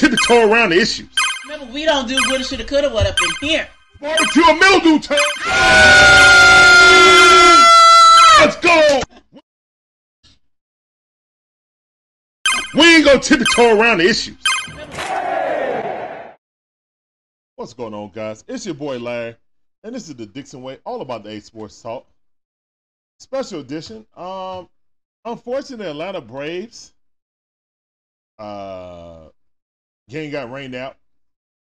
tiptoe around the issues. Remember, we don't do woulda, shoulda, coulda, what up in here. Barbecue a mildew time. Let's go. We ain't gonna tiptoe around the issues. What's going on, guys? It's your boy Larry, and this is the Dixon Way, all about the A Sports Talk. Special edition. Um, unfortunately, Atlanta Braves uh game got rained out,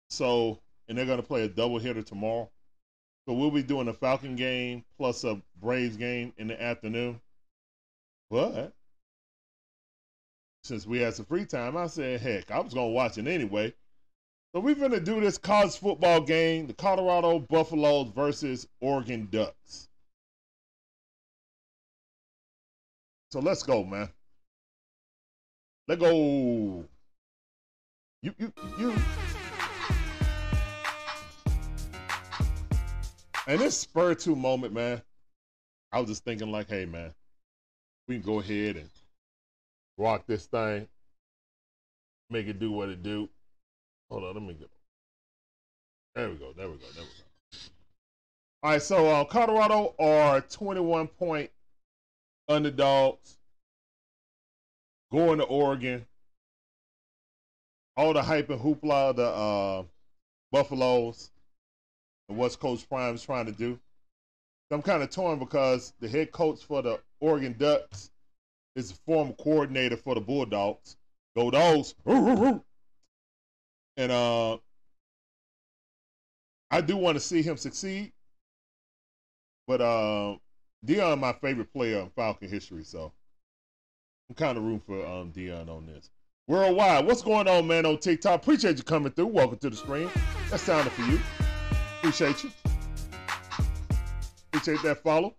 so and they're gonna play a double hitter tomorrow. So we'll be doing a Falcon game plus a Braves game in the afternoon. But since we had some free time, I said, heck, I was gonna watch it anyway. So we're gonna do this college football game, the Colorado Buffaloes versus Oregon Ducks. So let's go, man. Let's go. You you you And this spur to moment, man. I was just thinking like, hey man, we can go ahead and rock this thing, make it do what it do. Hold on, let me go. There we go. There we go. There we go. All right, so uh, Colorado are 21 point underdogs going to Oregon. All the hype and hoopla, the uh, Buffaloes, and what's Coach Prime is trying to do. I'm kind of torn because the head coach for the Oregon Ducks is the former coordinator for the Bulldogs. Go Dogs. And uh, I do want to see him succeed. But uh, Deion, my favorite player in Falcon history, so I'm kind of room for um, Deion on this. Worldwide, what's going on, man, on TikTok? Appreciate you coming through. Welcome to the stream. That sounded for you. Appreciate you. Appreciate that follow.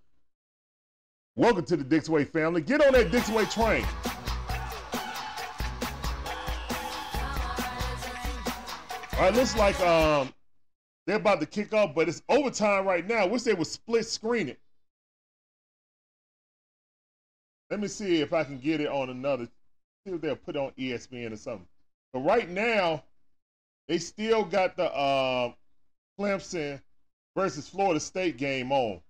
Welcome to the Dixway family. Get on that Dixway train. All right, looks like um they're about to kick off, but it's overtime right now. Wish they would split screen it. Let me see if I can get it on another. See they'll put on ESPN or something. But right now, they still got the uh, Clemson versus Florida State game on.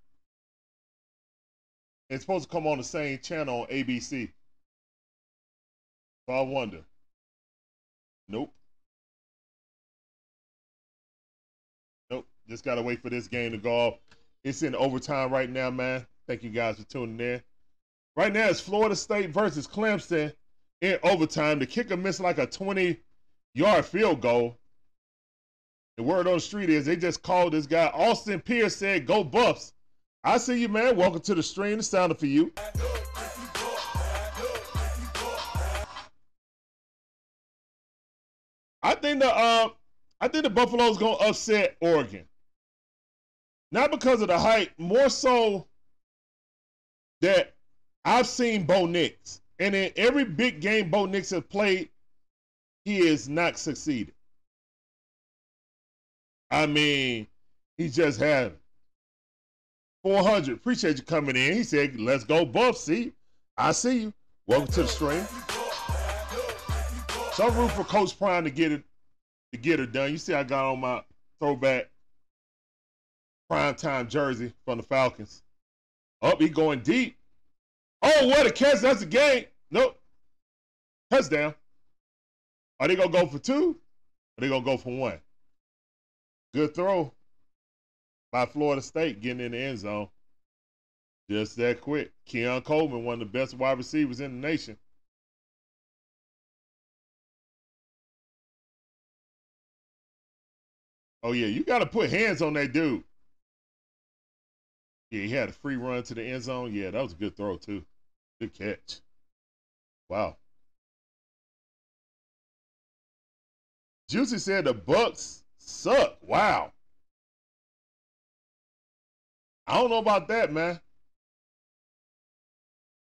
It's supposed to come on the same channel on ABC. So I wonder. Nope. Nope. Just gotta wait for this game to go off. It's in overtime right now, man. Thank you guys for tuning in. Right now, it's Florida State versus Clemson in overtime. The kicker missed like a 20 yard field goal. The word on the street is they just called this guy. Austin Pierce said, Go Buffs. I see you, man. Welcome to the stream. It sounded for you. I think the uh, I think the Buffalo's gonna upset Oregon. Not because of the hype, more so that I've seen Bo Nix, and in every big game Bo Nix has played, he has not succeeded. I mean, he just had 400. Appreciate you coming in. He said, let's go Buff. See, I see you. Welcome to the stream. So rooting for Coach Prime to get it to get her done. You see, I got on my throwback prime time jersey from the Falcons. Up, oh, he going deep. Oh, what a catch. That's a game. Nope. Touchdown. Are they gonna go for two? Are they gonna go for one? Good throw by Florida State getting in the end zone. Just that quick. Keon Coleman, one of the best wide receivers in the nation. Oh, yeah, you got to put hands on that dude. Yeah, he had a free run to the end zone. Yeah, that was a good throw, too. Catch. Wow. Juicy said the Bucks suck. Wow. I don't know about that, man.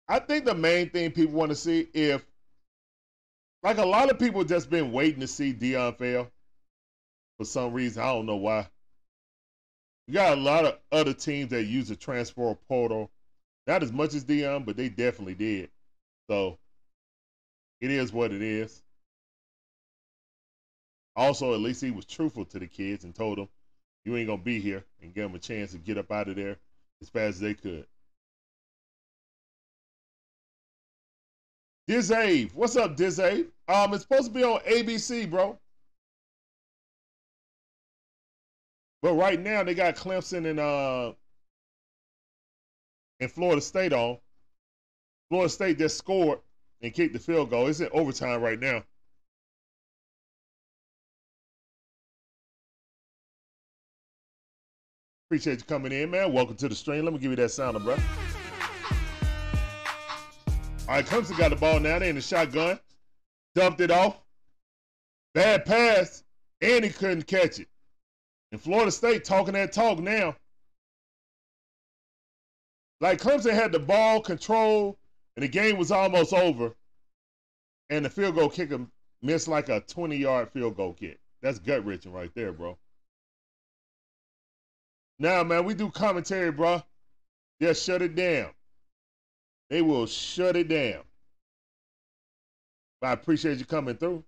I think the main thing people want to see if, like a lot of people just been waiting to see Deion fail for some reason. I don't know why. You got a lot of other teams that use the transfer portal. Not as much as Deion, but they definitely did. So it is what it is. Also, at least he was truthful to the kids and told them, you ain't going to be here and give them a chance to get up out of there as fast as they could. Dizave. What's up, Dizave? Um, it's supposed to be on ABC, bro. But right now they got Clemson and uh and Florida State on. Florida State just scored and kicked the field goal. It's in overtime right now. Appreciate you coming in, man. Welcome to the stream. Let me give you that sounder, bro. All right, Clemson got the ball now. They in the shotgun. Dumped it off. Bad pass, and he couldn't catch it. And Florida State talking that talk now. Like Clemson had the ball control, and the game was almost over. And the field goal kicker missed like a 20 yard field goal kick. That's gut wrenching right there, bro. Now, man, we do commentary, bro. Just shut it down. They will shut it down. I appreciate you coming through.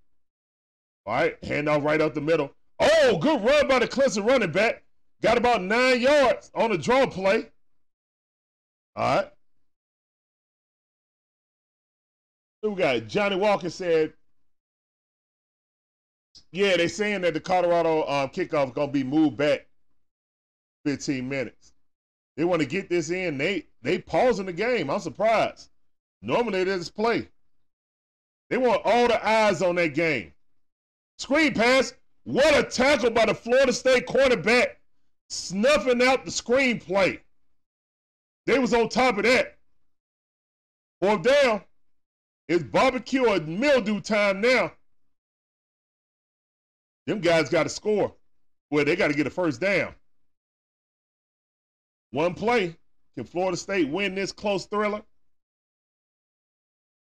All right, hand off right up the middle. Oh, good run by the Clemson running back. Got about nine yards on the draw play. All right. So we got Johnny Walker said, yeah, they saying that the Colorado um, kickoff is going to be moved back 15 minutes. They want to get this in. They they pausing the game. I'm surprised. Normally they just play. They want all the eyes on that game. Screen pass. What a tackle by the Florida State quarterback, snuffing out the screen screenplay. They was on top of that. Fourth down. It's barbecue or mildew time now. Them guys got to score. Well, they got to get a first down. One play. Can Florida State win this close thriller?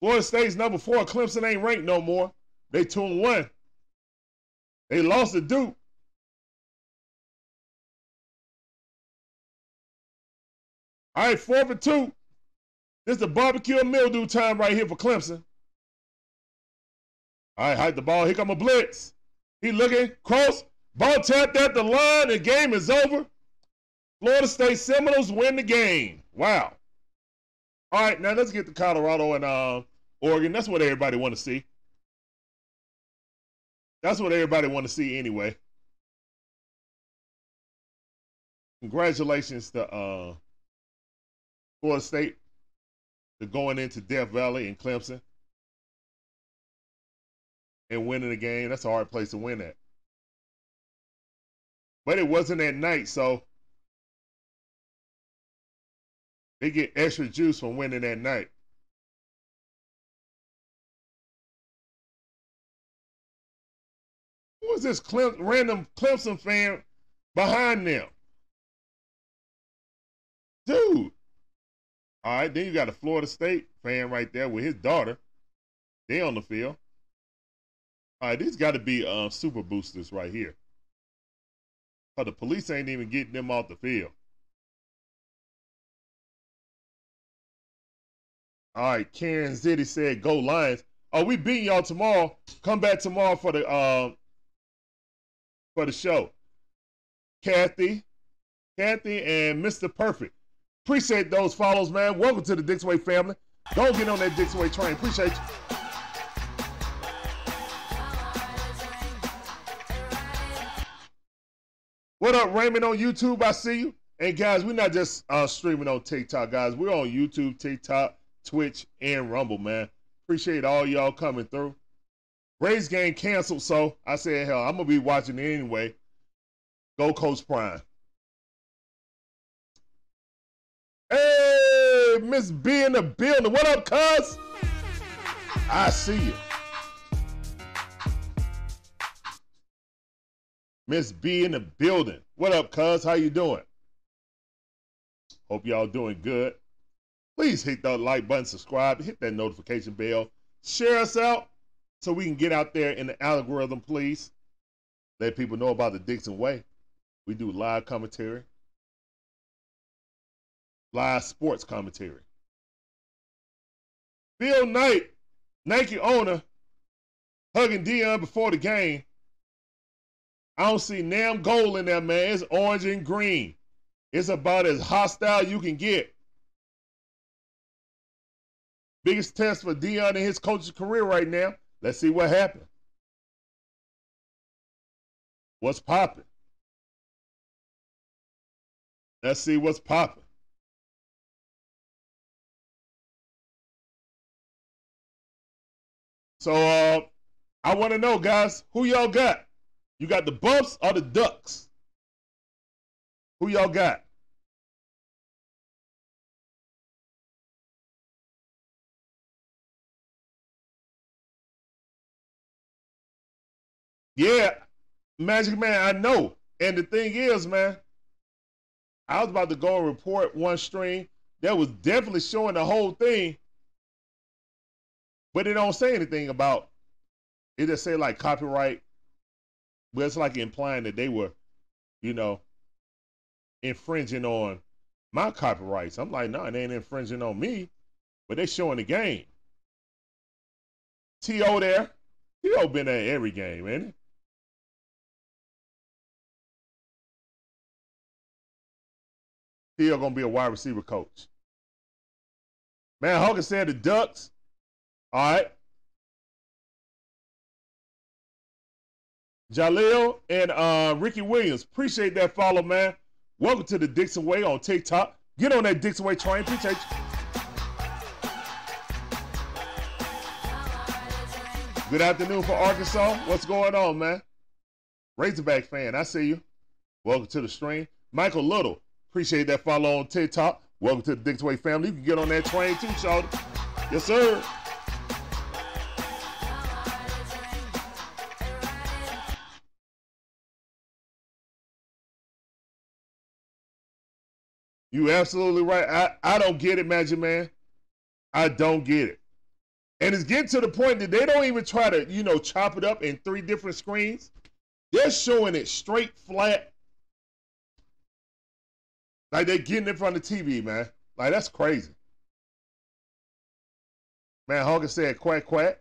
Florida State's number four. Clemson ain't ranked no more. They two and one. They lost to Duke. All right, four for two. This is the barbecue mildew time right here for Clemson. All right, hide the ball. Here come a blitz. He looking, cross, ball tapped at the line. The game is over. Florida State Seminoles win the game. Wow. All right, now let's get to Colorado and uh, Oregon. That's what everybody want to see. That's what everybody want to see anyway. Congratulations to uh, Florida State to going into Death Valley and Clemson and winning the game. That's a hard place to win at. But it wasn't at night, so They get extra juice from winning at night. Who is this Clem- random Clemson fan behind them? Dude. All right, then you got a Florida State fan right there with his daughter. They on the field. All right, these got to be uh, super boosters right here. But the police ain't even getting them off the field. All right, Karen City said, "Go Lions." Oh, we beating y'all tomorrow. Come back tomorrow for the um for the show. Kathy, Kathy, and Mr. Perfect. Appreciate those follows, man. Welcome to the Dixway family. Don't get on that Dixway train. Appreciate you. What up, Raymond on YouTube? I see you. And guys, we're not just uh, streaming on TikTok, guys. We're on YouTube, TikTok, Twitch, and Rumble, man. Appreciate all y'all coming through. Rays game canceled, so I said, hell, I'm gonna be watching it anyway. Go Coach Prime. Miss B in the building. What up, cuz? I see you. Miss B in the building. What up, cuz? How you doing? Hope y'all doing good. Please hit that like button, subscribe, hit that notification bell, share us out so we can get out there in the algorithm, please. Let people know about the Dixon Way. We do live commentary, live sports commentary. Phil Knight, Nike owner, hugging Deion before the game. I don't see damn gold in there, man. It's orange and green. It's about as hostile you can get. Biggest test for Deion in his coaching career right now. Let's see what happens. What's popping? Let's see what's popping. So uh, I want to know, guys, who y'all got? You got the Buffs or the Ducks? Who y'all got? Yeah, Magic Man, I know. And the thing is, man, I was about to go and report one stream that was definitely showing the whole thing, but it don't say anything about it. Just say like copyright, but it's like implying that they were, you know, infringing on my copyrights. I'm like, no, nah, they ain't infringing on me, but they showing the game. T.O. there. T.O. been at every game, ain't it? T.O. gonna be a wide receiver coach. Man, Hogan said the Ducks. All right. Jaleel and uh, Ricky Williams. Appreciate that follow, man. Welcome to the Dixon Way on TikTok. Get on that Dixon Way train. Appreciate you. Good afternoon for Arkansas. What's going on, man? Razorback fan, I see you. Welcome to the stream. Michael Little, appreciate that follow on TikTok. Welcome to the Dixon Way family. You can get on that train too, Shawty. Yes, sir. You absolutely right. I, I don't get it, Magic Man. I don't get it. And it's getting to the point that they don't even try to, you know, chop it up in three different screens. They're showing it straight flat. Like they're getting it from the TV, man. Like that's crazy. Man, Hogan said quack quack.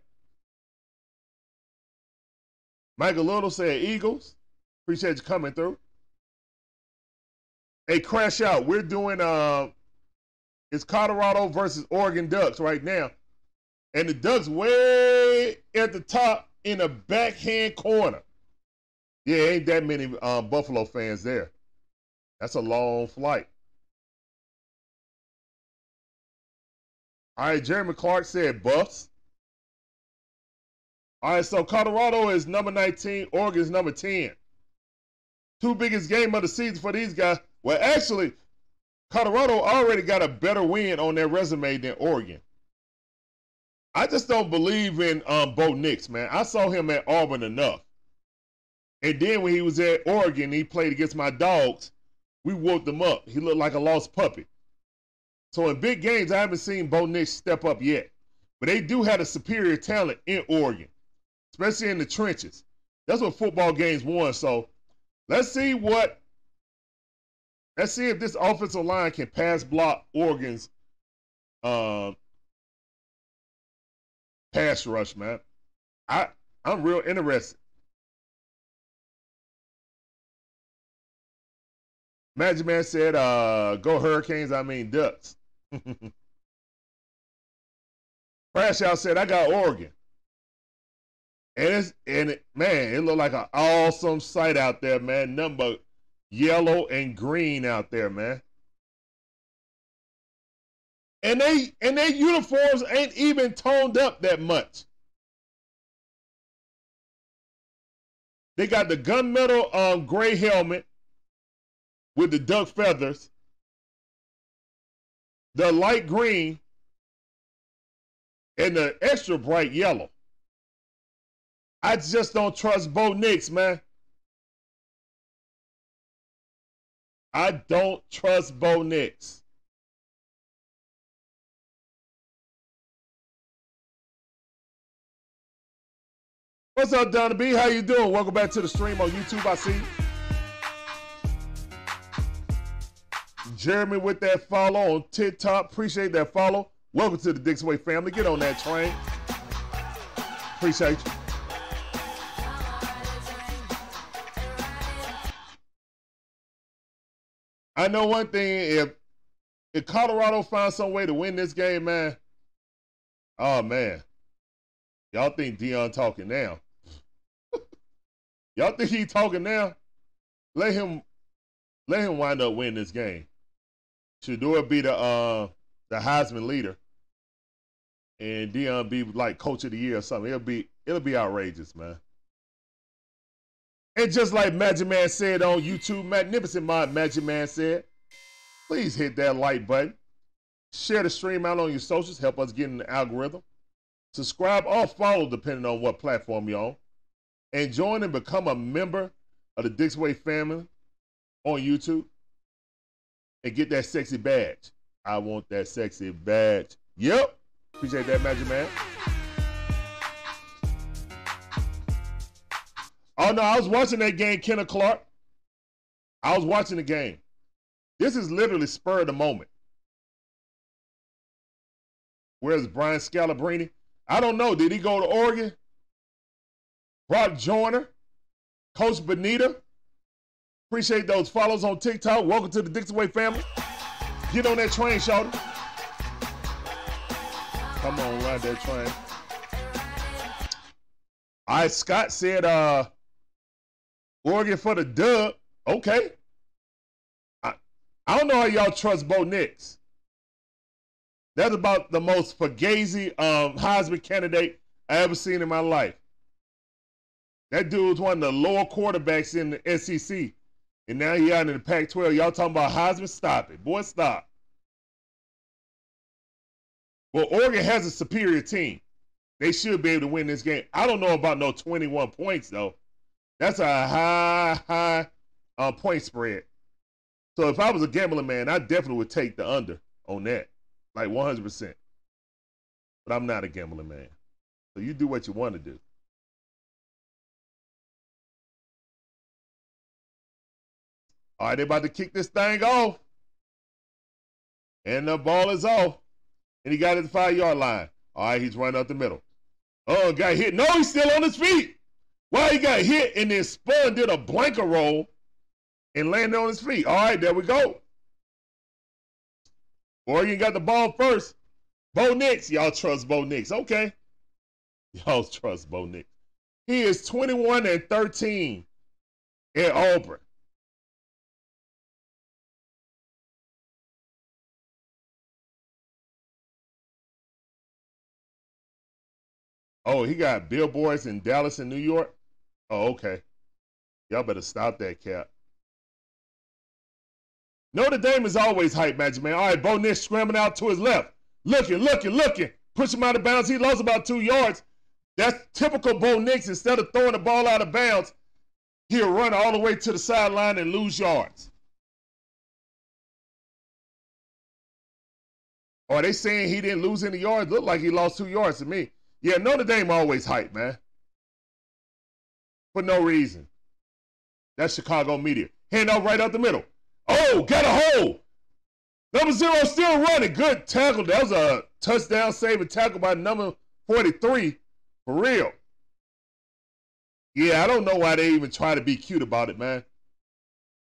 Michael Little said Eagles. Appreciate you coming through. Hey, crash out. We're doing uh it's Colorado versus Oregon Ducks right now. And the Ducks way at the top in a backhand corner. Yeah, ain't that many um, Buffalo fans there. That's a long flight. All right, Jeremy Clark said Buffs. All right, so Colorado is number 19, Oregon's number 10. Two biggest game of the season for these guys. Well, actually, Colorado already got a better win on their resume than Oregon. I just don't believe in um, Bo Nix, man. I saw him at Auburn enough. And then when he was at Oregon, he played against my dogs. We whooped him up. He looked like a lost puppy. So in big games, I haven't seen Bo Nix step up yet. But they do have a superior talent in Oregon, especially in the trenches. That's what football games won. So let's see what Let's see if this offensive line can pass block Oregon's uh, pass rush, man. I I'm real interested. Magic Man said, uh, go Hurricanes, I mean Ducks. Crash Out said, I got Oregon. And it's and it, man, it looked like an awesome sight out there, man. Number yellow and green out there, man. And they and their uniforms ain't even toned up that much. They got the gunmetal um, gray helmet with the duck feathers, the light green, and the extra bright yellow. I just don't trust Bo Nix, man. I don't trust Bo Nix. What's up, Donna B? How you doing? Welcome back to the stream on YouTube. I see Jeremy with that follow on TikTok. Appreciate that follow. Welcome to the Dixon Way family. Get on that train. Appreciate you. I know one thing: if if Colorado finds some way to win this game, man, oh man, y'all think Deion talking now? y'all think he talking now? Let him, let him wind up winning this game. Shedeur be the uh the Heisman leader, and Deion be like coach of the year or something. It'll be it'll be outrageous, man. And just like Magic Man said on YouTube, Magnificent Mind Magic Man said, please hit that like button. Share the stream out on your socials, help us get in the algorithm. Subscribe or follow depending on what platform you're on. And join and become a member of the Dixway family on YouTube. And get that sexy badge. I want that sexy badge. Yep. Appreciate that, Magic Man. Oh no, I was watching that game, Kenneth Clark. I was watching the game. This is literally spur of the moment. Where's Brian Scalabrine? I don't know. Did he go to Oregon? Brock Joyner, Coach Benita. Appreciate those follows on TikTok. Welcome to the Dixon Way family. Get on that train, shorty. Come on, ride that train. All right, Scott said, uh, Oregon for the dub. Okay. I, I don't know how y'all trust Bo Nix. That's about the most fugazi um, Heisman candidate I ever seen in my life. That dude was one of the lower quarterbacks in the SEC. And now he out in the Pac 12. Y'all talking about Heisman? Stop it. Boy, stop. Well, Oregon has a superior team. They should be able to win this game. I don't know about no 21 points, though. That's a high, high uh, point spread. So if I was a gambling man, I definitely would take the under on that, like 100%. But I'm not a gambling man. So you do what you want to do. All right, they about to kick this thing off. And the ball is off. And he got at the five yard line. All right, he's running up the middle. Oh, got hit. No, he's still on his feet. Why he got hit and then spun, did a blanket roll, and landed on his feet. All right, there we go. Oregon got the ball first. Bo Nix, y'all trust Bo Nix. Okay. Y'all trust Bo Nix. He is 21 and 13 at Auburn. Oh, he got billboards in Dallas and New York? Oh, okay. Y'all better stop that cap. Notre Dame is always hype, Magic Man. All right, Bo Nix scrambling out to his left. Looking, looking, looking. Push him out of bounds. He lost about two yards. That's typical Bo Nix. Instead of throwing the ball out of bounds, he'll run all the way to the sideline and lose yards. Are they saying he didn't lose any yards? Look like he lost two yards to me. Yeah, Notre Dame always hype, man for no reason. That's Chicago media. Hand out right out the middle. Oh, got a hole. Number zero still running. Good tackle. That was a touchdown saving tackle by number 43. For real. Yeah, I don't know why they even try to be cute about it, man.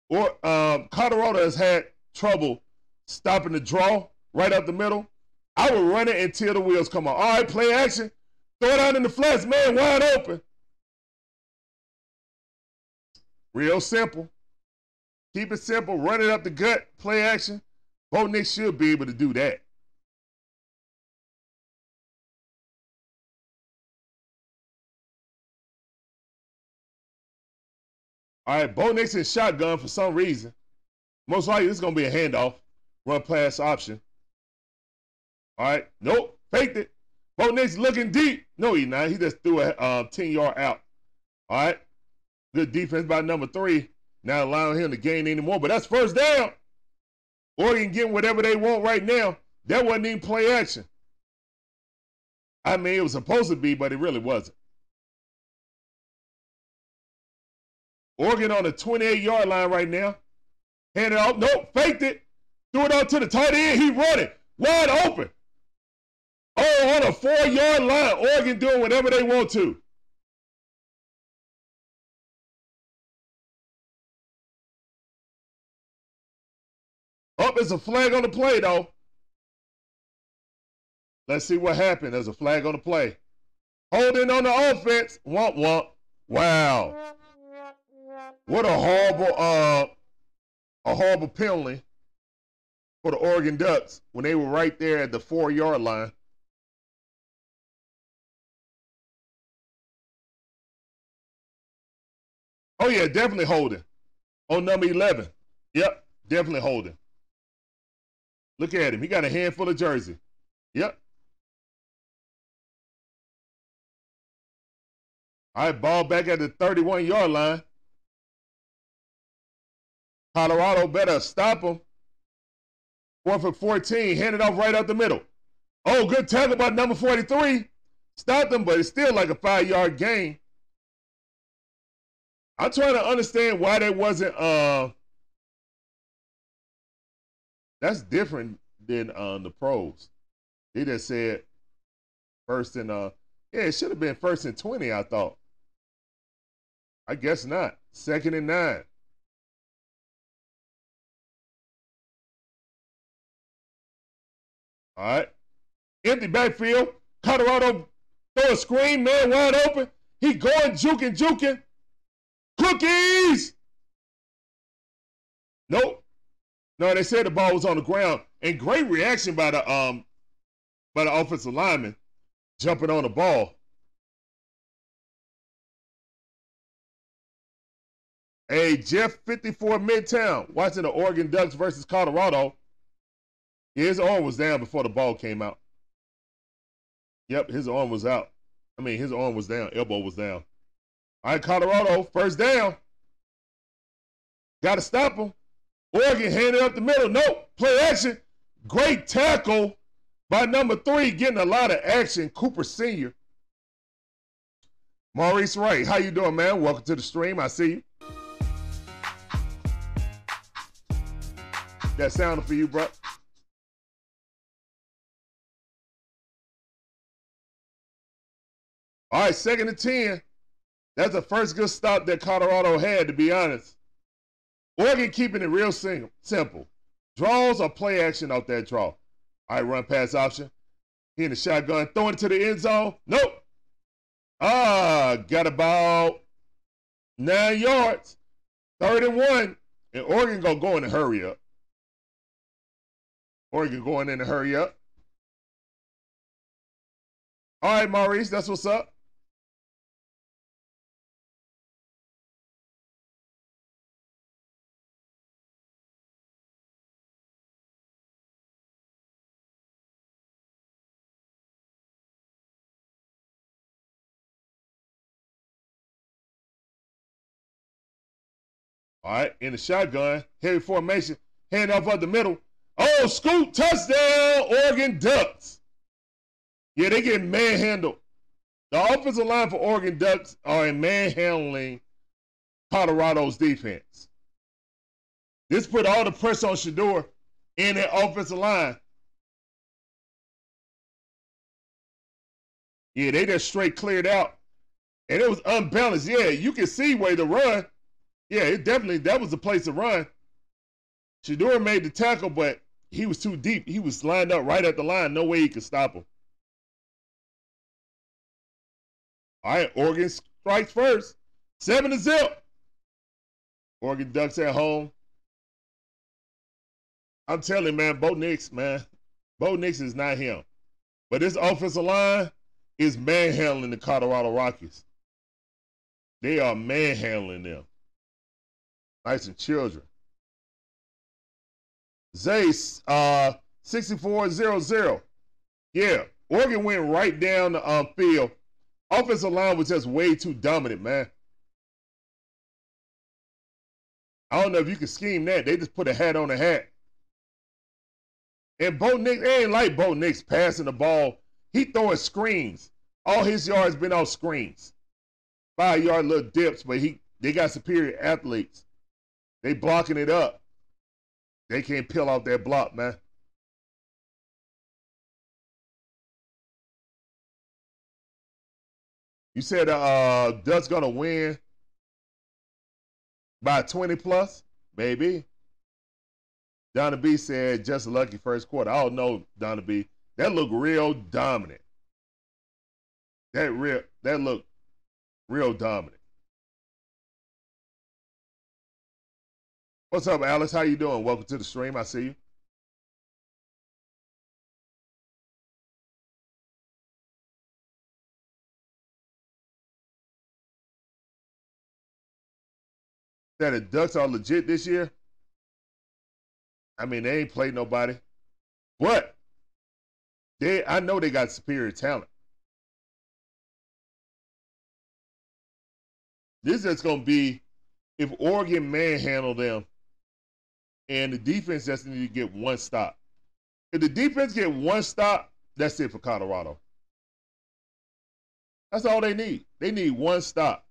Or um, Colorado has had trouble stopping the draw right up the middle. I would run it until the wheels come on. All right, play action. Throw it out in the flats, man, wide open. Real simple. Keep it simple. Run it up the gut. Play action. Bo Nix should be able to do that. All right, Bo Nix is shotgun for some reason. Most likely this is going to be a handoff. Run pass option. All right. Nope. Faked it. Bo Nix looking deep. No, he not. He just threw a uh, 10 yard out. All right. Good defense by number three. Not allowing him to gain anymore. But that's first down. Oregon getting whatever they want right now. That wasn't even play action. I mean, it was supposed to be, but it really wasn't. Oregon on the 28 yard line right now. Hand it off. Nope, faked it. Threw it out to the tight end. He run it. Wide open. Oh, on a four yard line. Oregon doing whatever they want to. There's a flag on the play, though. Let's see what happened. There's a flag on the play. Holding on the offense. Womp womp. Wow. What a horrible, uh, a horrible penalty for the Oregon Ducks when they were right there at the four yard line. Oh yeah, definitely holding. On number 11. Yep, definitely holding. Look at him. He got a handful of jersey. Yep. All right, ball back at the 31 yard line. Colorado better stop him. Fourth and 14, hand it off right out the middle. Oh, good tackle by number 43. Stopped them, but it's still like a five yard gain. I'm trying to understand why that wasn't uh that's different than um the pros. They just said first and uh yeah, it should have been first and 20, I thought. I guess not. Second and nine. All right. Empty backfield. Colorado throw a screen, man wide open. He going juking, juking. Cookies! Nope. No, they said the ball was on the ground. And great reaction by the um by the offensive lineman jumping on the ball. Hey, Jeff 54 Midtown watching the Oregon Ducks versus Colorado. His arm was down before the ball came out. Yep, his arm was out. I mean, his arm was down, elbow was down. All right, Colorado, first down. Got to stop him. Oregon handed up the middle. Nope. Play action. Great tackle by number three, getting a lot of action. Cooper Sr. Maurice Wright, how you doing, man? Welcome to the stream. I see you. That sounded for you, bro. All right, second and 10. That's the first good stop that Colorado had, to be honest. Oregon keeping it real simple. Draws or play action off that draw. All right, run pass option. He in the shotgun, throwing it to the end zone. Nope. Ah, got about nine yards. Third and one. And Oregon gonna go in a hurry up. Oregon going in a hurry up. All right, Maurice, that's what's up. All right, in the shotgun, heavy formation, hand off up the middle. Oh, scoop, touchdown, Oregon Ducks. Yeah, they get manhandled. The offensive line for Oregon Ducks are in manhandling Colorado's defense. This put all the pressure on Shedeur in that offensive line. Yeah, they just straight cleared out. And it was unbalanced. Yeah, you can see where the run yeah, it definitely that was the place to run. Shedeur made the tackle, but he was too deep. He was lined up right at the line. No way he could stop him. All right, Oregon strikes first. Seven to zip. Oregon Ducks at home. I'm telling you, man, Bo Nix, man. Bo Nix is not him. But this offensive line is manhandling the Colorado Rockies. They are manhandling them nice and children. Zace, uh, 6400. Yeah, Oregon went right down the um, field. Offensive line was just way too dominant, man. I don't know if you can scheme that. They just put a hat on a hat. And Bo they ain't like Bo Nix passing the ball. He throwing screens. All his yards been off screens. Five yard little dips, but he they got superior athletes. They blocking it up. They can't peel off that block, man. You said uh Duck's gonna win by 20 plus? Maybe. Donna B said, just lucky first quarter. I don't know, Donna B. That looked real dominant. That real that looked real dominant. What's up, Alice? How you doing? Welcome to the stream. I see you. That the Ducks are legit this year. I mean, they ain't played nobody. But they I know they got superior talent. This is gonna be if Oregon manhandle them and the defense just need to get one stop. If the defense get one stop, that's it for Colorado. That's all they need. They need one stop.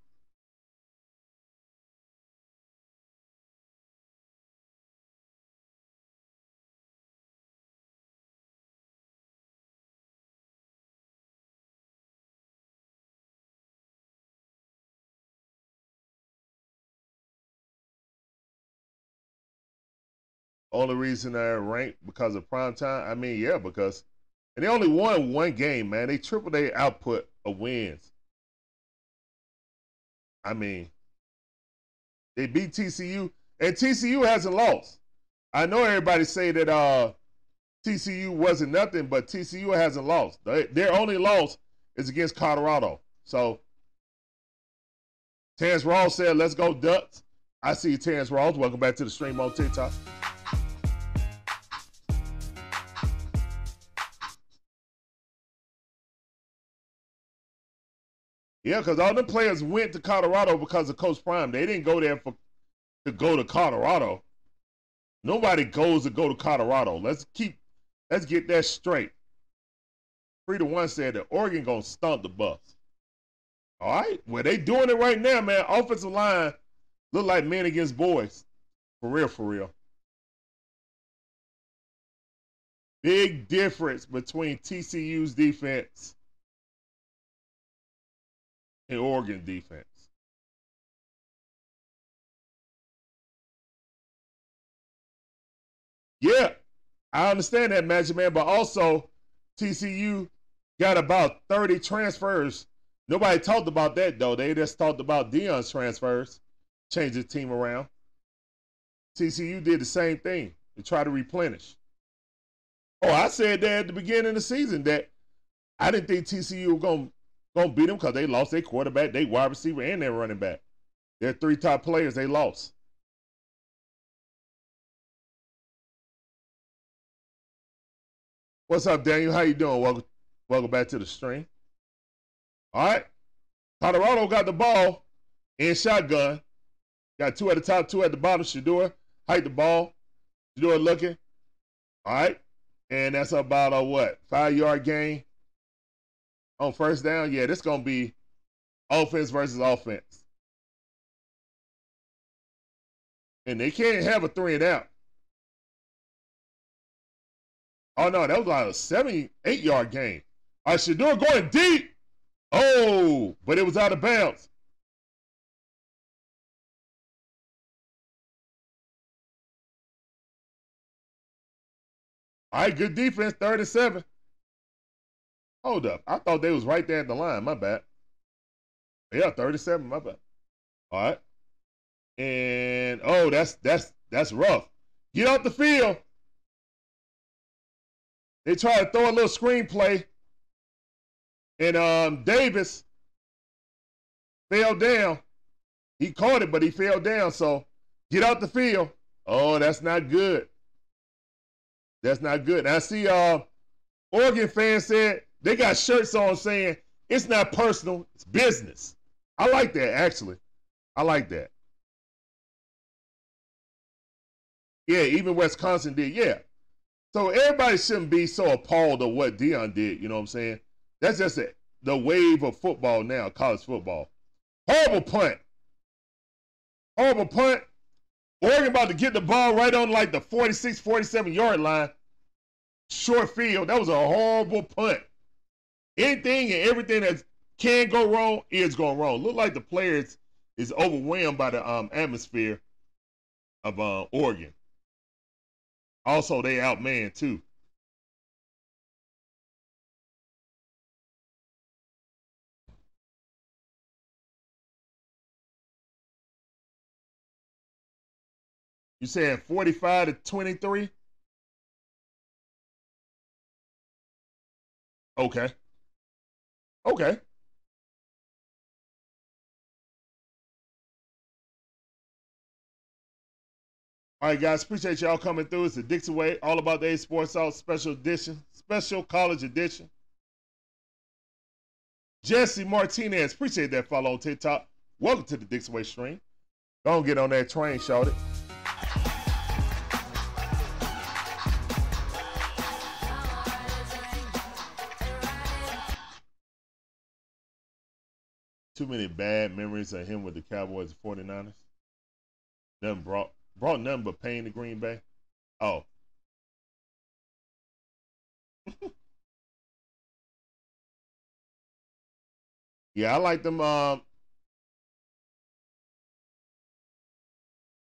Only reason they're ranked because of prime time. I mean, yeah, because and they only won one game, man. They tripled their output of wins. I mean, they beat TCU, and TCU hasn't lost. I know everybody say that uh, TCU wasn't nothing, but TCU hasn't lost. their only loss is against Colorado. So Terrence Rawls said, "Let's go Ducks." I see Terrence Rawls. Welcome back to the stream on TikTok. Yeah, because all the players went to Colorado because of Coach Prime. They didn't go there for to go to Colorado. Nobody goes to go to Colorado. Let's keep let's get that straight. Three to one said that Oregon gonna stomp the Buffs. All right, well they doing it right now, man. Offensive line look like men against boys, for real, for real. Big difference between TCU's defense in Oregon defense. Yeah, I understand that, Magic Man, but also TCU got about 30 transfers. Nobody talked about that, though. They just talked about Deion's transfers, change the team around. TCU did the same thing to try to replenish. Oh, I said that at the beginning of the season that I didn't think TCU was going to gonna beat them because they lost their quarterback, they wide receiver, and their running back. Their three top players they lost. What's up, Daniel? How you doing? Welcome, welcome back to the stream. All right, Colorado got the ball in shotgun. Got two at the top, two at the bottom. Shedeur hike the ball. Shedeur looking. All right, and that's about a what five yard gain on first down, yeah, this gonna be offense versus offense. And they can't have a three and out. Oh no, that was like a seven, eight yard game. I should do it going deep. Oh, but it was out of bounds. All right, good defense, third and seven. Hold up. I thought they was right there at the line. My bad. Yeah, 37. My bad. All right. And oh, that's that's that's rough. Get off the field. They try to throw a little screenplay. And um Davis fell down. He caught it, but he fell down. So get out the field. Oh, that's not good. That's not good. And I see uh Oregon fans said they got shirts on saying it's not personal, it's business. I like that actually. I like that. Yeah, even Wisconsin did. Yeah. So everybody shouldn't be so appalled of what Deion did. You know what I'm saying? That's just. The wave of football now, college football. Horrible punt. Horrible punt. Oregon about to get the ball right on like the 46, 47 yard line. Short field. That was a horrible punt. Anything and everything that can go wrong is going wrong. Look like the players is overwhelmed by the um, atmosphere of uh, Oregon. Also, they outman too. You said 45 to 23? Okay. Okay. All right, guys, appreciate y'all coming through. It's the Dixon Way, all about the A Sports Out special edition, special college edition. Jesse Martinez, appreciate that follow on TikTok. Welcome to the Dixon Way stream. Don't get on that train, shout it. Too many bad memories of him with the Cowboys and 49ers. Nothing brought brought nothing but pain to Green Bay. Oh. yeah, I like them um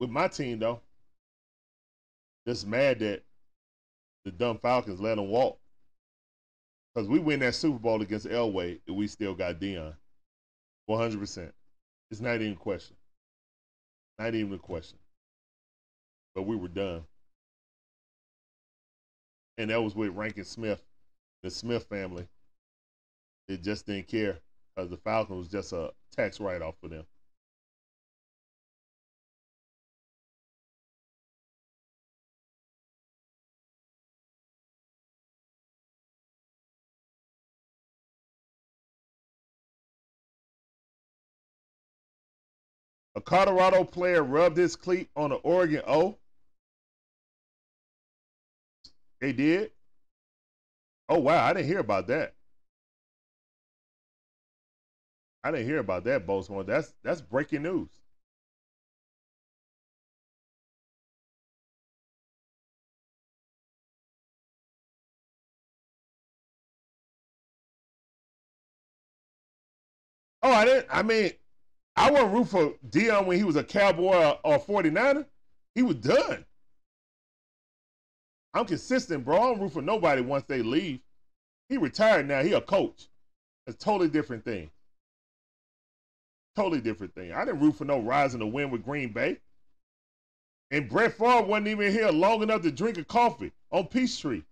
with my team though. Just mad that the dumb Falcons let him walk. Because we win that Super Bowl against Elway and we still got Deion. 100%. It's not even a question. Not even a question. But we were done. And that was with Rankin Smith, the Smith family. They just didn't care because the Falcon was just a tax write off for them. Colorado player rubbed his cleat on an Oregon O. They did? Oh, wow. I didn't hear about that. I didn't hear about that, Bozeman. That's that's breaking news. Oh, I didn't. I mean, I wasn't root for Deion when he was a Cowboy or, 49er. He was done. I'm consistent, bro. I don't root for nobody once they leave. He retired now. He a coach. It's a totally different thing. Totally different thing. I didn't root for no Rison to win with Green Bay. And Brett Favre wasn't even here long enough to drink a coffee on Peace Peachtree.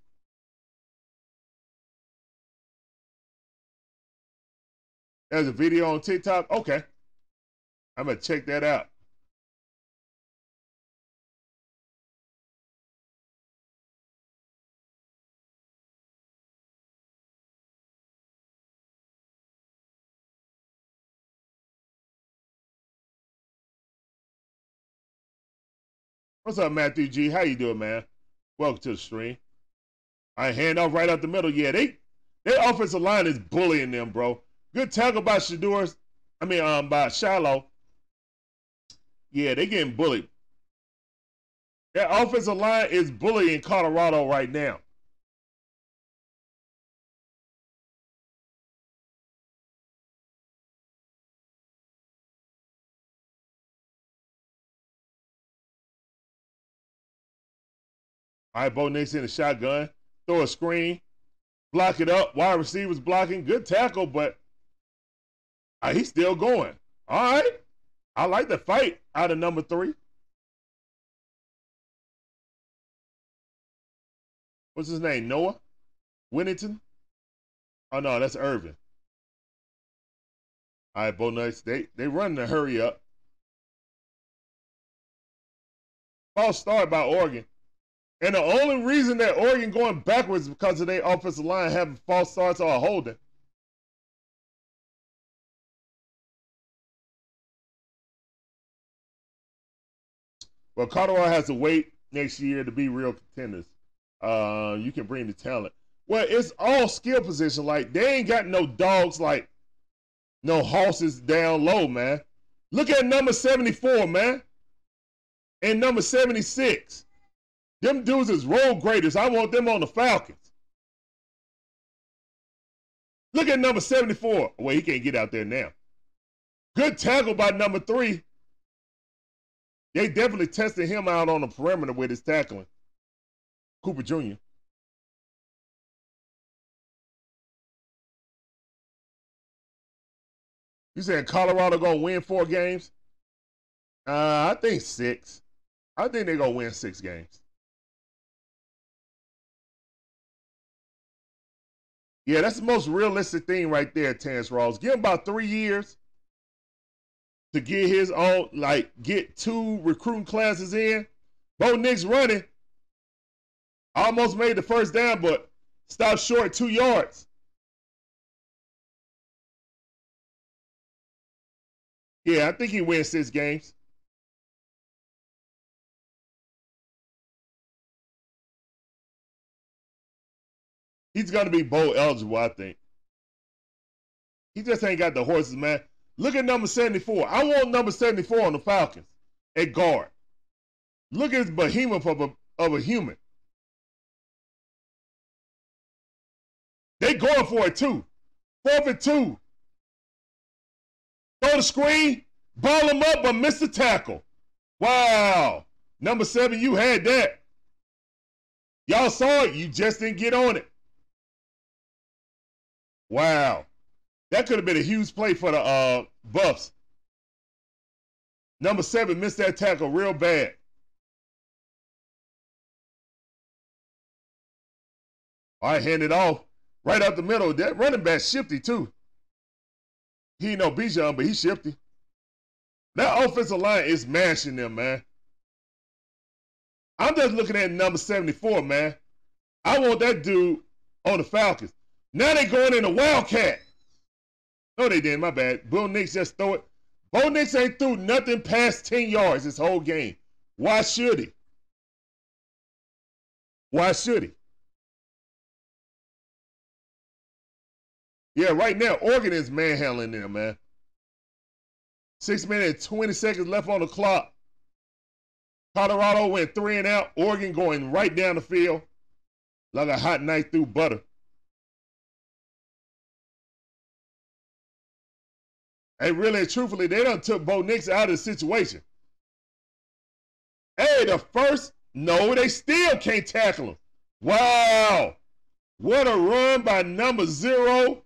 There's a video on TikTok. Okay. I'm gonna check that out. What's up, Matthew G? How you doing, man? Welcome to the stream. I hand off right out the middle. Yeah, they their offensive line is bullying them, bro. Good tackle by Shedeur. I mean, um, by Shilo. Yeah, they getting bullied. That offensive line is bullying Colorado right now. All right, Bo Nix in the shotgun. Throw a screen. Block it up. Wide receivers blocking. Good tackle, but uh, he's still going. All right. I like the fight out of number three. What's his name? Noah? Winnington? Oh no, that's Irvin. All right, Bo Nix. They they run to hurry up. False start by Oregon. And the only reason that Oregon going backwards is because of their offensive line having false starts or holding. Well, Colorado has to wait next year to be real contenders. Uh, you can bring the talent. Well, it's all skill position. Like they ain't got no dogs like no horses down low, man. Look at number 74, man. And number 76. Them dudes is road graders. I want them on the Falcons. Look at number 74. Well, he can't get out there now. Good tackle by number three. They definitely tested him out on the perimeter with his tackling. Cooper Jr. You saying Colorado gonna win four games? Uh, I think six. I think they're gonna win six games. Yeah, that's the most realistic thing right there, Terrence Ross. Give him about three years to get his own, like, get two recruiting classes in. Bo Nix running. Almost made the first down, but stopped short two yards. Yeah, I think he wins six games. He's to be bowl eligible, I think. He just ain't got the horses, man. Look at number 74. I want number 74 on the Falcons at guard. Look at this behemoth of a, of a human. They going for it too. Fourth and two. Throw the screen, ball him up, but miss the tackle. Wow. Number seven, you had that. Y'all saw it, you just didn't get on it. Wow. That could have been a huge play for the uh, Buffs. Number seven missed that tackle real bad. All right, hand it off. Right up the middle. That running back shifty too. He no Bijan, but he's shifty. That offensive line is mashing them, man. I'm just looking at number 74, man. I want that dude on the Falcons. Now they going in a Wildcat. No, they didn't. My bad. Bo Nix just throw it. Bo Nix ain't threw nothing past 10 yards this whole game. Why should he? Why should he? Yeah, right now, Oregon is manhandling them, man. Six minutes, 20 seconds left on the clock. Colorado went three and out. Oregon going right down the field like a hot knife through butter. And really, truthfully, they done took Bo Nix out of the situation. Hey, the first, no, they still can't tackle him. Wow. What a run by number zero.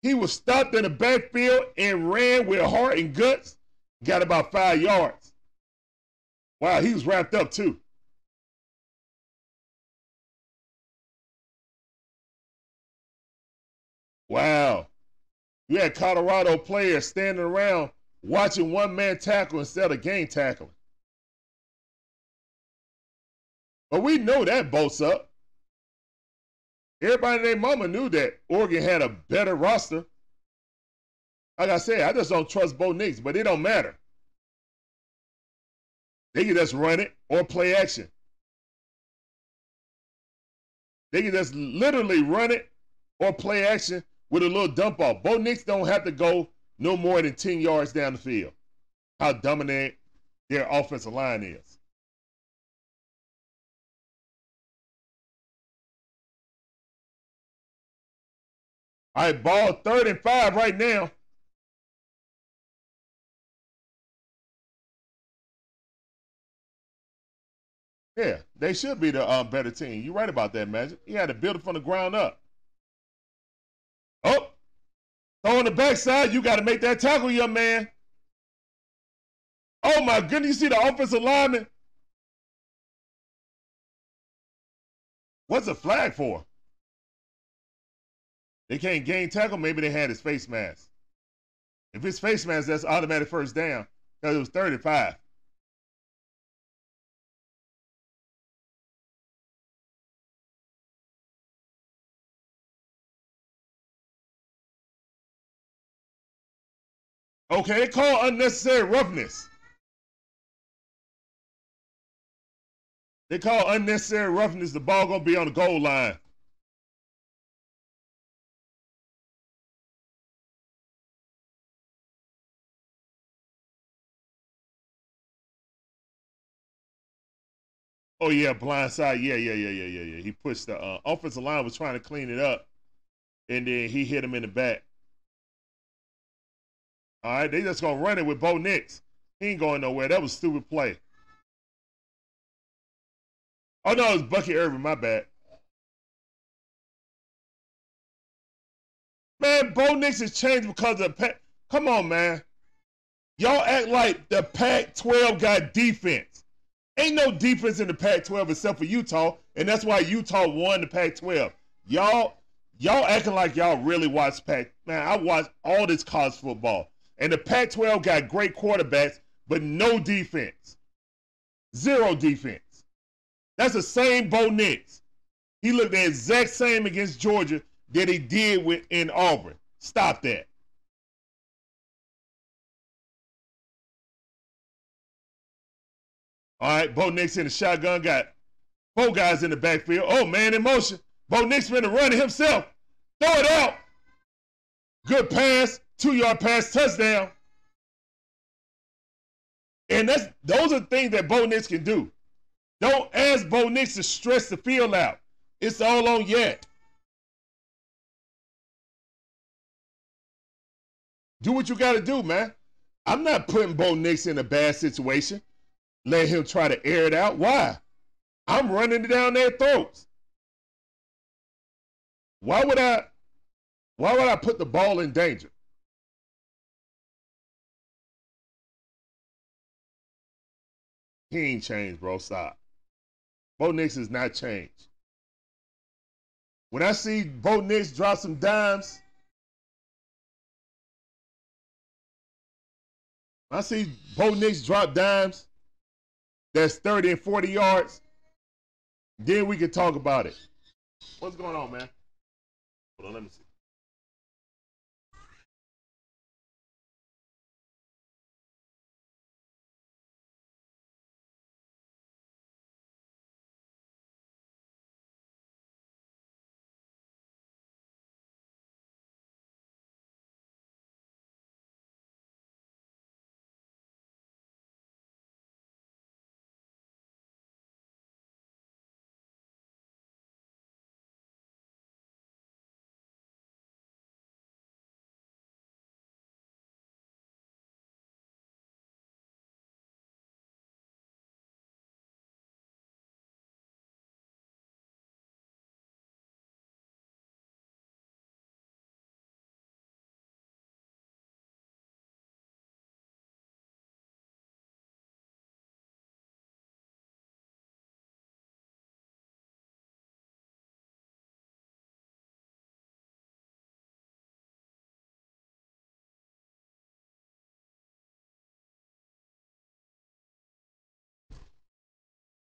He was stopped in the backfield and ran with heart and guts. Got about five yards. Wow, he was wrapped up too. Wow. You had Colorado players standing around watching one man tackle instead of game tackling. But we know that boats up. Everybody and their mama knew that Oregon had a better roster. Like I said, I just don't trust Bo Nix, but it don't matter. They can just run it or play action. They can just literally run it or play action with a little dump off. Bo Nix don't have to go no more than 10 yards down the field. How dominant their offensive line is. Right, ball third and five right now. Yeah, they should be the uh, better team. You're right about that, Magic. He had to build it from the ground up. Oh, throw on the backside. You got to make that tackle, young man. Oh my goodness! You see the offensive lineman? What's a flag for? They can't gain tackle. Maybe they had his face mask. If it's face mask, that's automatic first down because it was 35. Okay, they call unnecessary roughness. They call unnecessary roughness. The ball gonna be on the goal line. Oh yeah, blind side. Yeah, yeah, yeah, yeah, yeah, yeah. He pushed the uh, offensive line was trying to clean it up, and then he hit him in the back. All right, they just gonna run it with Bo Nix. He ain't going nowhere. That was stupid play. Oh no, it was Bucky Irving. My bad. Man, Bo Nix has changed because of Pac. Come on, man. Y'all act like the Pac-12 got defense. Ain't no defense in the Pac-12 except for Utah, and that's why Utah won the Pac-12. Y'all, y'all acting like y'all really watch Pac. Man, I watch all this college football, and the Pac-12 got great quarterbacks, but no defense. Zero defense. That's the same Bo Nix. He looked the exact same against Georgia that he did with in Auburn. Stop that. All right, Bo Nix in the shotgun got four guys in the backfield. Oh man, in motion. Bo Nix been running himself. Throw it out. Good pass, two yard pass, touchdown. And that's those are things that Bo Nix can do. Don't ask Bo Nix to stress the field out. It's all on yet. Do what you got to do, man. I'm not putting Bo Nix in a bad situation. Let him try to air it out. Why? I'm running it down their throats. Why would I? Why would I put the ball in danger? He ain't changed, bro. Stop. Bo Nix is not changed. When I see Bo Nix drop some dimes, I see Bo Nix drop dimes that's 30 and 40 yards, then we can talk about it. What's going on, man? Hold on, let me see.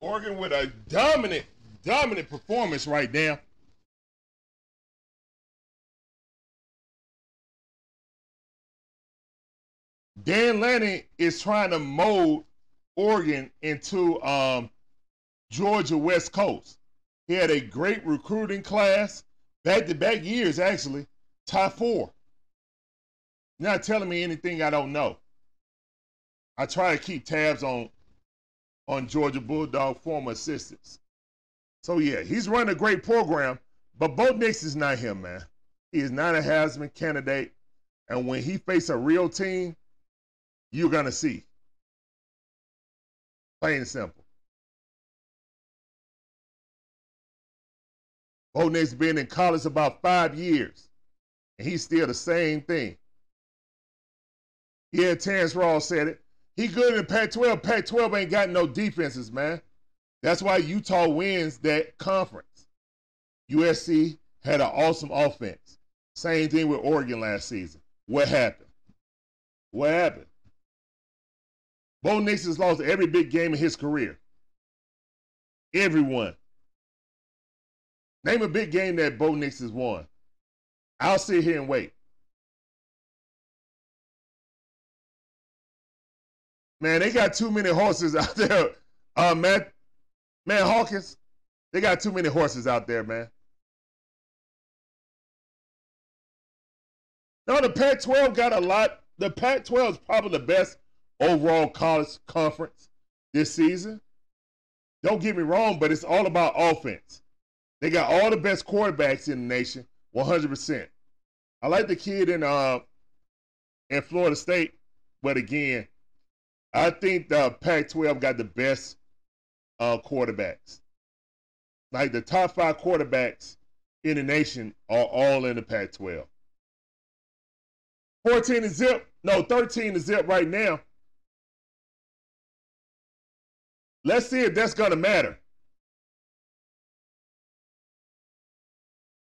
Oregon with a dominant, dominant performance right now. Dan Lanning is trying to mold Oregon into um, Georgia West Coast. He had a great recruiting class, back to back years actually, top four. You're not telling me anything I don't know. I try to keep tabs on on Georgia Bulldog former assistants. So yeah, he's running a great program, but Bo Nix is not him, man. He is not a Heisman candidate, and when he face a real team, you're gonna see. Plain and simple. Bo Nix been in college about five years, and he's still the same thing. Yeah, Terrence Ross said it. He good in Pac-12. Pac-12 ain't got no defenses, man. That's why Utah wins that conference. USC had an awesome offense. Same thing with Oregon last season. What happened? What happened? Bo Nix has lost every big game in his career. Everyone. Name a big game that Bo Nix has won. I'll sit here and wait. Man, they got too many horses out there. Uh, man, man, Hawkins, they got too many horses out there, man. No, the Pac-12 got a lot. The Pac-12 is probably the best overall college conference this season. Don't get me wrong, but it's all about offense. They got all the best quarterbacks in the nation, 100%. I like the kid in uh in Florida State, but again, I think the Pac-12 got the best uh, quarterbacks. like the top five quarterbacks in the nation are all in the Pac 12. 14 to zip, no, 13 to zip right now. Let's see if that's to matter.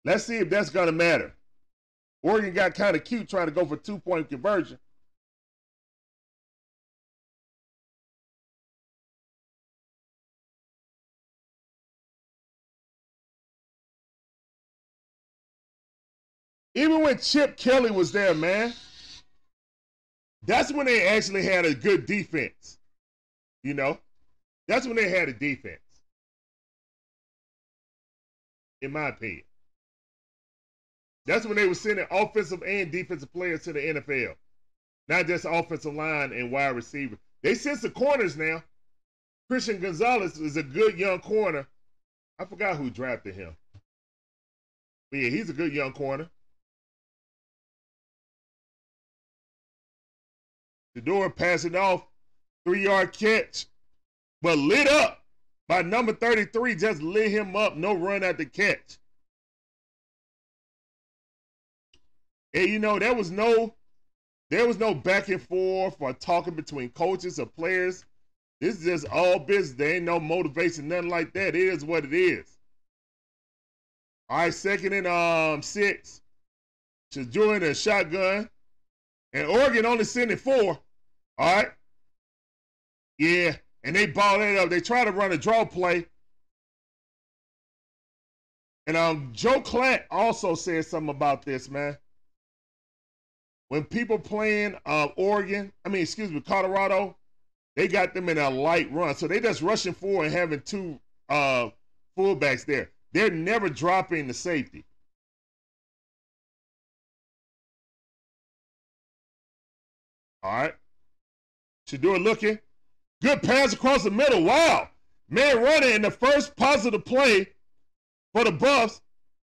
Let's see if that's to matter. Oregon got kind of cute trying to go for two point conversion. Even when Chip Kelly was there, man, that's when they actually had a good defense. You know, that's when they had a defense, in my opinion. That's when they were sending offensive and defensive players to the NFL, not just offensive line and wide receiver. They sent the corners now. Christian Gonzalez is a good young corner. I forgot who drafted him. But yeah, he's a good young corner. The door passing off, three yard catch, but lit up by number 33, just lit him up. No run at the catch. And you know, there was no there was no back and forth or talking between coaches or players. This is just all business. There ain't no motivation, nothing like that. It is what it is. All right, second and um six. Shedeur a shotgun. And Oregon only sending four. All right. Yeah. And they ball it up. They try to run a draw play. And um Joel Klatt also said something about this, man when people playing uh, Oregon, I mean, excuse me, Colorado, they got them in a light run. So they just rushing forward and having two uh, fullbacks there. They're never dropping the safety. All right. Shedeur looking. Good pass across the middle. Wow. Man running in the first positive play for the Buffs.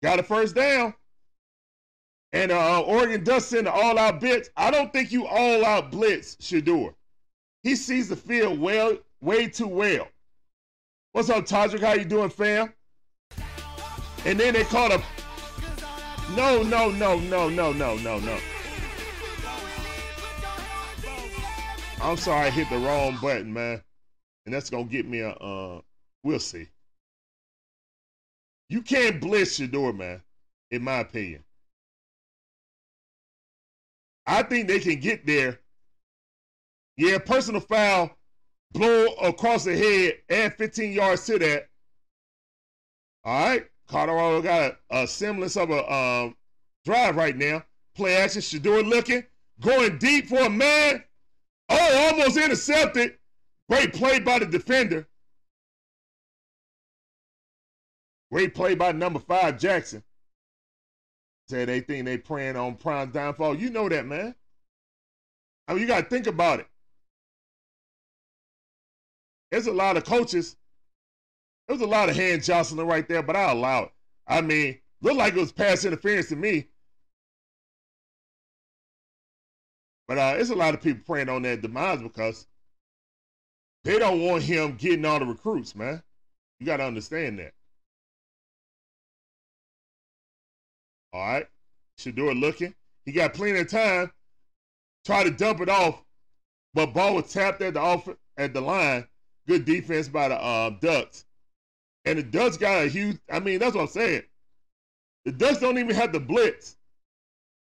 Got a first down and uh, Oregon does send an all out blitz. I don't think you all out blitz Shedeur. He sees the field well, way too well. What's up, Todrick? How you doing, fam? And then they called a no, no, no, no, no, no, no, no. I'm sorry, I hit the wrong button, man. And that's gonna get me a uh we'll see. You can't blitz Shedeur, man, in my opinion. I think they can get there. Yeah, personal foul, blow across the head, and 15 yards to that. All right, Colorado got a, a semblance of a um, drive right now. Play action, Shedeur looking, going deep for a man. Oh, almost intercepted. Great play by the defender. Great play by number five, Jackson. Said they think they praying on prime downfall. You know that, man. I mean, you got to think about it. There's a lot of coaches. There was a lot of hand jostling right there, but I allow it. I mean, looked like it was pass interference to me. But uh, it's a lot of people praying on that demise because they don't want him getting all the recruits, man. You got to understand that. All right. Shedeur looking. He got plenty of time. Try to dump it off, but ball was tapped at the off at the line. Good defense by the uh, Ducks. And the Ducks got a huge. I mean, that's what I'm saying. The Ducks don't even have the blitz,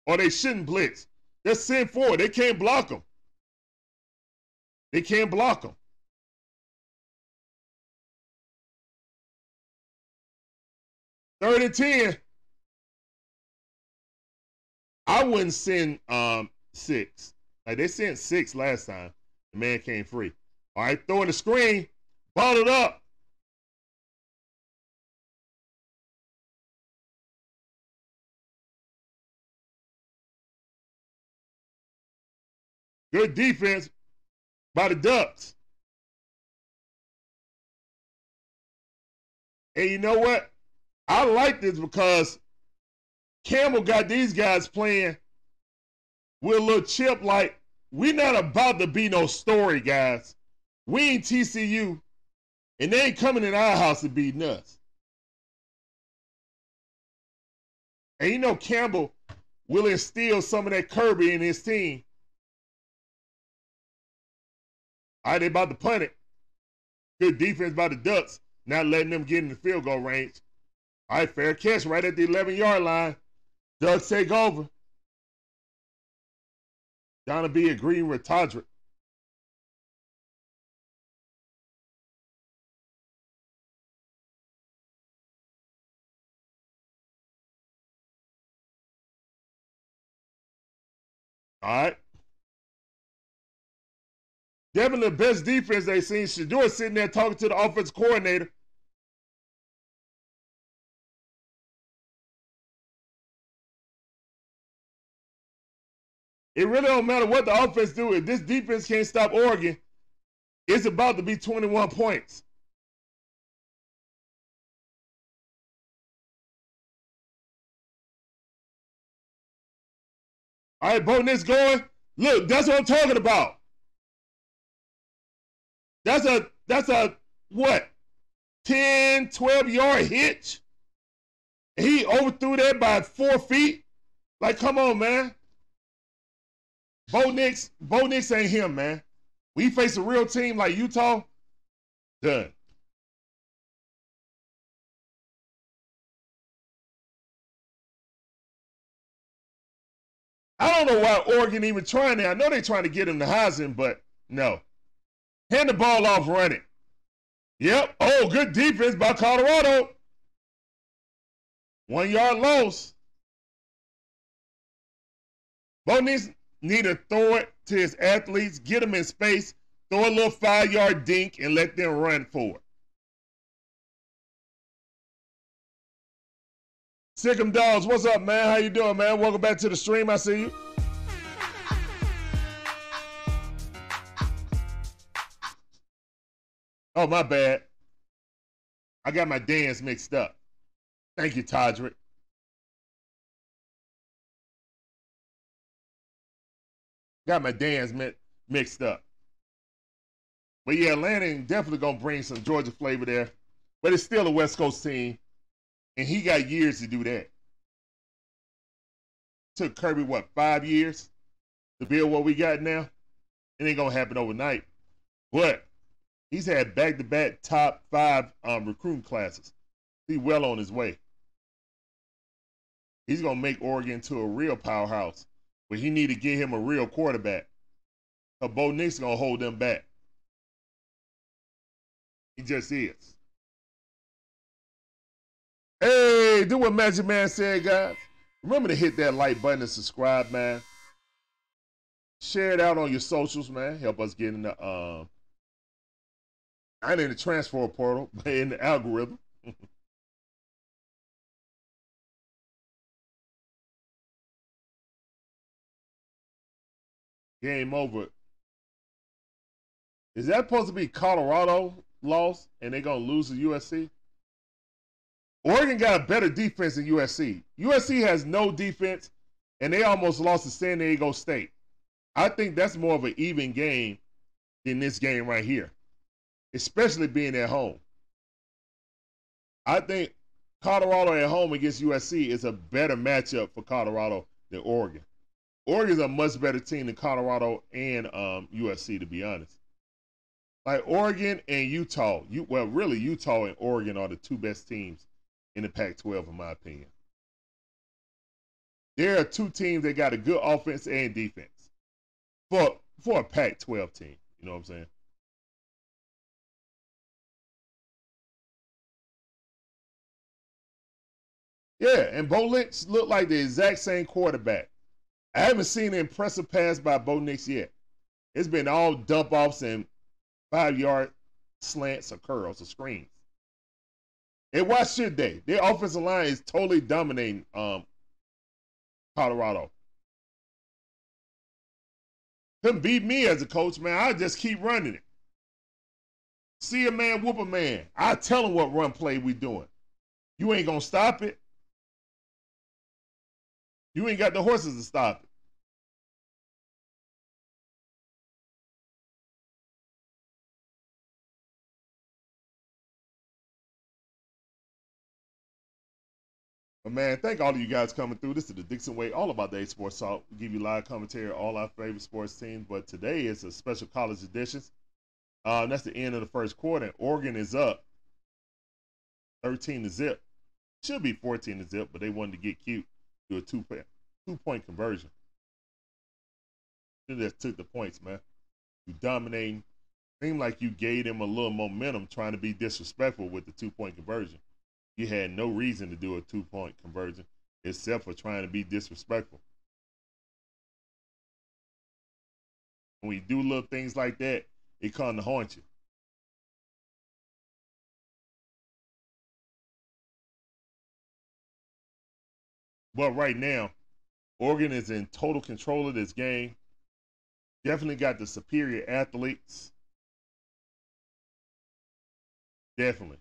or they shouldn't blitz. They're sent forward. They can't block them. They can't block them. Third and ten. I wouldn't send um six. Like they sent six last time. The man came free. All right, throwing the screen, ball it up. Good defense by the Ducks. And you know what? I like this because Campbell got these guys playing with a little chip like, we're not about to be no story, guys. We ain't TCU, and they ain't coming in our house to beat us. And you know Campbell will instill some of that Kirby in his team. All right, they about to punt it. Good defense by the Ducks, not letting them get in the field goal range. All right, fair catch right at the 11 yard line. Ducks take over. Donna B agreeing with Todrick. All right. Definitely the best defense they've seen. Shedeur sitting there talking to the offense coordinator. It really don't matter what the offense do. If this defense can't stop Oregon, it's about to be 21 points. All right, Bo Nix going. Look, that's what I'm talking about. That's a that's a what? 10, 12 yard hitch. He overthrew that by four feet. Like, come on, man. Bo Nix, Bo Nix ain't him, man. We face a real team like Utah, done. I don't know why Oregon even trying that. I know they're trying to get him to Heisman, but no. Hand the ball off, running. Yep. Oh, good defense by Colorado. One yard loss. Bo need to throw it to his athletes, get them in space, throw a little five yard dink, and let them run for it. Sick'em Dogs, what's up, man? How you doing, man? Welcome back to the stream. I see you. Oh, my bad. I got my dance mixed up. Thank you, Todrick. Got my dance mi- mixed up. But yeah, Lanning definitely gonna bring some Georgia flavor there. But it's still a West Coast team, and he got years to do that. Took Kirby what five years to build what we got now. It ain't gonna happen overnight, but he's had back-to-back top five um, recruiting classes. He's well on his way. He's gonna make Oregon to a real powerhouse, but he need to get him a real quarterback. Cause Bo Nix gonna hold them back. He just is. Hey, do what Magic Man said, guys. Remember to hit that like button and subscribe, man. Share it out on your socials, man. Help us get in the um not in the transfer portal, but in the algorithm. Game over. Is that supposed to be Colorado loss and they're gonna lose to USC? Oregon got a better defense than USC. USC has no defense, and they almost lost to San Diego State. I think that's more of an even game than this game right here, especially being at home. I think Colorado at home against USC is a better matchup for Colorado than Oregon. Oregon's a much better team than Colorado and um, USC, to be honest. Like Oregon and Utah, you well, really Utah and Oregon are the two best teams in the Pac-12, in my opinion. There are two teams that got a good offense and defense for for a Pac-12 team. You know what I'm saying? Yeah, and Bo Nix looked like the exact same quarterback. I haven't seen an impressive pass by Bo Nix yet. It's been all dump offs and five yard slants or curls or screens. And why should they? Their offensive line is totally dominating um, Colorado. Couldn't beat me as a coach, man. I just keep running it. See a man, whoop a man. I tell him what run play we doing. You ain't gonna stop it. You ain't got the horses to stop it. But man, thank all of you guys coming through. This is the Dixon Way, all about the A Sports Talk. We give you live commentary, all our favorite sports teams. But today is a special college edition. Uh, that's the end of the first quarter. Oregon is up 13 to zip. Should be 14 to zip, but they wanted to get cute, do a two two point conversion. They just took the points, man. You dominating. Seemed like you gave them a little momentum trying to be disrespectful with the two point conversion. You had no reason to do a two point conversion except for trying to be disrespectful. When you do little things like that, it come to haunt you. But right now, Oregon is in total control of this game. Definitely got the superior athletes. Definitely.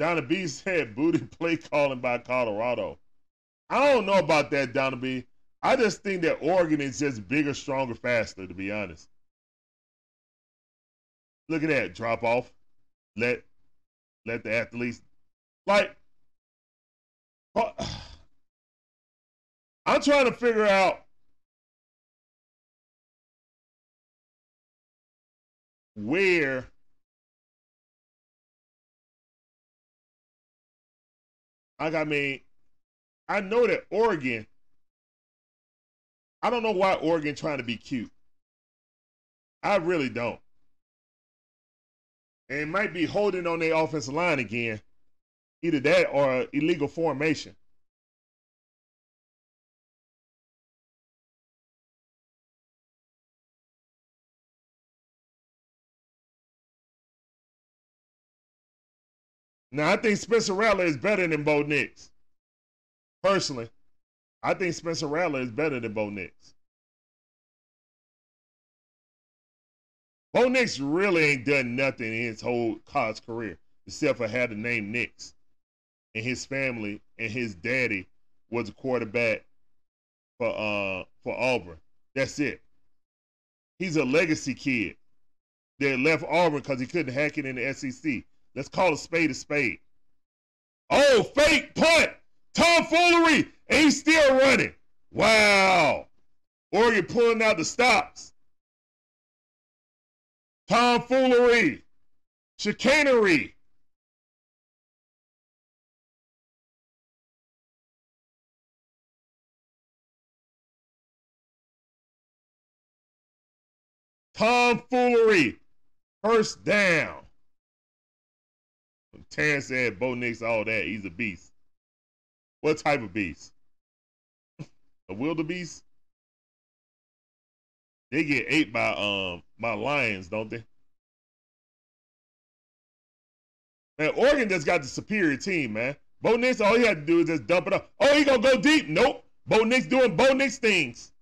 Donna B said booty play calling by Colorado. I don't know about that, Donna B. I just think that Oregon is just bigger, stronger, faster, to be honest. Look at that drop off. Let let the athletes like uh, I'm trying to figure out where like I mean. I know that Oregon. I don't know why Oregon trying to be cute. I really don't and might be holding on their offensive line again. Either that or illegal formation. Now I think Spencer Rattler is better than Bo Nix. Personally, I think Spencer Rattler is better than Bo Nix. Bo Nix really ain't done nothing in his whole college career except for had the name Nix. And his family and his daddy was a quarterback for uh for Auburn. That's it. He's a legacy kid that left Auburn because he couldn't hack it in the SEC. Let's call a spade a spade. Oh, fake punt, tomfoolery, and he's still running. Wow. Oregon pulling out the stops tomfoolery, chicanery. Tomfoolery. First down. Terrence said Bo Nix all that. He's a beast. What type of beast? a wildebeest? They get ate by um by lions, don't they? Man, Oregon just got the superior team, man. Bo Nix, all he had to do is just dump it up. Oh, he gonna go deep? Nope. Bo Nix doing Bo Nix things.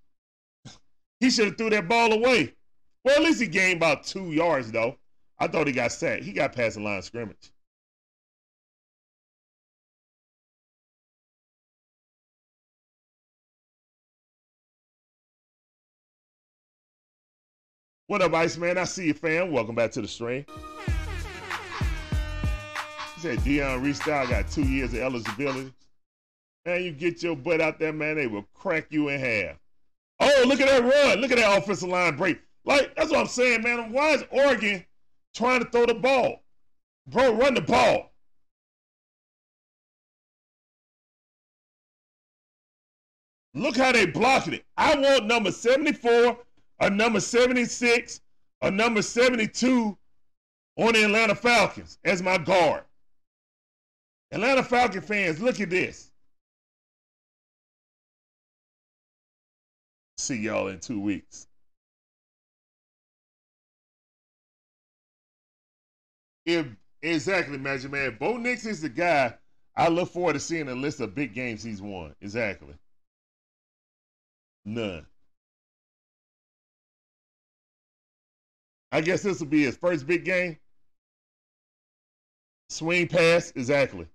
he should have threw that ball away. Well, at least he gained about two yards though. I thought he got sacked. He got past the line of scrimmage. What up, Iceman? I see you, fam. Welcome back to the stream. He said Deion Restyle got two years of eligibility. Man, you get your butt out there, man, they will crack you in half. Oh, look at that run. Look at that offensive line break. Like, that's what I'm saying, man. Why is Oregon trying to throw the ball? Bro, run the ball. Look how they blocking it. I want number 74 a number 76, a number 72 on the Atlanta Falcons as my guard. Atlanta Falcon fans, look at this. See y'all in two weeks. If exactly, Magic Man, Bo Nix is the guy I look forward to seeing a list of big games he's won. Exactly. None. I guess this will be his first big game. Swing pass, exactly.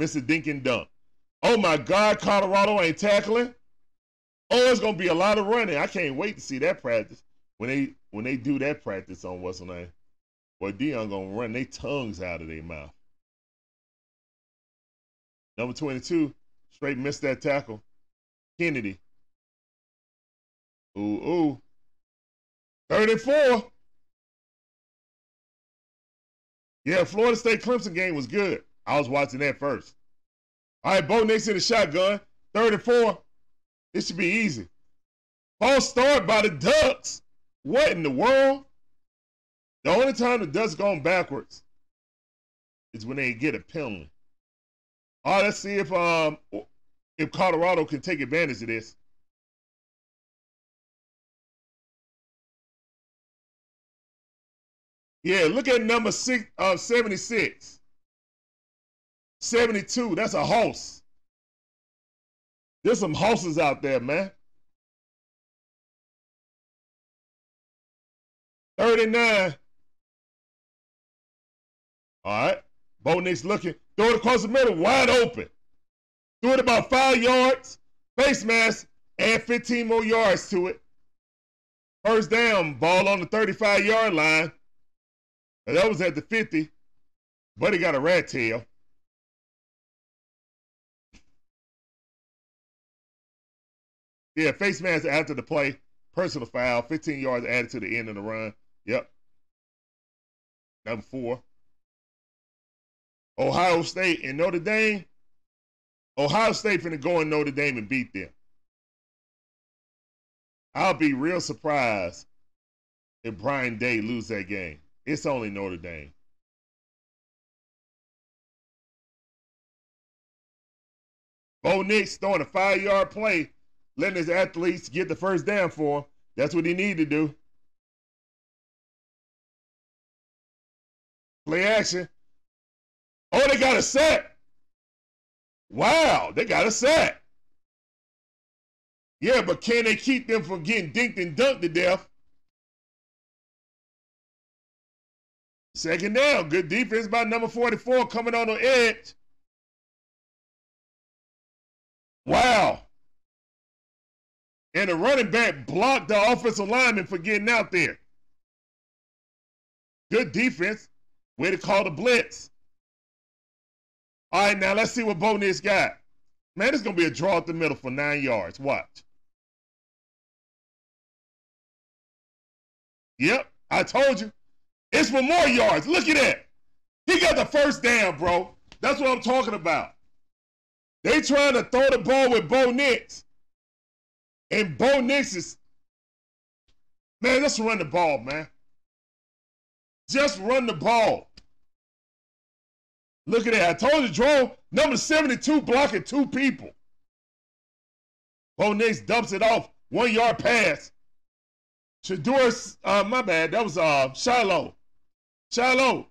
Mr. Dinkin dunk. Oh my God, Colorado ain't tackling. Oh, it's gonna be a lot of running. I can't wait to see that practice. when they when they do that practice on what's the name, boy Deion gonna run their tongues out of their mouth. Number 22, straight missed that tackle. Kennedy. Ooh, ooh. 34. Yeah, Florida State Clemson game was good. I was watching that first. All right, Bo Nix in the shotgun. 34. It should be easy. False start by the Ducks. What in the world? The only time the Ducks going backwards is when they get a penalty. All right, let's see if um if Colorado can take advantage of this. Yeah, look at number six, uh, 76. 72, that's a horse. There's some horses out there, man. 39. All right. Bo Nix looking. Throw it across the middle, wide open. Threw it about five yards. Face mask, add 15 more yards to it. First down, ball on the 35 yard line. That was at the 50. Buddy got a rat tail. Yeah, face mask after the play. Personal foul. 15 yards added to the end of the run. Yep. Number four. Ohio State and Notre Dame. Ohio State finna go in Notre Dame and beat them. I'll be real surprised if Brian Day lose that game. It's only Notre Dame. Bo Nix throwing a five-yard play, letting his athletes get the first down for him. That's what he need to do. Play action. Oh, they got a set. Wow, they got a set. Yeah, but can they keep them from getting dinked and dunked to death? Second down. Good defense by number 44 coming on the edge. Wow. And the running back blocked the offensive lineman for getting out there. Good defense. Way to call the blitz. All right, now let's see what Bo Nix got. Man, it's going to be a draw at the middle for nine yards. Watch. Yep, I told you. It's for more yards. Look at that. He got the first down, bro. That's what I'm talking about. They trying to throw the ball with Bo Nix. And Bo Nix is, man, let's run the ball, man. Just run the ball. Look at that. I told you, Joe, number 72 blocking two people. Bo Nix dumps it off. One yard pass. Shedeur, uh, my bad. That was uh, Shilo. Shilo.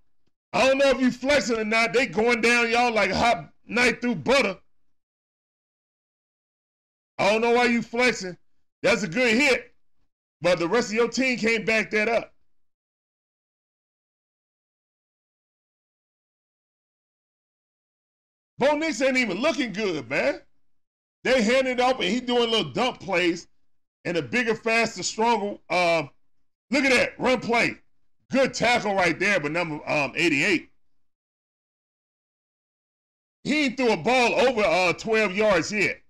I don't know if you flexing or not. They going down y'all like hot night through butter. I don't know why you flexing. That's a good hit. But the rest of your team can't back that up. Bo Nix ain't even looking good, man. They hand it off and he doing little dump plays and a bigger, faster, stronger. Um, look at that run play. Good tackle right there, but number um, 88. He threw a ball over uh, 12 yards yet.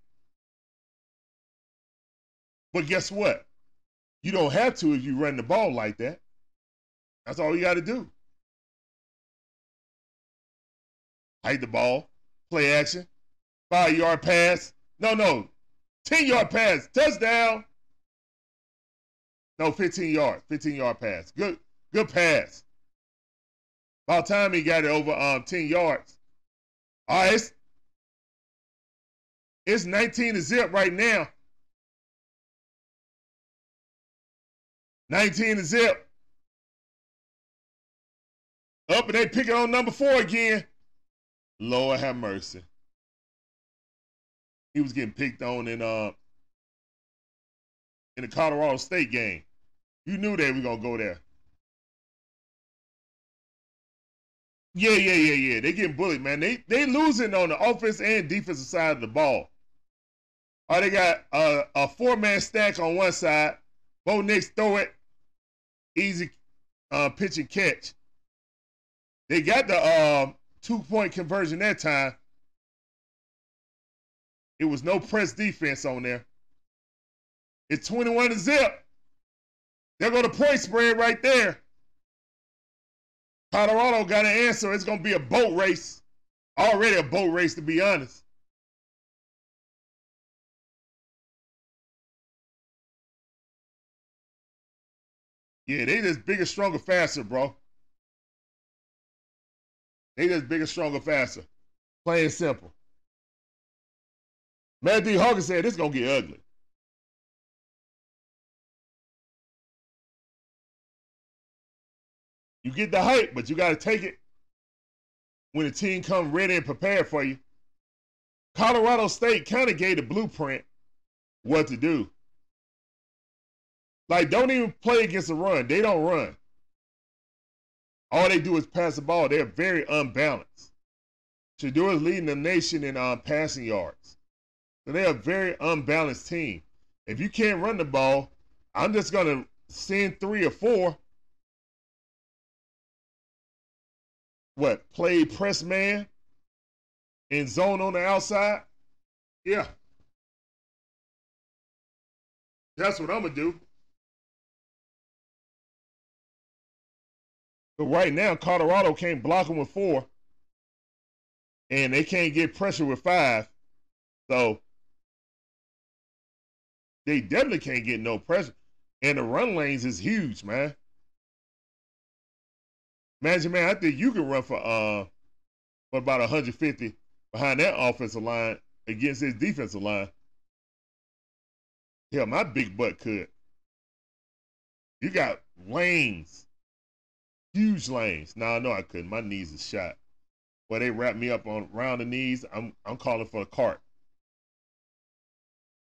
But guess what? You don't have to if you run the ball like that. That's all you got to do. Hide the ball, play action, five yard pass. No, no, 10 yard pass, touchdown. No, 15 yards, 15 yard pass. Good, good pass. By time he got it over um 10 yards. All right, it's, it's 19 to zip right now. 19 to zip. Up and they pick it on number four again. Lord have mercy. He was getting picked on in uh in the Colorado State game. You knew they were gonna go there. Yeah, yeah, yeah, yeah. They getting bullied, man. They they losing on the offense and defensive side of the ball. Oh, they got a, a four man stack on one side. Bo Nix throw it easy uh, pitch and catch. They got the uh, two point conversion that time. It was no press defense on there. It's 21 to zip. There go the point spread right there. Colorado got an answer. It's going to be a boat race. Already a boat race, to be honest. Yeah, they just bigger, stronger, faster, bro. They just bigger, stronger, faster. Plain simple. Matt D. Hawkins said this gonna get ugly. You get the hype, but you gotta take it when the team come ready and prepared for you. Colorado State kind of gave the blueprint what to do. Like, don't even play against the run. They don't run. All they do is pass the ball. They're very unbalanced. Shedeur is leading the nation in um, passing yards. So they're a very unbalanced team. If you can't run the ball, I'm just going to send three or four. What? Play press man and zone on the outside? Yeah. That's what I'm to do. But right now, Colorado can't block them with four, and they can't get pressure with five. So they definitely can't get no pressure. And the run lanes is huge, man. Imagine, man, I think you can run for uh for about 150 behind that offensive line against his defensive line. Hell, my big butt could. You got lanes Huge lanes. I know I couldn't. My knees is shot. Well, they wrap me up on round the knees. I'm I'm calling for a cart.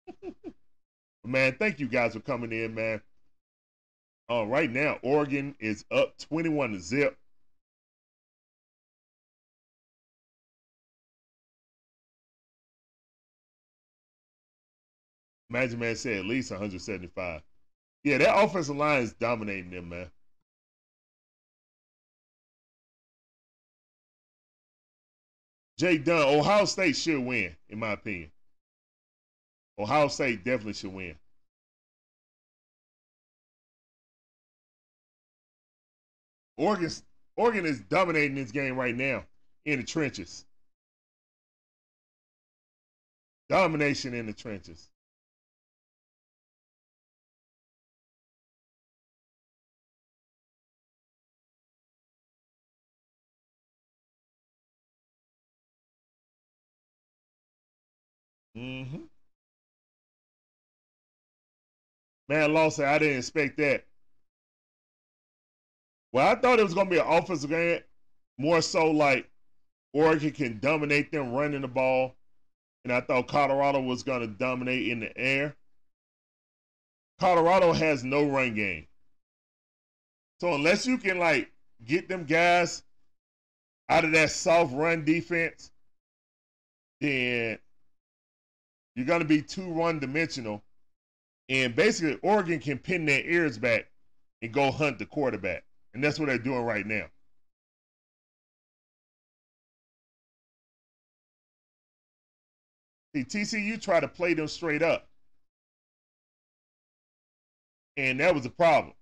man, thank you guys for coming in, man. Uh, right now, Oregon is up 21 to zip. Magic Man said at least 175. Yeah, that offensive line is dominating them, man. Jake Dunn, Ohio State should win, in my opinion. Ohio State definitely should win. Oregon, Oregon is dominating this game right now in the trenches. Domination in the trenches. Mm-hmm. Man, Law said I didn't expect that. Well, I thought it was gonna be an offensive game, more so like Oregon can dominate them running the ball, and I thought Colorado was gonna dominate in the air. Colorado has no run game, so unless you can like get them guys out of that soft run defense, then you're going to be too one dimensional. And basically, Oregon can pin their ears back and go hunt the quarterback. And that's what they're doing right now. See, TCU tried to play them straight up. And that was a problem.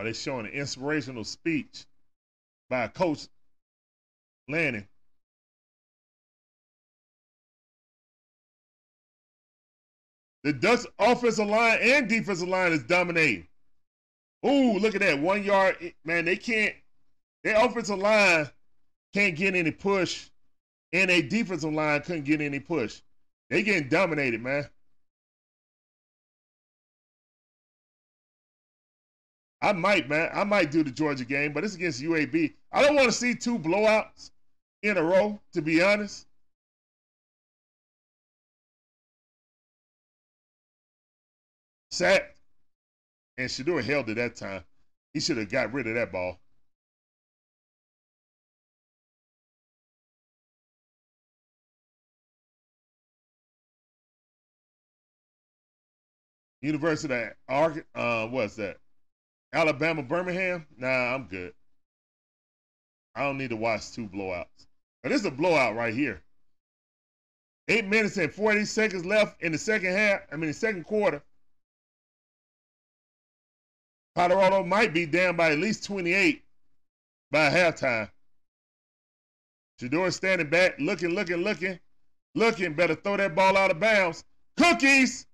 Are they showing an inspirational speech by Coach Lanning? The Ducks offensive line and defensive line is dominating. Ooh, look at that. One yard. Man, they can't, their offensive line can't get any push, and their defensive line couldn't get any push. They getting dominated, man. I might, man. I might do the Georgia game, but it's against UAB. I don't want to see two blowouts in a row, to be honest. sacked. And Shedeur held it that time. He should have got rid of that ball. University of Ark, uh, what's that? Alabama, Birmingham? Nah, I'm good. I don't need to watch two blowouts. But this is a blowout right here. Eight minutes and 40 seconds left in the second half. I mean, the second quarter. Colorado might be down by at least 28 by halftime. Shedeur standing back, looking, looking, looking, looking. Better throw that ball out of bounds. Cookies!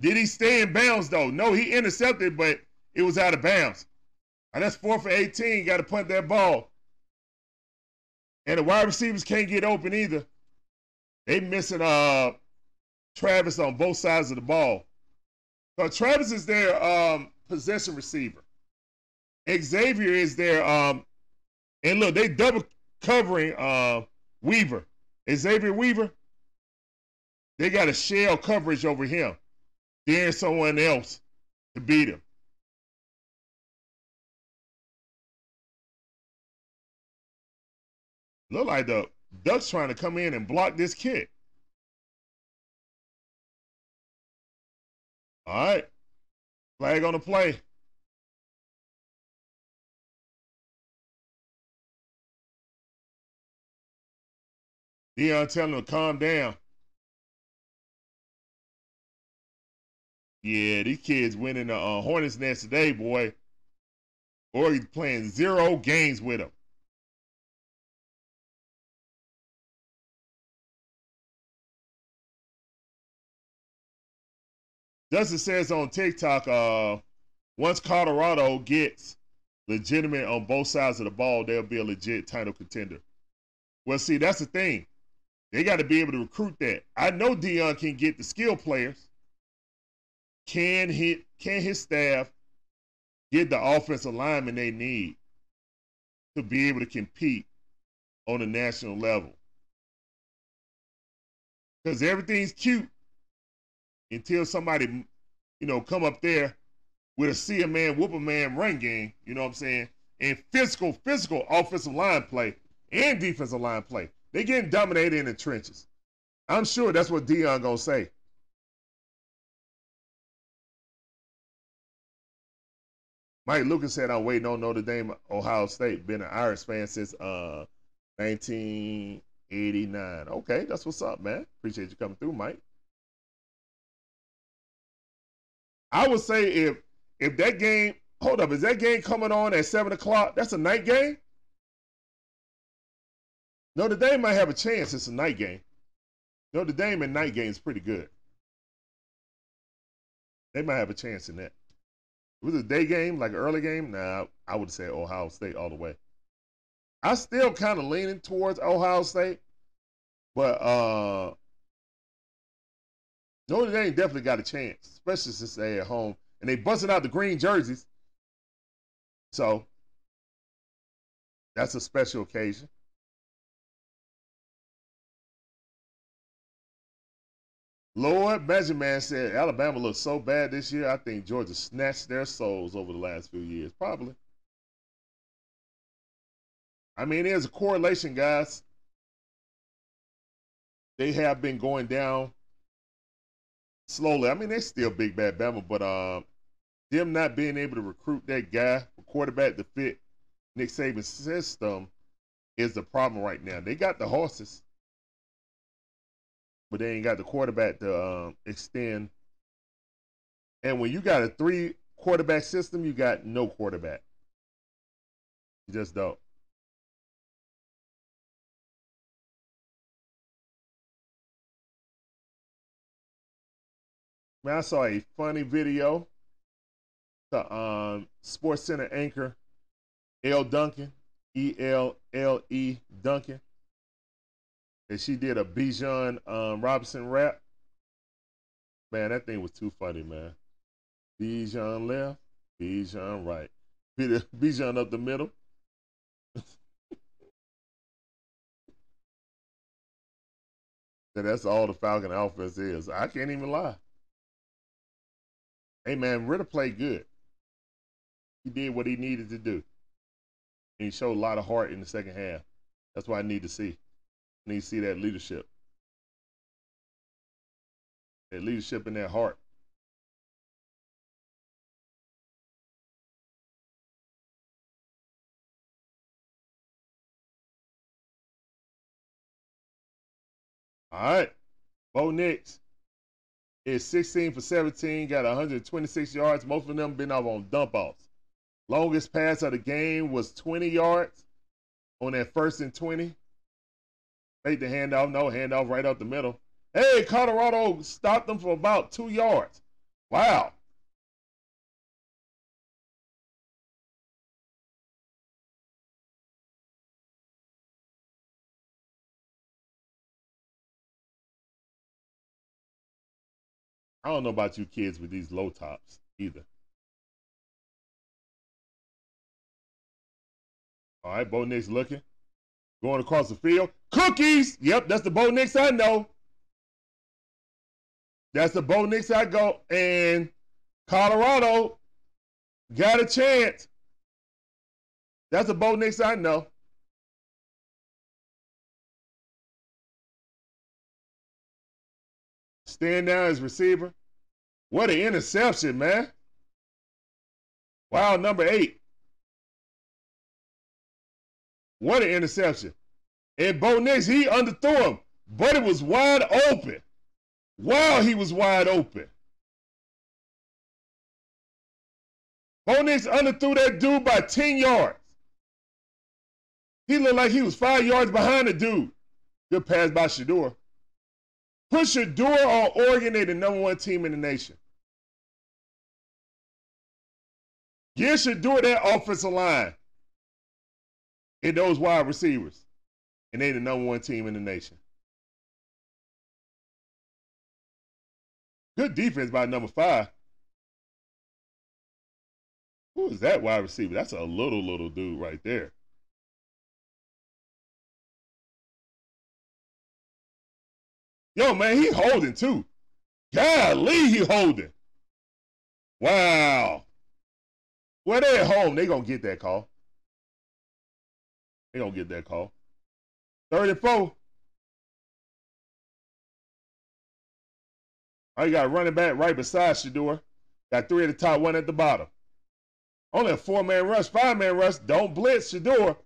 Did he stay in bounds though? No, he intercepted, but it was out of bounds. And that's four for 18. Got to punt that ball. And the wide receivers can't get open either. They missing uh Travis on both sides of the ball. So Travis is their um, possession receiver. Xavier is their um, and look, they double covering uh, Weaver. Xavier Weaver. They got a shell coverage over him. Daring someone else to beat him. Look like the Ducks trying to come in and block this kick. All right. Flag on the play. Deion telling him to calm down. Yeah, these kids winning the uh, Hornets Nest today, boy. Oregon's playing zero games with them. Dustin says on TikTok, uh, once Colorado gets legitimate on both sides of the ball, they'll be a legit title contender. Well, see, that's the thing. They got to be able to recruit that. I know Deion can get the skill players. Can he? Can his staff get the offensive lineman they need to be able to compete on a national level? Because everything's cute until somebody, you know, come up there with a see a man, whoop a man run game, you know what I'm saying? And physical, physical offensive line play and defensive line play. They getting dominated in the trenches. I'm sure that's what Deion gonna say. Mike Lucas said, "I'm waiting on Notre Dame, Ohio State. Been an Irish fan since uh, 1989. Okay, that's what's up, man. Appreciate you coming through, Mike. I would say if if that game, hold up, is that game coming on at seven o'clock? That's a night game. Notre Dame might have a chance. It's a night game. Notre Dame in night game is pretty good. They might have a chance in that. It was a day game, like an early game, nah, I would say Ohio State all the way. I still kind of leaning towards Ohio State, but uh Notre Dame definitely got a chance, especially since they at home and they busting out the green jerseys. So that's a special occasion. Lord Benjamin said Alabama looks so bad this year. I think Georgia snatched their souls over the last few years. Probably. I mean, there's a correlation, guys. They have been going down slowly. I mean, they're still big bad Bama, but uh, them not being able to recruit that guy, quarterback to fit Nick Saban's system, is the problem right now. They got the horses, but they ain't got the quarterback to um, extend. And when you got a three quarterback system, you got no quarterback. You just don't. Man, I saw a funny video. The um, Sports Center anchor, Elle Duncan, E L L E Duncan, and she did a Bijan um, Robinson rap. Man, that thing was too funny, man. Bijan left, Bijan right, Bijan up the middle. and that's all the Falcon offense is. I can't even lie. Hey man, Ridder played good. He did what he needed to do. And he showed a lot of heart in the second half. That's what I need to see. Need to see that leadership. That leadership in their heart. All right. Bo Nix is 16 for 17, got 126 yards. Most of them been off on dump offs. Longest pass of the game was 20 yards on that first and 20. Made the handoff, no handoff right up the middle. Hey, Colorado stopped them for about two yards. Wow. I don't know about you kids with these low tops either. All right, Bo Nix looking. Going across the field. Cookies! Yep, that's the Bo Nix I know. That's the Bo Nix I go. And Colorado got a chance. That's the Bo Nix I know. Stand down as receiver. What an interception, man. Wow, number eight. What an interception. And Bo Nix, he underthrew him, but it was wide open. Wow, he was wide open. Bo Nix underthrew that dude by 10 yards. He looked like he was five yards behind the dude. Good pass by Shedeur. Put Shedeur on Oregon, they the number one team in the nation. Give Shedeur that offensive line and those wide receivers. And they the number one team in the nation. Good defense by number five. Who is that wide receiver? That's a little, little dude right there. Yo, man, he holding too. Golly, he holding. Wow. Well, they at home. They gonna get that call. They gonna get that call. 34. I got running back right beside Shedeur. Got three at the top, one at the bottom. Only a four-man rush, five-man rush. Don't blitz Shedeur.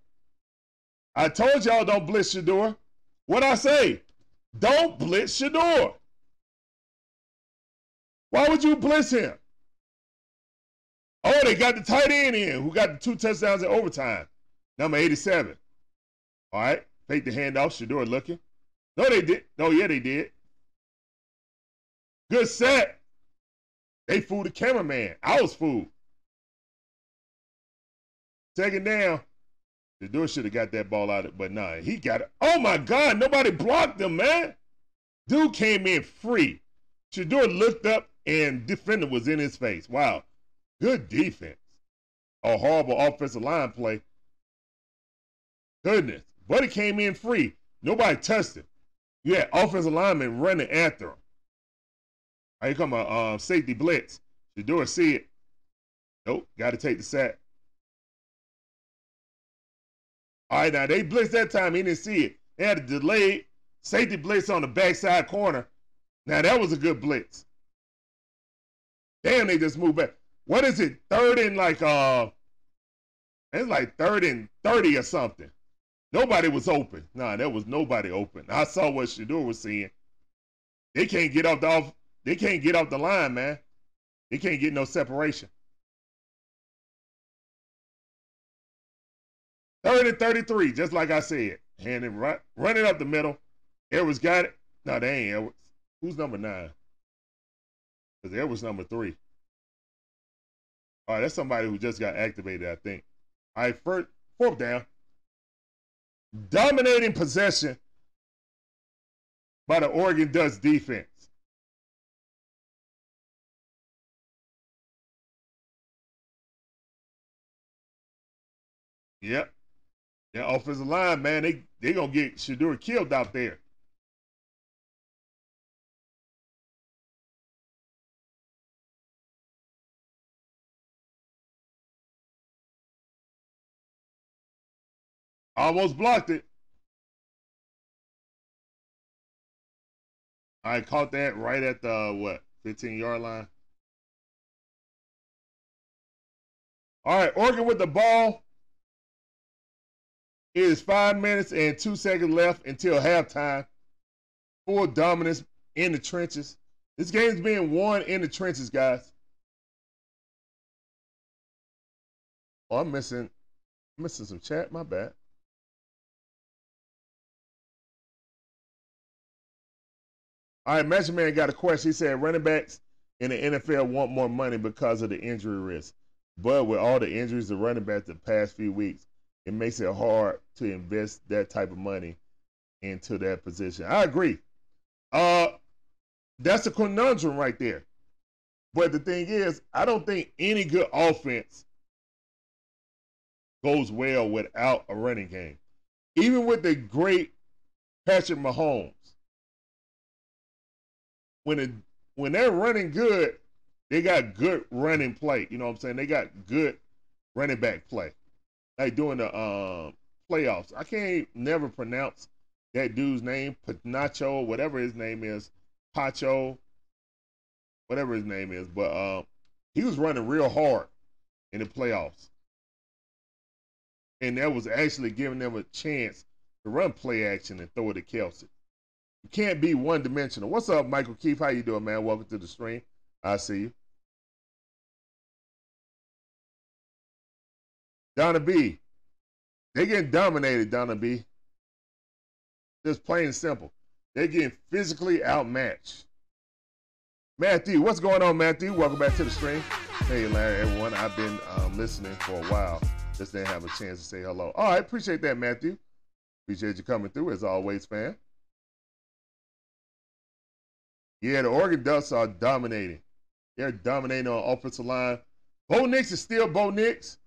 I told y'all don't blitz Shedeur. What I say? Don't blitz Shedeur. Why would you blitz him? Oh, they got the tight end in who got the two touchdowns in overtime. Number 87. All right. Fake the handoff. Shedeur looking. No, they did. No, yeah, they did. Good set. They fooled the cameraman. I was fooled. Second down. Shedeur should have got that ball out, of but nah, he got it. Oh my God, nobody blocked him, man. Dude came in free. Shedeur looked up and defender was in his face. Wow. Good defense. A horrible offensive line play. Goodness. But he came in free. Nobody touched him. You had offensive linemen running after him. Here come a uh, safety blitz. Shedeur see it. Nope. Got to take the sack. All right, now they blitzed that time. He didn't see it. They had a delayed safety blitz on the backside corner. Now that was a good blitz. Damn, they just moved back. What is it? Third and like uh it's like third and 30 or something. Nobody was open. Nah, there was nobody open. I saw what Shedeur was seeing. They can't get off the off, they can't get off the line, man. They can't get no separation. Third and 33, just like I said. Handing right, running up the middle. Edwards got it. No, they ain't Edwards. Who's number nine? Because Edwards number three. All right, that's somebody who just got activated, I think. All right, first, fourth down. Dominating possession by the Oregon Ducks defense. Yep. Yeah, offensive line, man, they they gonna get Shedeur killed out there. Almost blocked it. I caught that right at the what 15 yard line. All right, Oregon with the ball. It is five minutes and two seconds left until halftime. Full dominance in the trenches. This game's being won in the trenches, guys. Oh, I'm missing, missing some chat. My bad. All right, Magic Man got a question. He said running backs in the NFL want more money because of the injury risk. But with all the injuries to running backs the past few weeks, it makes it hard to invest that type of money into that position. I agree. Uh that's a conundrum right there. But the thing is, I don't think any good offense goes well without a running game. Even with the great Patrick Mahomes, when it when they're running good, they got good running play. You know what I'm saying? They got good running back play. Like doing the um, playoffs. I can't never pronounce that dude's name, Panacho, whatever his name is, Pacho, whatever his name is. But uh, he was running real hard in the playoffs. And that was actually giving them a chance to run play action and throw it to Kelce. Can't be one dimensional. What's up, Michael Keith? How you doing, man? Welcome to the stream. I see you. Donna B. They getting dominated, Donna B. Just plain and simple. They're getting physically outmatched. Matthew, what's going on, Matthew? Welcome back to the stream. Hey, Larry, everyone. I've been um, listening for a while. Just didn't have a chance to say hello. All right, appreciate that, Matthew. Appreciate you coming through as always, fan. Yeah, the Oregon Ducks are dominating. They're dominating on offensive line. Bo Nix is still Bo Nix,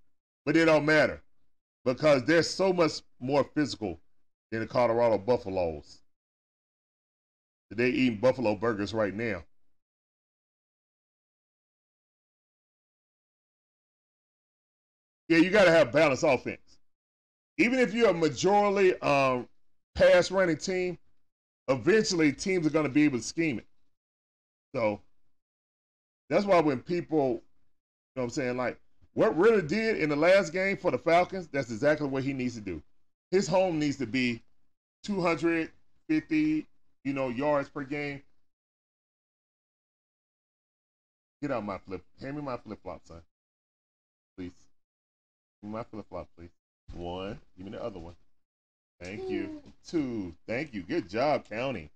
but it don't matter because they're so much more physical than the Colorado Buffaloes. They're eating buffalo burgers right now. Yeah, you got to have balanced offense. Even if you're a majority um, pass running team, eventually teams are going to be able to scheme it. So that's why when people, you know what I'm saying, like what Ridder did in the last game for the Falcons, that's exactly what he needs to do. His home needs to be 250, you know, yards per game. Get out my flip. Hand me my flip flop, son. Please. Give me my flip flop, please. One. Give me the other one. Thank you. Mm. Two. Thank you. Good job counting.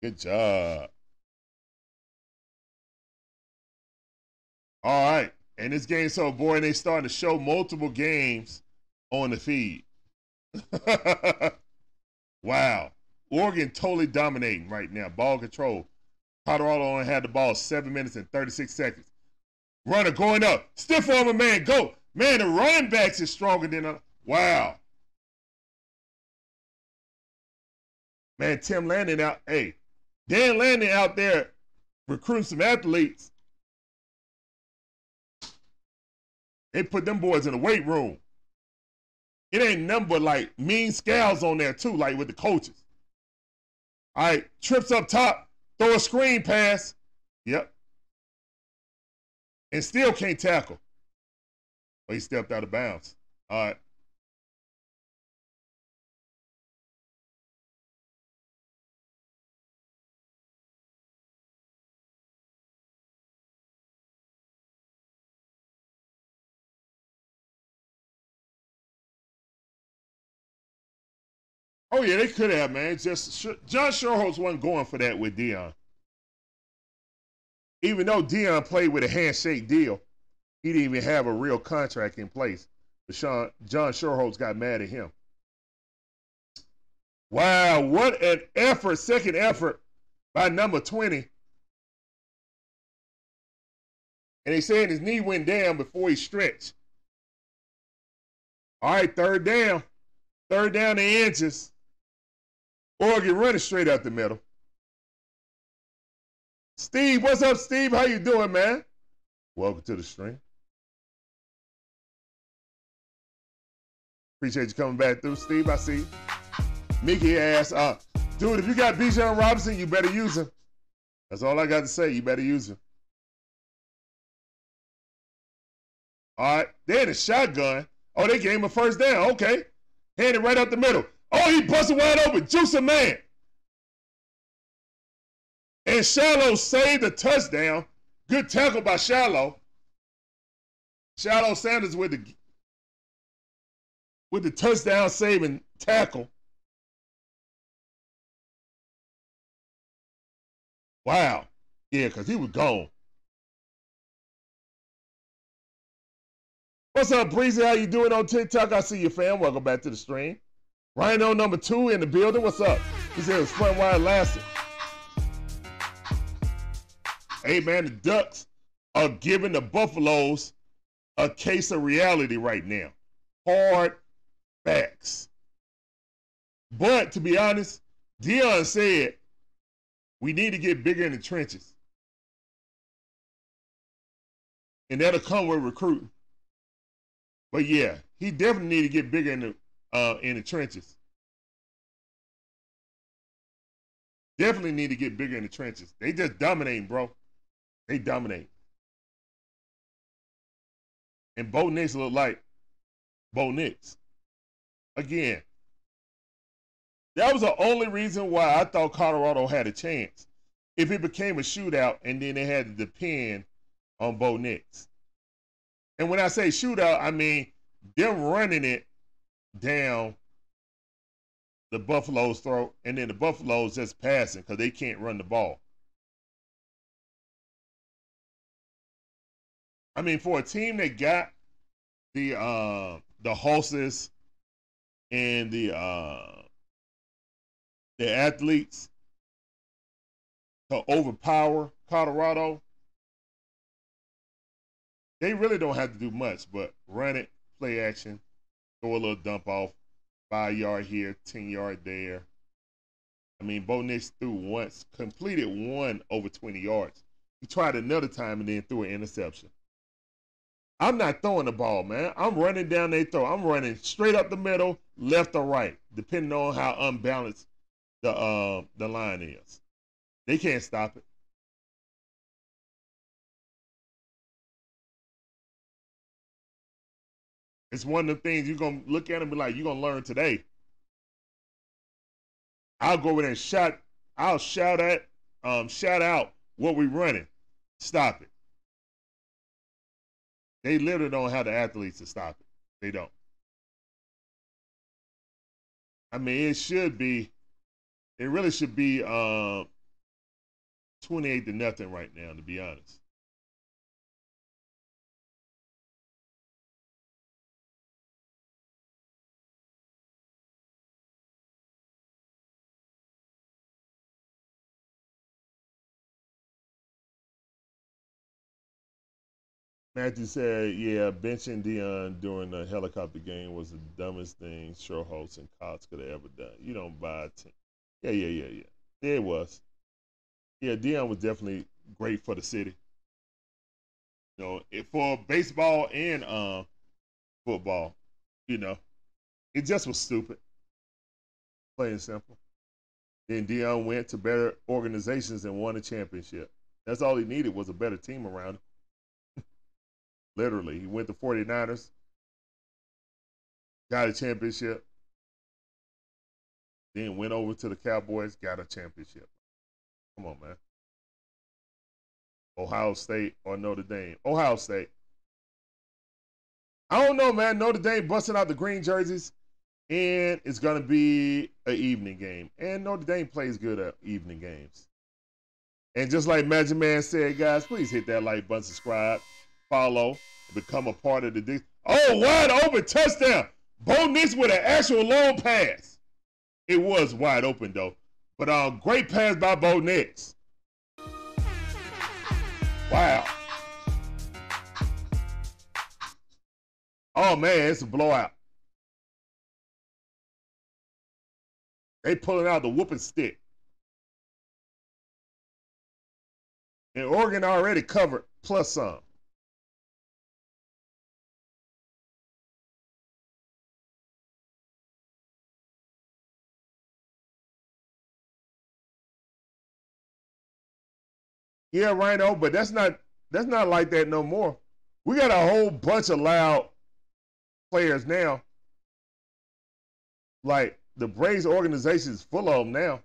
Good job. All right. And this game, so boy, they starting to show multiple games on the feed. wow. Oregon totally dominating right now. Ball control. Colorado only had the ball seven minutes and 36 seconds. Runner going up. Stiff arm a man. Go. Man, the running backs is stronger than a. Wow. Man, Tim Lanning out. Hey, Dan Lanning out there recruiting some athletes They put them boys in the weight room. It ain't but like mean scales on there too, like with the coaches. All right, trips up top, throw a screen pass. Yep. And still can't tackle. But he stepped out of bounds. All right. Oh yeah, they could have, man. Just John Schuerholz wasn't going for that with Deion. Even though Deion played with a handshake deal, he didn't even have a real contract in place. But Sean, John Schuerholz got mad at him. Wow, what an effort, second effort by number 20. And they saying his knee went down before he stretched. All right, third down. Third down the inches. Oregon running straight out the middle. Steve, what's up, Steve? How you doing, man? Welcome to the stream. Appreciate you coming back through, Steve. I see. Mickey asked, uh, dude, if you got Bijan Robinson, you better use him. That's all I got to say. You better use him. All right. They had a shotgun. Oh, they gave him a first down. Okay. Hand it right up the middle. Oh, he busted wide open. Juice a man. And Shilo saved the touchdown. Good tackle by Shilo. Shilo Sanders with the with the touchdown saving tackle. Wow. Yeah, because he was gone. What's up, Breezy? How you doing on TikTok? I see you, fam. Welcome back to the stream. Rhino number two in the building. What's up? He said it was fun while it. Hey, man, the Ducks are giving the Buffaloes a case of reality right now. Hard facts. But to be honest, Deion said we need to get bigger in the trenches. And that'll come with recruiting. But yeah, he definitely need to get bigger in the uh, in the trenches. Definitely need to get bigger in the trenches. They just dominating, bro. They dominate. And Bo Nix look like Bo Nix. Again, that was the only reason why I thought Colorado had a chance. If it became a shootout and then they had to depend on Bo Nix. And when I say shootout, I mean them running it down the Buffalo's throat, and then the Buffaloes just passing because they can't run the ball. I mean, for a team that got the uh, the horses and the uh, the athletes to overpower Colorado, they really don't have to do much but run it, play action, throw a little dump off, five yard here, ten yard there. I mean, Bo Nix threw once, completed one over 20 yards. He tried another time and then threw an interception. I'm not throwing the ball, man. I'm running down they throw. I'm running straight up the middle, left or right, depending on how unbalanced the uh, the line is. They can't stop it. It's one of the things you're gonna look at and be like, you're gonna learn today. I'll go over there and shout, I'll shout at, um, shout out what we're running. Stop it. They literally don't have the athletes to stop it. They don't. I mean, it should be, it really should be uh, 28 to nothing right now, to be honest. Matthew said, "Yeah, benching Deion during the helicopter game was the dumbest thing Schuerholz and Cox could have ever done. You don't buy it. Yeah, yeah, yeah, yeah. There it was. Yeah, Deion was definitely great for the city. You know, for baseball and uh, football. You know, it just was stupid. Plain and simple. Then Deion went to better organizations and won a championship. That's all he needed was a better team around him. Literally. He went to 49ers, got a championship, then went over to the Cowboys, got a championship. Come on, man. Ohio State or Notre Dame? Ohio State. I don't know, man. Notre Dame busting out the green jerseys, and it's to be an evening game. And Notre Dame plays good at evening games. And just like Magic Man said, guys, please hit that like button, subscribe follow, become a part of the. oh, wide open touchdown. Bo Nix with an actual long pass. It was wide open though, but uh, great pass by Bo Nix. Wow. Oh man, it's a blowout. They pulling out the whooping stick. And Oregon already covered plus some. Yeah, Rhino, but that's not that's not like that no more. We got a whole bunch of loud players now. Like the Braves organization is full of them now.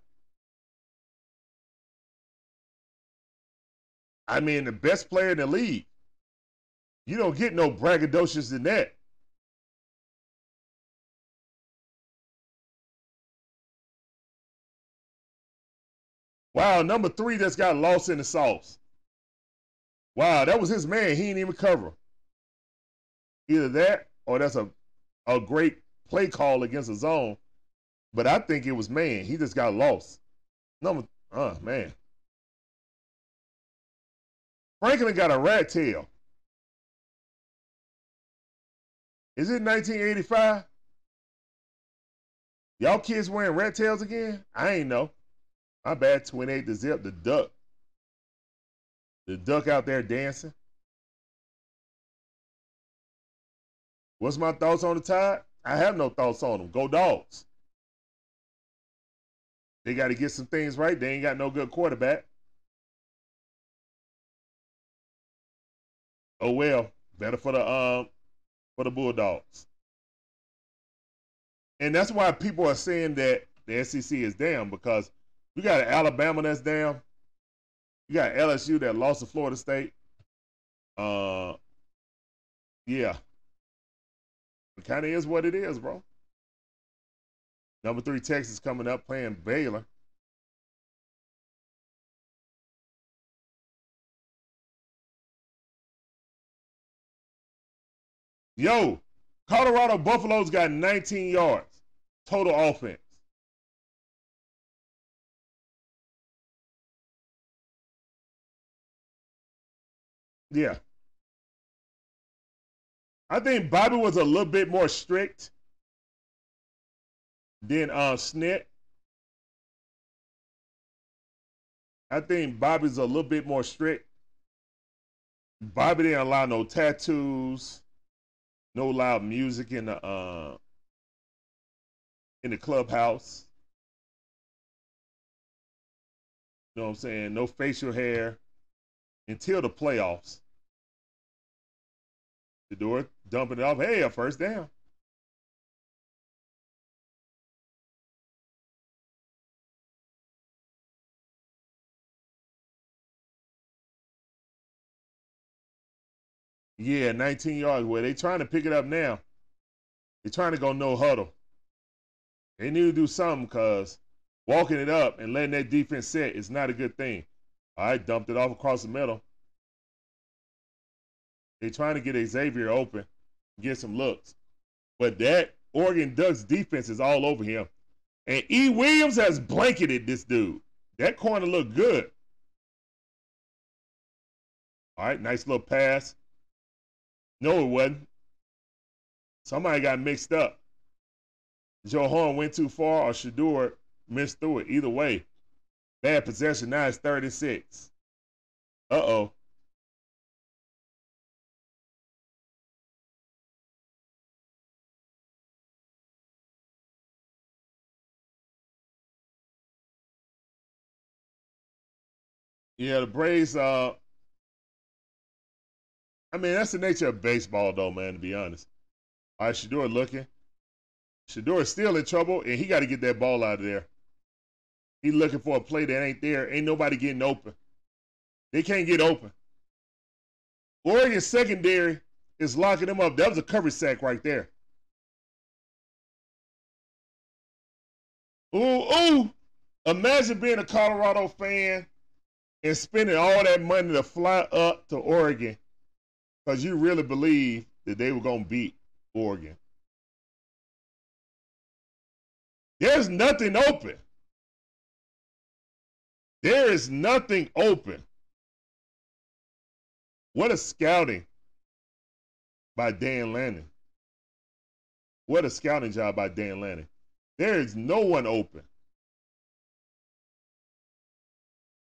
I mean, the best player in the league. You don't get no braggadocious than that. Wow, number three that's got lost in the sauce. Wow, that was his man. He didn't even cover. Either that or that's a, a great play call against a zone. But I think it was man. He just got lost. Number, oh, man. Franklin got a rat tail. Is it 1985? Y'all kids wearing rat tails again? I ain't know. My bad, 28 to zip, the duck. The duck out there dancing. What's my thoughts on the tide? I have no thoughts on them. Go dogs. They got to get some things right. They ain't got no good quarterback. Oh well, better for the um for the Bulldogs. And that's why people are saying that the SEC is down because you got Alabama that's down. You got LSU that lost to Florida State. Uh, yeah, it kind of is what it is, bro. Number three, Texas coming up playing Baylor. Yo, Colorado Buffaloes got 19 yards total offense. Yeah. I think Bobby was a little bit more strict than uh, Snit. I think Bobby's a little bit more strict. Bobby didn't allow no tattoos, no loud music in the uh, in the clubhouse. You know what I'm saying? No facial hair until the playoffs. Shedeur dumping it off. Hey, a first down. Yeah, 19 yards. Where they trying to pick it up now. They're trying to go no huddle. They need to do something because walking it up and letting that defense sit is not a good thing. Right, dumped it off across the middle. They're trying to get Xavier open, get some looks. But that Oregon Ducks defense is all over him. And E. Williams has blanketed this dude. That corner looked good. All right, nice little pass. No, it wasn't. Somebody got mixed up. Joe Horn went too far or Shedeur missed through it. Either way, bad possession. Now it's 36. Uh oh. Yeah, the Braves. Uh, I mean, that's the nature of baseball, though, man. To be honest. All right, Shedeur looking. Shedeur is still in trouble, and he got to get that ball out of there. He looking for a play that ain't there. Ain't nobody getting open. They can't get open. Oregon secondary is locking them up. That was a cover sack right there. Ooh, ooh. Imagine being a Colorado fan and spending all that money to fly up to Oregon because you really believe that they were going to beat Oregon. There's nothing open. There is nothing open. What a scouting by Dan Lanning. What a scouting job by Dan Lanning. There is no one open.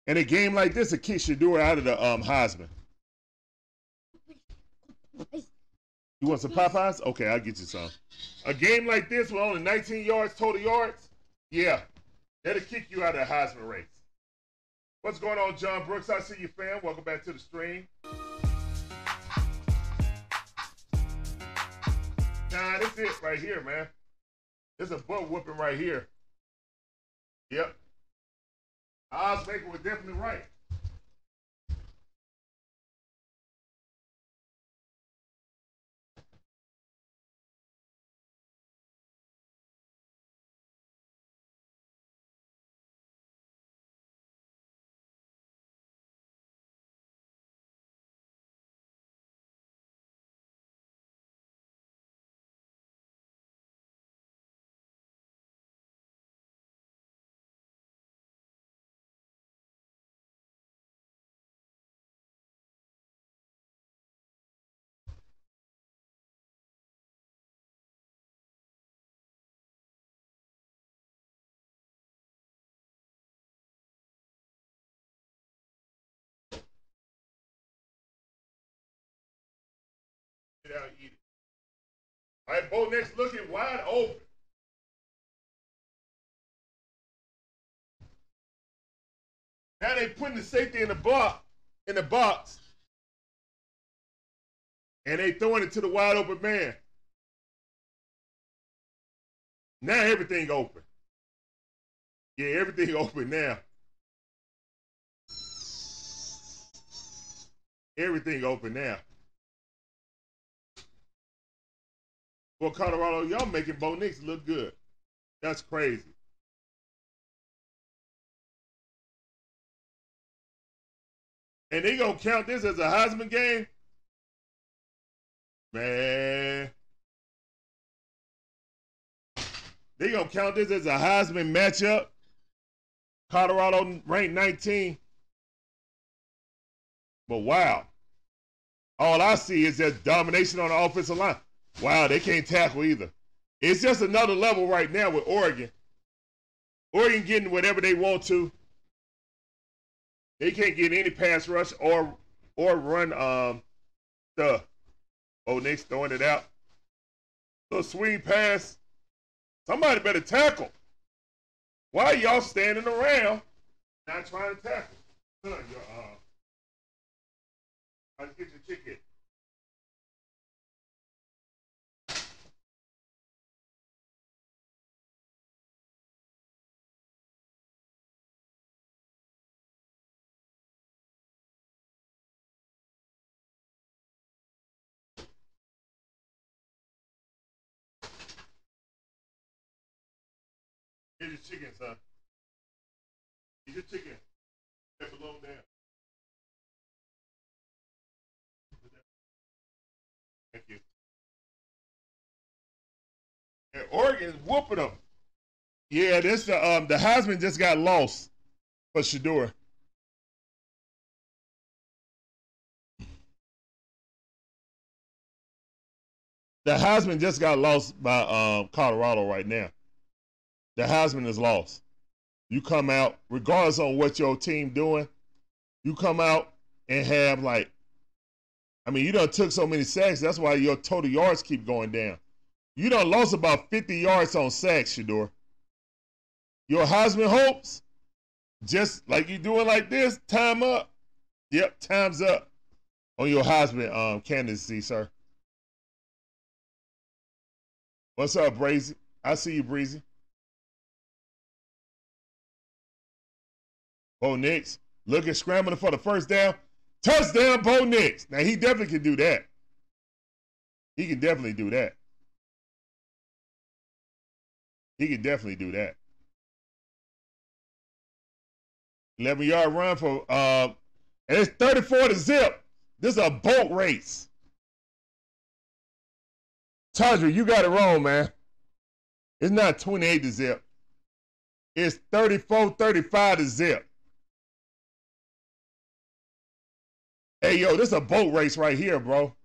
In a game like this, a kid should do it out of the um, Heisman. You want some Popeyes? Okay, I'll get you some. A game like this with only 19 yards total yards, yeah, that'll kick you out of the Heisman race. What's going on, John Brooks? I see you, fam. Welcome back to the stream. Nah, this it right here, man. This a butt whooping right here. Yep. Ozmaker was definitely right. Out, eat it. All right, Bo Nix looking wide open. Now they putting the safety in the box, in the box, and they throwing it to the wide open man. Now everything open. Yeah, everything open now. Everything open now. Well, Colorado, y'all making Bo Nix look good. That's crazy. And they gonna count this as a Heisman game? Man. They gonna count this as a Heisman matchup. Colorado ranked 19. But wow. All I see is just domination on the offensive line. Wow, they can't tackle either. It's just another level right now with Oregon. Oregon getting whatever they want to. They can't get any pass rush or or run um stuff. Oh, Nix throwing it out. Little swing pass. Somebody better tackle. Why are y'all standing around not trying to tackle? Son, your uh, get your chicken. Here's your chicken, son. Here's your chicken. Step alone down. Thank you. And Oregon's whooping them. Yeah, this the um the Heisman just got lost for Shedeur. The Heisman just got lost by um, Colorado right now. The Heisman is lost. You come out, regardless on what your team doing, you come out and have like, I mean, you done took so many sacks. That's why your total yards keep going down. You done lost about 50 yards on sacks, Shedeur. Your Heisman hopes, just like you doing like this, time up. Yep, time's up on your Heisman um, candidacy, sir. What's up, Breezy? I see you, Breezy. Bo Nix looking scrambling for the first down. Touchdown, Bo Nix. Now he definitely can do that. He can definitely do that. He can definitely do that. 11 yard run for uh and it's 34 to zip. This is a boat race. Tundra, you got it wrong, man. It's not 28 to zip. It's 34 35 to zip. Hey, yo, this is a boat race right here, bro.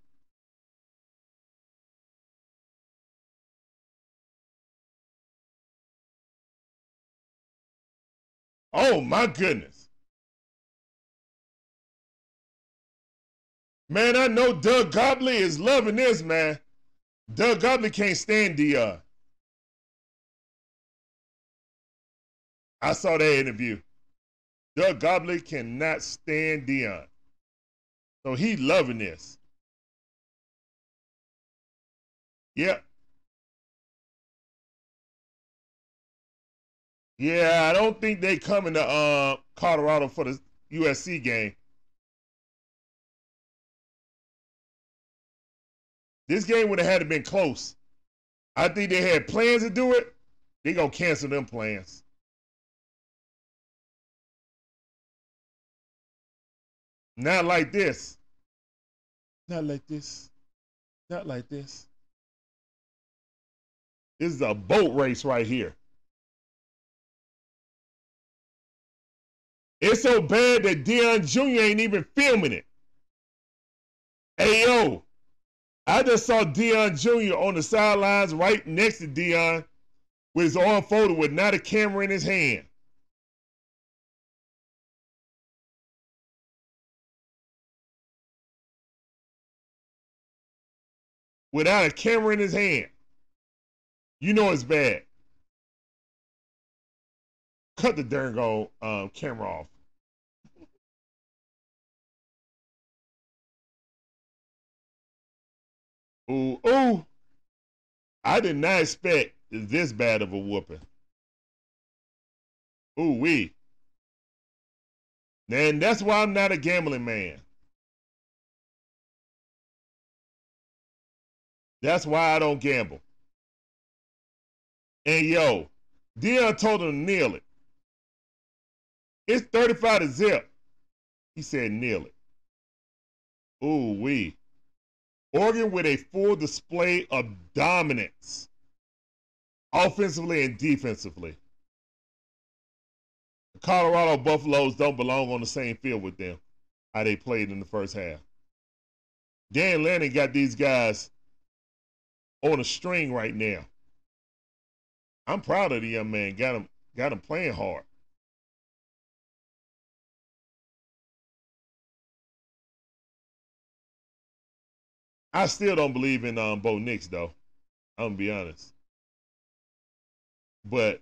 Oh, my goodness. Man, I know Doug Gottlieb is loving this, man. Doug Gottlieb can't stand the. Uh, I saw that interview. Doug Gottlieb cannot stand Deion. So he loving this. Yep. Yeah, I don't think they coming to uh, Colorado for the USC game. This game would have had to been close. I think they had plans to do it. They gonna cancel them plans. Not like this. Not like this. Not like this. This is a boat race right here. It's so bad that Deion Jr. ain't even filming it. Hey yo, I just saw Deion Jr. on the sidelines right next to Deion with his arm folded with not a camera in his hand. Without a camera in his hand. You know it's bad. Cut the darn go um, camera off. Ooh, ooh. I did not expect this bad of a whooping. Ooh, wee. And that's why I'm not a gambling man. That's why I don't gamble. And yo, Deion told him to kneel it. It's 35 to zip. He said kneel it. Ooh, wee. Oregon with a full display of dominance, offensively and defensively. The Colorado Buffaloes don't belong on the same field with them, how they played in the first half. Dan Lanning got these guys on a string right now. I'm proud of the young man. Got him, got him playing hard. I still don't believe in um, Bo Nix though. I'm gonna be honest. But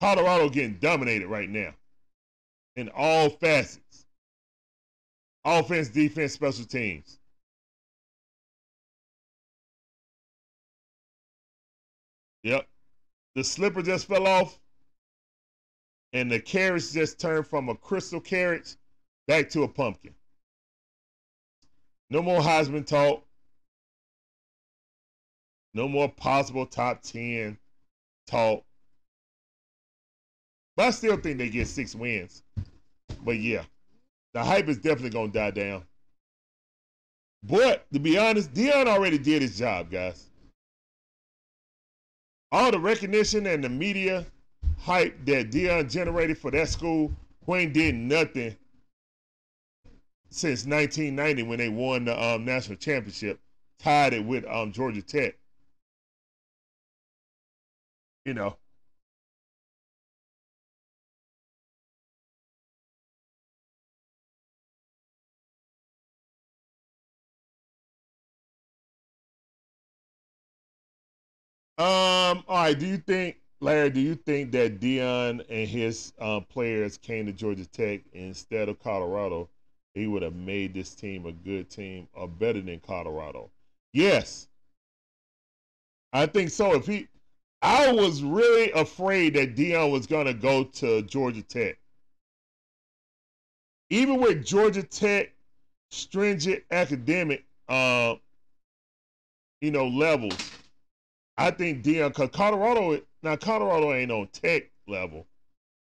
Colorado getting dominated right now in all facets. Offense, defense, special teams. Yep. The slipper just fell off. And the carrots just turned from a crystal carrot back to a pumpkin. No more Heisman talk. No more possible top 10 talk. But I still think they get six wins. But yeah, the hype is definitely going to die down. But to be honest, Deion already did his job, guys. All the recognition and the media hype that Deion generated for that school, Wayne did nothing since 1990 when they won the um, national championship, tied it with um, Georgia Tech. You know. Um. All right. Do you think, Larry? Do you think that Deion and his uh, players came to Georgia Tech instead of Colorado he would have made this team a good team or better than Colorado. Yes. I think so. If he I was really afraid that Deion was gonna go to Georgia Tech. Even with Georgia Tech stringent academic uh you know levels, I think Deion cause Colorado now Colorado ain't on tech level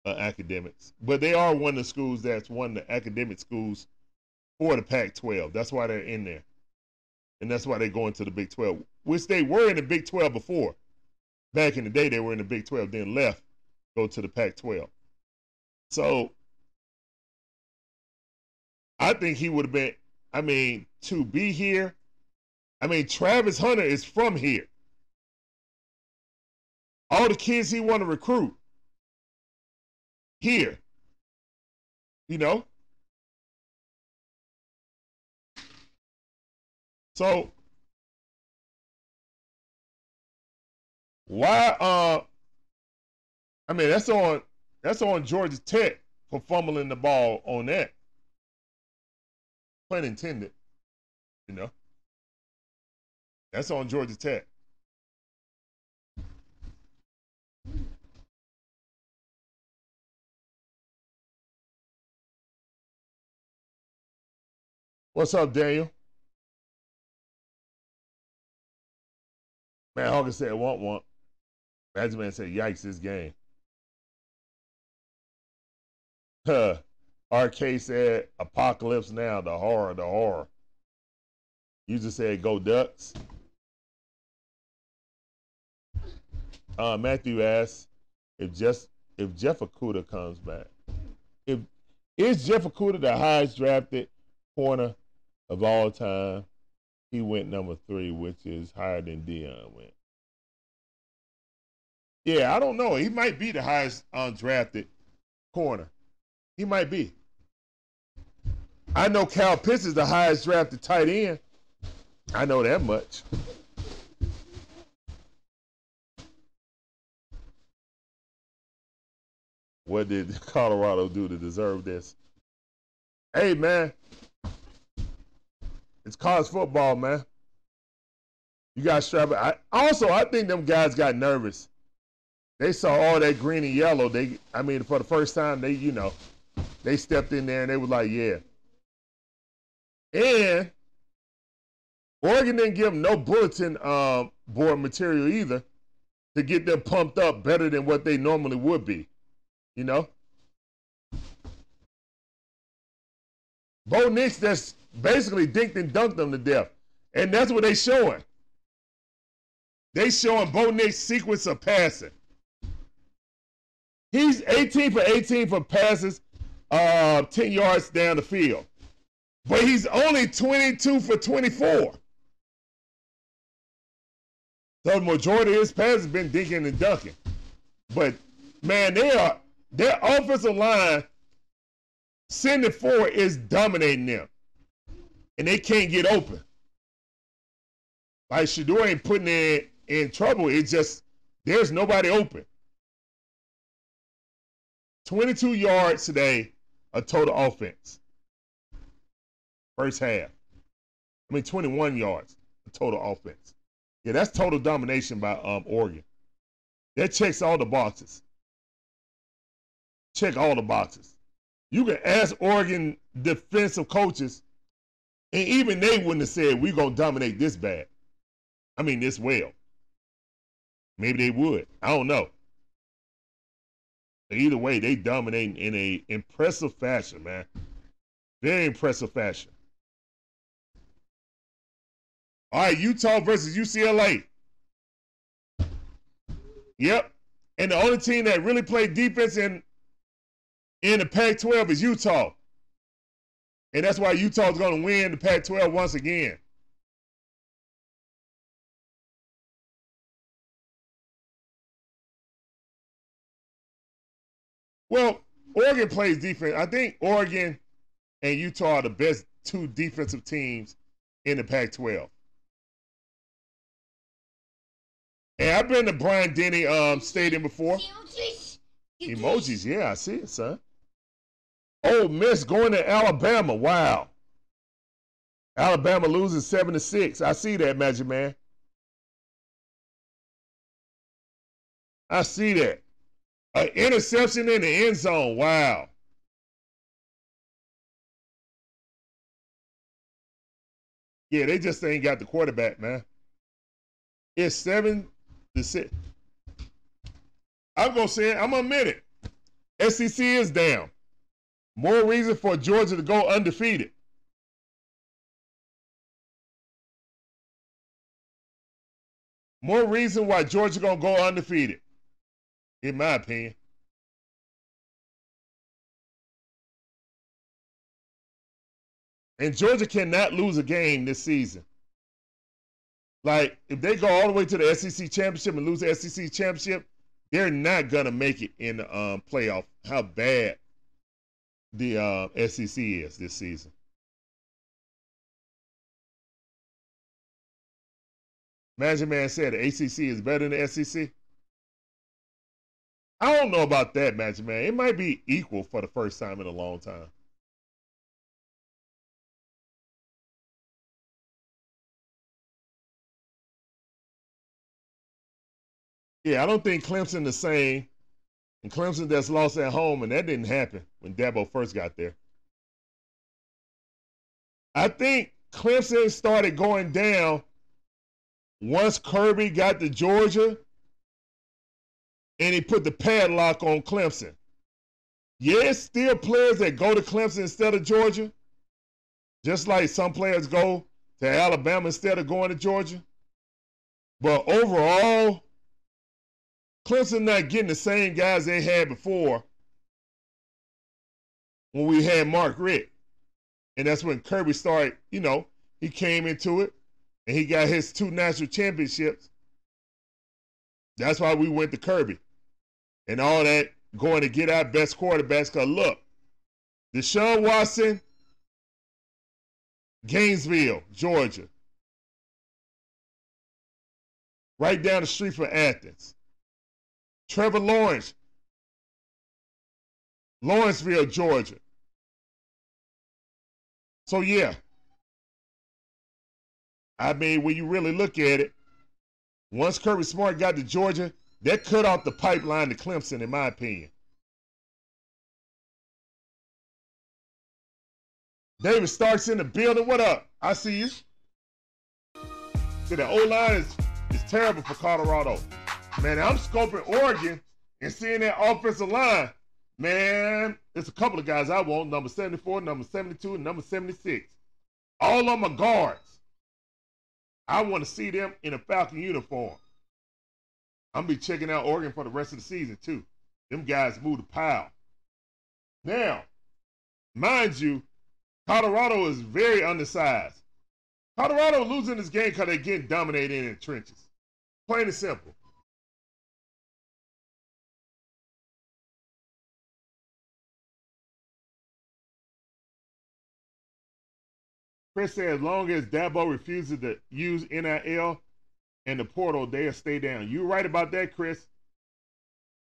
academics, but they are one of the schools that's one of the academic schools for the Pac 12. That's why they're in there. And that's why they're going to the Big 12, which they were in the Big 12 before. Back in the day, they were in the Big 12, then left, go to the Pac 12. So I think he would have been, I mean, to be here. I mean, Travis Hunter is from here. All the kids he want to recruit here. You know? So why uh I mean that's on That's on Georgia Tech for fumbling the ball on that. Pun intended. You know. That's on Georgia Tech. What's up, Daniel? Man, Hawkins said, want, want. Magic Man said, yikes, this game. Huh. RK said, apocalypse now, the horror, the horror. You just said, go Ducks. Uh, Matthew asks if just if Jeff Okudah comes back. If is Jeff Okudah the highest drafted corner of all time? He went number three, which is higher than Deion went. Yeah, I don't know. He might be the highest undrafted corner. He might be. I know Kyle Pitts is the highest drafted tight end. I know that much. What did Colorado do to deserve this? Hey, man. It's college football, man. You got strap. I, also, I think them guys got nervous. They saw all that green and yellow. They, I mean, for the first time, they, you know, they stepped in there and they were like, yeah. And Oregon didn't give them no bulletin um, board material either to get them pumped up better than what they normally would be. You know? Bo Nix that's basically dinked and dunked them to death. And that's what they showing. They showing Bo Nix sequence of passing. He's 18 for 18 for passes, uh, 10 yards down the field. But he's only 22 for 24. So the majority of his passes been dinking and dunking. But man, they are their offensive line, sending forward is dominating them. And they can't get open. Like Shedeur ain't putting in in trouble. It's just there's nobody open. 22 yards today, a total offense. First half. I mean, 21 yards, a total offense. Yeah, that's total domination by um, Oregon. That checks all the boxes check all the boxes. You can ask Oregon defensive coaches, and even they wouldn't have said we're gonna dominate this bad. I mean this well. Maybe they would. I don't know. But either way, they dominate in a impressive fashion, man. Very impressive fashion. All right, Utah versus UCLA. Yep. And the only team that really played defense in in the Pac 12 is Utah. And that's why Utah's going to win the Pac 12 once again. Well, Oregon plays defense. I think Oregon and Utah are the best two defensive teams in the Pac 12. And I've been to Brian Denny um, Stadium before. Emojis. Emojis, yeah, I see it, son. Ole Miss going to Alabama. Wow. Alabama loses seven to six. I see that, Magic Man. I see that. An interception in the end zone. Wow. Yeah, they just ain't got the quarterback, man. It's seven to six. I'm gonna say it. I'm gonna admit it. SEC is down. More reason for Georgia to go undefeated. More reason why Georgia gonna go undefeated, in my opinion. And Georgia cannot lose a game this season. Like, if they go all the way to the SEC championship and lose the SEC championship, they're not gonna make it in the um, playoff. How bad the uh, SEC is this season. Magic Man said ACC is better than the SEC. I don't know about that match, man. It might be equal for the first time in a long time. Yeah, I don't think Clemson the same. And Clemson that's lost at home, and that didn't happen when Dabo first got there. I think Clemson started going down once Kirby got to Georgia and he put the padlock on Clemson. Yes, still players that go to Clemson instead of Georgia, just like some players go to Alabama instead of going to Georgia. But overall, Clemson not getting the same guys they had before when we had Mark Richt. And that's when Kirby started, you know, he came into it and he got his two national championships. That's why we went to Kirby. And all that going to get our best quarterbacks. Because look, Deshaun Watson, Gainesville, Georgia. Right down the street from Athens. Trevor Lawrence, Lawrenceville, Georgia. So, yeah. I mean, when you really look at it, once Kirby Smart got to Georgia, that cut off the pipeline to Clemson, in my opinion. David Starks in the building. What up? I see you. See, the O line is, is terrible for Colorado. Man, I'm scoping Oregon and seeing that offensive line. Man, there's a couple of guys I want number 74, number 72, and number 76. All of them are guards. I want to see them in a Falcon uniform. I'm gonna be checking out Oregon for the rest of the season too. Them guys move the pile. Now, mind you, Colorado is very undersized. Colorado losing this game because they're getting dominated in the trenches. Plain and simple. Chris said, as long as Dabo refuses to use NIL and the portal, they'll stay down. You're right about that, Chris.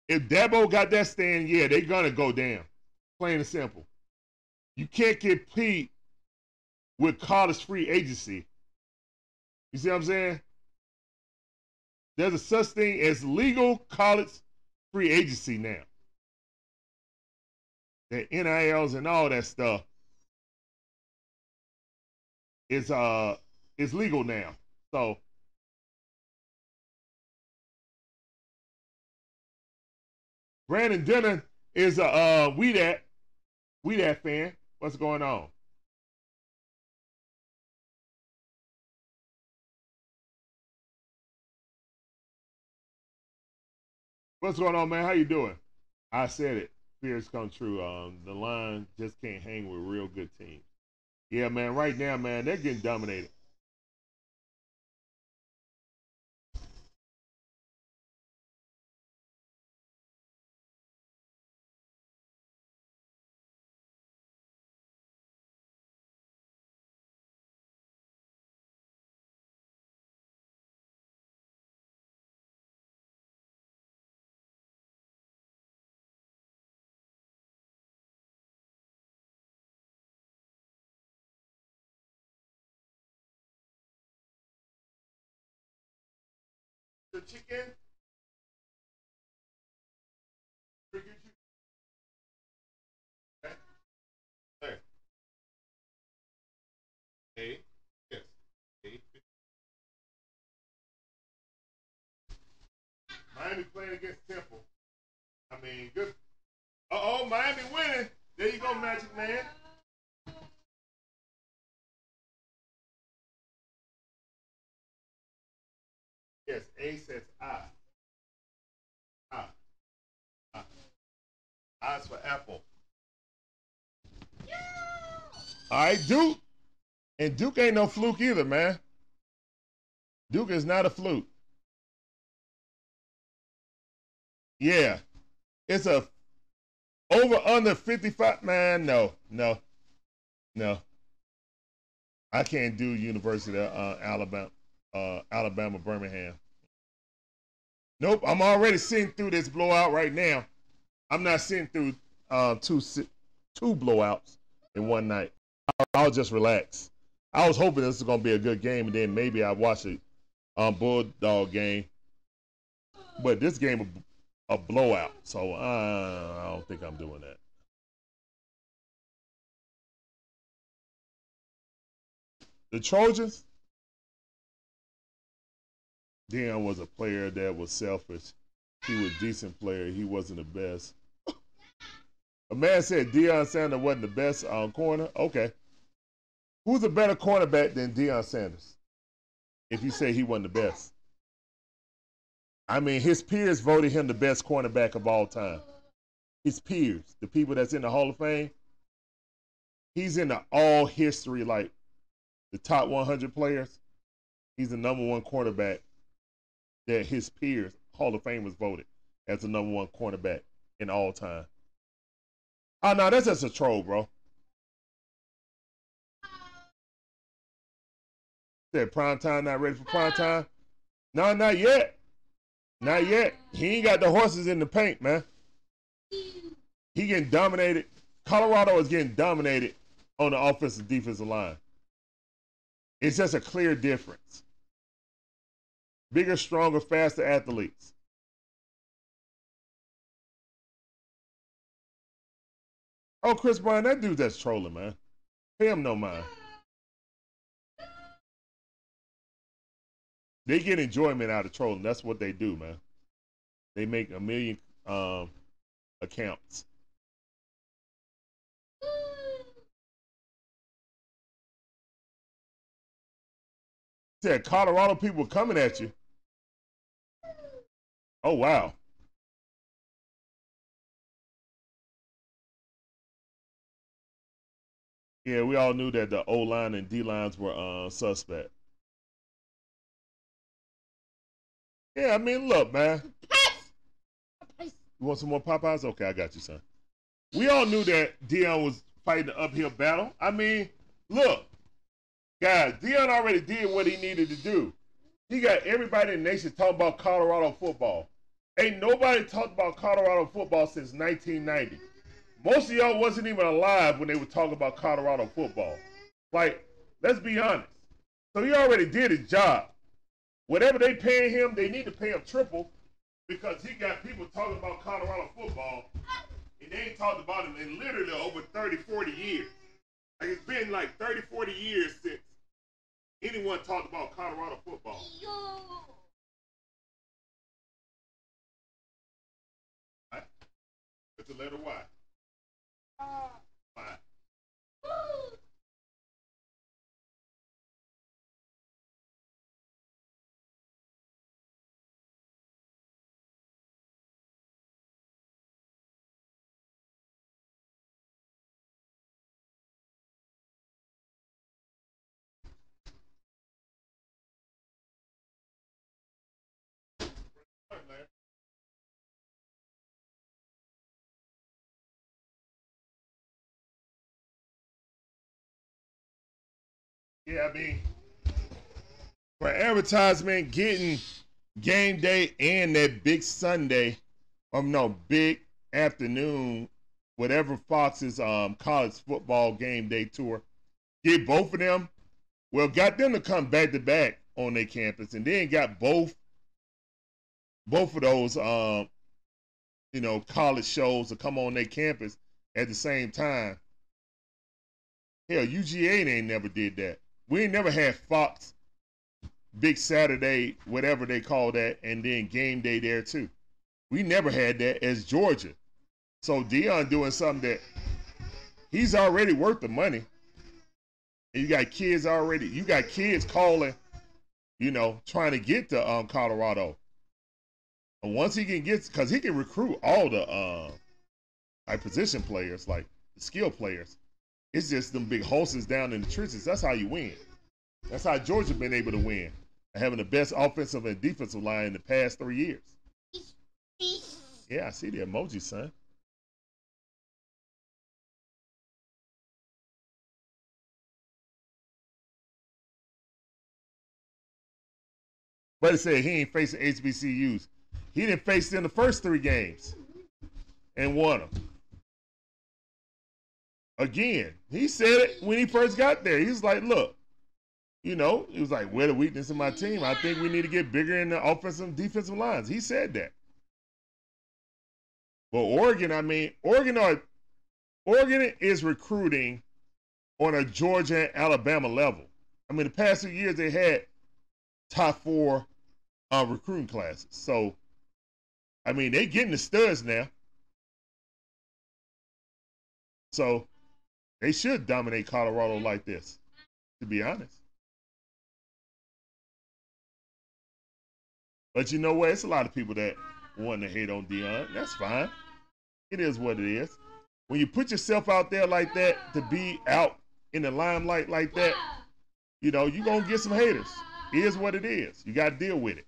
If Dabo got that stand, yeah, they're gonna go down. Plain and simple. You can't compete with college free agency. You see what I'm saying? There's a such thing as legal college free agency now. The NILs and all that stuff is uh is legal now. So Brandon Dennon is a uh we that we that fan. What's going on? What's going on, man? How you doing? I said it. Fears come true. Um, the line just can't hang with real good teams. Yeah, man. Right now, man, they're getting dominated. Chicken. Miami playing against Temple. I mean, good. Uh oh, Miami winning. There you go, Magic Man. A says I. I. I. I's for apple. Yeah. All right, Duke. And Duke ain't no fluke either, man. Duke is not a fluke. Yeah. It's a over under 55. Man, no, no, no. I can't do University of uh, Alabama uh, Alabama Birmingham. Nope, I'm already sitting through this blowout right now. I'm not sitting through uh, two two blowouts in one night. I'll, I'll just relax. I was hoping this was gonna be a good game, and then maybe I watch a um, Bulldog game. But this game a, a blowout, so uh, I don't think I'm doing that. The Trojans, Deion was a player that was selfish. He was a decent player. He wasn't the best. A man said Deion Sanders wasn't the best on corner. Okay. Who's a better cornerback than Deion Sanders? If you say he wasn't the best. I mean, his peers voted him the best cornerback of all time. His peers, the people that's in the Hall of Fame, he's in the all history, like the top 100 players. He's the number one cornerback that his peers, Hall of Famers, voted as the number one cornerback in all time. Ah, oh no, that's just a troll, bro. Said prime time not ready for prime time. No, not yet. Not yet. He ain't got the horses in the paint, man. He getting dominated. Colorado is getting dominated on the offensive defensive line. It's just a clear difference bigger, stronger, faster athletes. Oh, Chris Brown, that dude that's trolling, man. Pay him no mind. They get enjoyment out of trolling. That's what they do, man. They make a million um, accounts. Said Colorado people coming at you. Oh wow. Yeah, we all knew that the O line and D lines were uh, suspect. Yeah, I mean, look, man. You want some more Popeyes? Okay, I got you, son. We all knew that Deion was fighting the uphill battle. I mean, look, Guys, Deion already did what he needed to do. He got everybody in the nation talking about Colorado football. Ain't nobody talked about Colorado football since 1990. Most of y'all wasn't even alive when they were talking about Colorado football. Like, let's be honest. So he already did his job. Whatever they paying him, they need to pay him triple because he got people talking about Colorado football and they ain't talked about him in literally over 30, 40 years. Like it's been like 30, 40 years since anyone talked about Colorado football. Yo. Right? It's a letter Y. Uh. Yeah, I mean, for advertisement, getting game day and that big Sunday, um, no, big afternoon, whatever Fox's um college football game day tour, get both of them. Well, got them to come back to back on their campus, and then got both both of those um you know college shows to come on their campus at the same time. Hell, UGA ain't never did that we ain't never had Fox Big Saturday, whatever they call that, and then game day there too. We never had that as Georgia. So Deion doing something that he's already worth the money. And you got kids already, you got kids calling, you know, trying to get to um, Colorado. Once he can get, because he can recruit all the uh, like position players, like the skill players. It's just them big horses down in the trenches. That's how you win. That's how Georgia been able to win. Having the best offensive and defensive line in the past three years. Yeah, I see the emoji, son. But it said he ain't facing HBCUs. He didn't face them the first three games and won them. Again, he said it when he first got there. He was like, look, you know, he was like, where the weakness in my team? I think we need to get bigger in the offensive and defensive lines. He said that. But Oregon, I mean, Oregon are Oregon is recruiting on a Georgia and Alabama level. I mean, the past few years they had top four uh, recruiting classes. So, I mean, they getting the studs now. So, they should dominate Colorado like this, to be honest. But you know what? It's a lot of people that want to hate on Deion. That's fine. It is what it is. When you put yourself out there like that to be out in the limelight like that, you know, you're going to get some haters. It is what it is. You got to deal with it.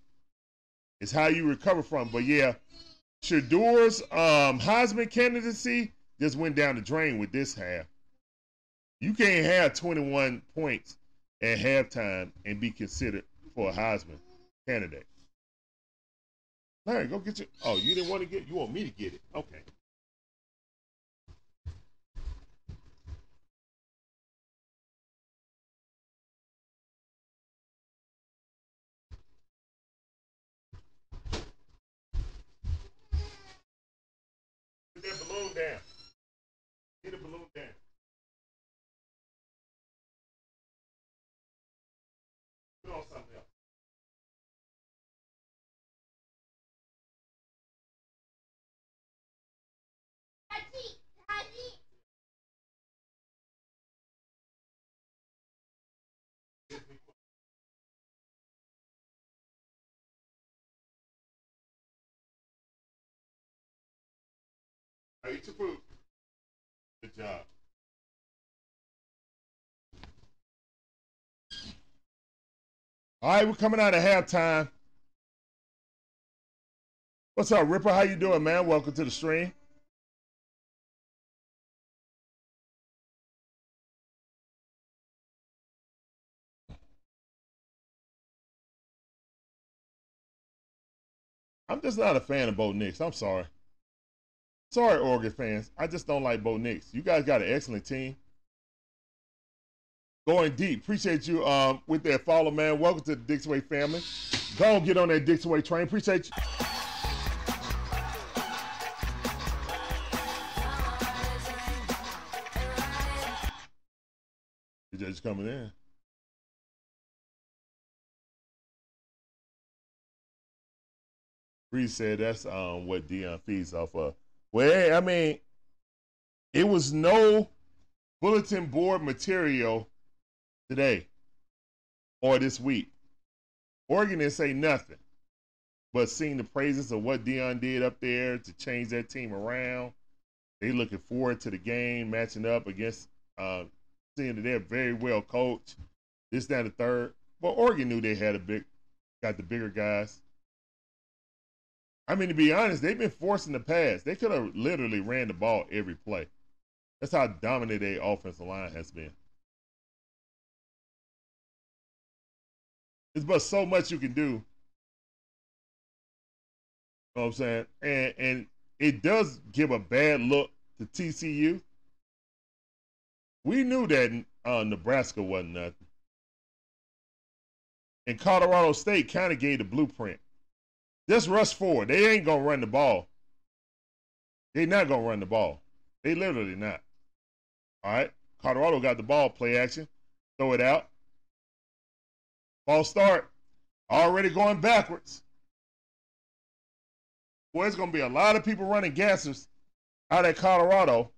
It's how you recover from. But yeah, Shedeur's um, Heisman candidacy just went down the drain with this half. You can't have 21 points at halftime and be considered for a Heisman candidate. Larry, go get your. Oh, you didn't want to get. You want me to get it? Okay. Your food. Good job. All right, we're coming out of halftime. What's up, Ripper? How you doing, man? Welcome to the stream. I'm just not a fan of Bo Nix. I'm sorry. Sorry, Oregon fans. I just don't like Bo Nix. You guys got an excellent team. Going deep. Appreciate you um, with that follow, man. Welcome to the Dixway family. Go and get on that Dixway train. Appreciate you. Just coming in. Bree said that's um, what Deion feeds off of. Well, I mean, it was no bulletin board material today or this week. Oregon didn't say nothing, but seeing the praises of what Deion did up there to change that team around. They looking forward to the game, matching up against, uh, seeing that they're very well coached. This, down the third. But Oregon knew they had a big, got the bigger guys. I mean, to be honest, they've been forcing the pass. They could have literally ran the ball every play. That's how dominant their offensive line has been. There's but so much you can do. You know what I'm saying? And and it does give a bad look to TCU. We knew that uh, Nebraska wasn't nothing. And Colorado State kind of gave the blueprint. Just rush forward. They ain't gonna run the ball. They not gonna run the ball. They literally not. All right. Colorado got the ball. Play action. Throw it out. Ball start. Already going backwards. Boy, it's gonna be a lot of people running gassers out at Colorado.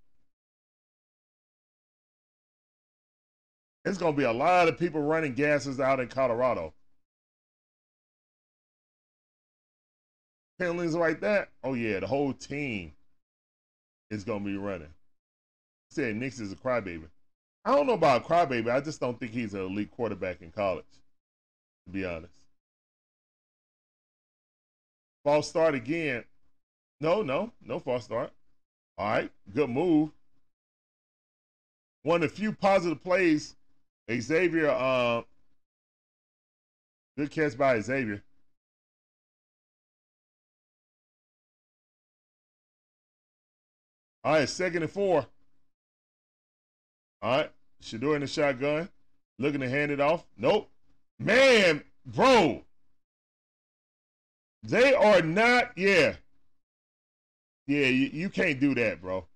It's gonna be a lot of people running gassers out in Colorado. Penalties like that, oh yeah, the whole team is gonna be running. Said Nix is a crybaby. I don't know about crybaby. I just don't think he's an elite quarterback in college. To be honest. False start again. No, no, no false start. All right, good move. One of the few positive plays. Xavier, uh, good catch by Xavier. All right, second and four. All right, Shedeur in the shotgun, looking to hand it off. Nope. Man, bro, they are not. Yeah, yeah, you, you can't do that, bro.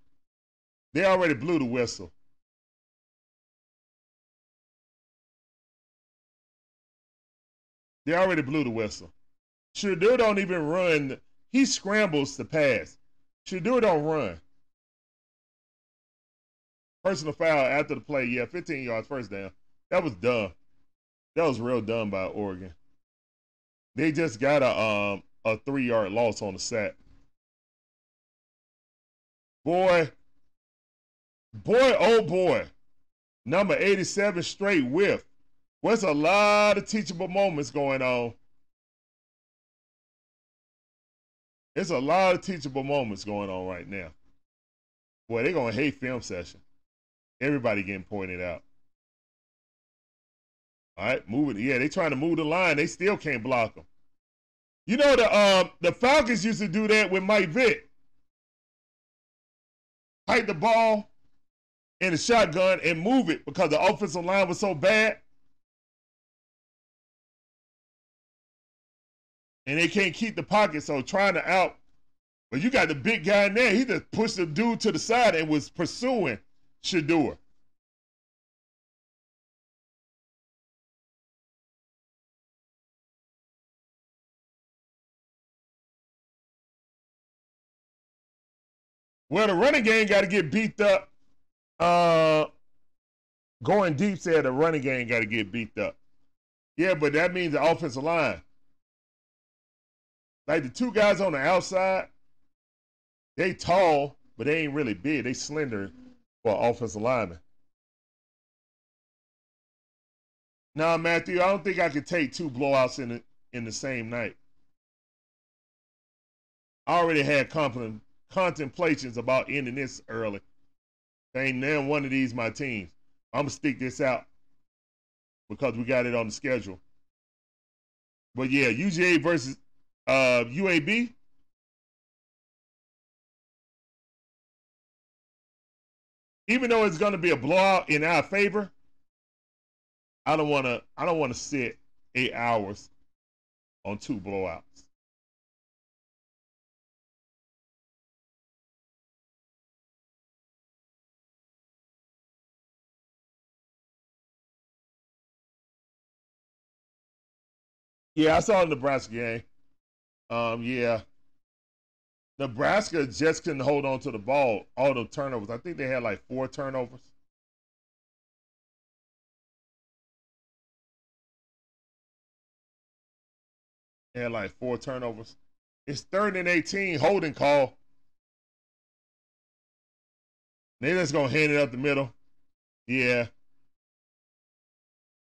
They already blew the whistle. They already blew the whistle. Shedeur don't even run. He scrambles to pass. Shedeur don't run. Personal foul after the play. Yeah, 15 yards, first down. That was dumb. That was real dumb by Oregon. They just got a um a three yard loss on the sack. Boy, boy, oh boy. Number 87 straight whiff. What's a lot of teachable moments going on? It's a lot of teachable moments going on right now. Boy, they're going to hate film session. Everybody getting pointed out. All right, moving. Yeah, they trying to move the line. They still can't block them. You know the um the Falcons used to do that with Mike Vick. Hide the ball in the shotgun and move it because the offensive line was so bad. and they can't keep the pocket, so trying to out. But you got the big guy in there. He just pushed the dude to the side and was pursuing Shedeur. Well, the running game got to get beat up. Uh, going deep said the running game got to get beat up. Yeah, but that means the offensive line. Like the two guys on the outside, they tall, but they ain't really big. They slender for offensive lineman. Now, Matthew, I don't think I could take two blowouts in the, in the same night. I already had contemplations about ending this early. ain't now one of these my teams. I'm gonna stick this out because we got it on the schedule. But yeah, UGA versus uh, UAB. Even though it's going to be a blowout in our favor, I don't want to. I don't want to sit eight hours on two blowouts. Yeah, I saw the Nebraska game. Um, yeah. Nebraska just couldn't hold on to the ball, all the turnovers. I think they had like four turnovers. They had like four turnovers. It's third and 18, holding call. They just gonna hand it up the middle. Yeah.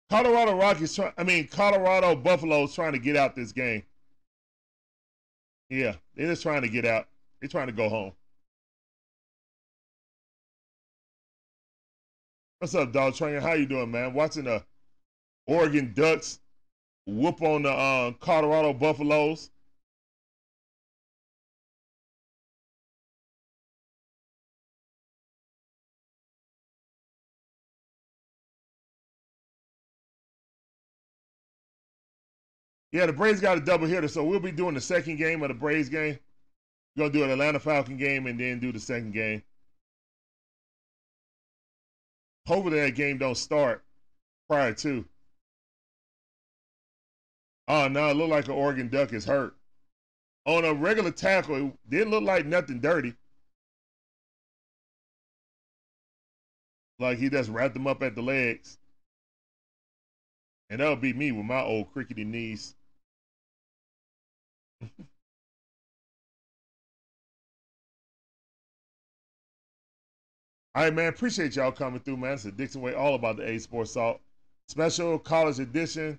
Colorado Rockies trying I mean Colorado Buffalo's trying to get out this game. Yeah, they're just trying to get out. They're trying to go home. What's up, Dog Trainer? How you doing, man? Watching the Oregon Ducks whoop on the uh, Colorado Buffaloes. Yeah, the Braves got a double hitter, so we'll be doing the second game of the Braves game. We're gonna do an Atlanta Falcon game and then do the second game. Hopefully that game don't start prior to. Oh no, it looked like an Oregon Duck is hurt. On a regular tackle, it didn't look like nothing dirty. Like he just wrapped them up at the legs. And that'll be me with my old crickety knees. All right, man. Appreciate y'all coming through, man. It's a Dixon Way, all about the A Sports Talk special college edition.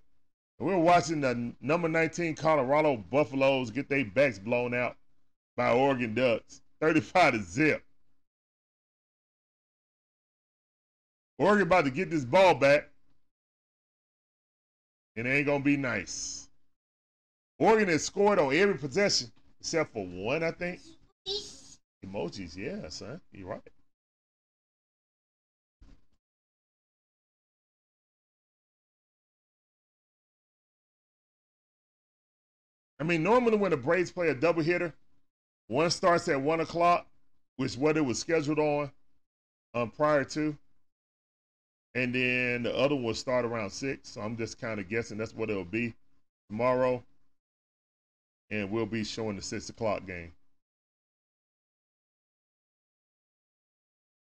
We're watching the number 19 Colorado Buffaloes get their backs blown out by Oregon Ducks, 35 to zip. Oregon about to get this ball back, and it ain't gonna be nice. Oregon has scored on every possession except for one, I think. Emojis, yeah, son. You're right. I mean, normally when the Braves play a double hitter, one starts at one o'clock, which what it was scheduled on um, prior to, and then the other will start around six. So I'm just kind of guessing that's what it'll be tomorrow, and we'll be showing the six o'clock game.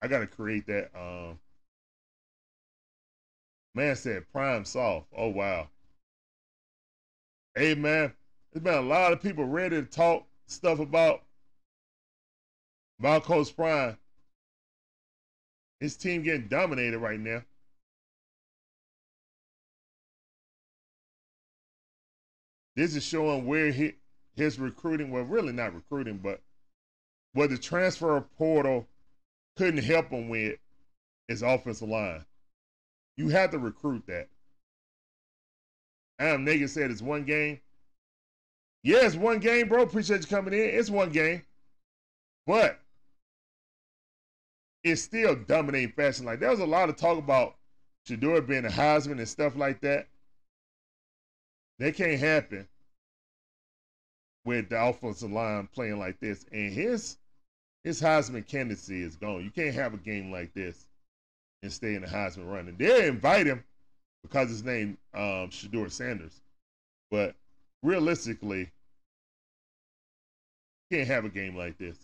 I gotta create that. Um, man said prime soft. Oh wow. Hey man, there's been a lot of people ready to talk stuff about about Coach Prime. His team getting dominated right now. This is showing where he, his recruiting, well, really not recruiting, but where the transfer portal couldn't help him with his offensive line. You had to recruit that. Adam Nagin said it's one game. Yeah, it's one game, bro. Appreciate you coming in. It's one game. But it's still dominating fashion. Like there was a lot of talk about Shedeur being a Heisman and stuff like that. That can't happen with the offensive line playing like this. And his his Heisman candidacy is gone. You can't have a game like this and stay in the Heisman running. They invite him because his name um Shedeur Sanders. But realistically, can't have a game like this.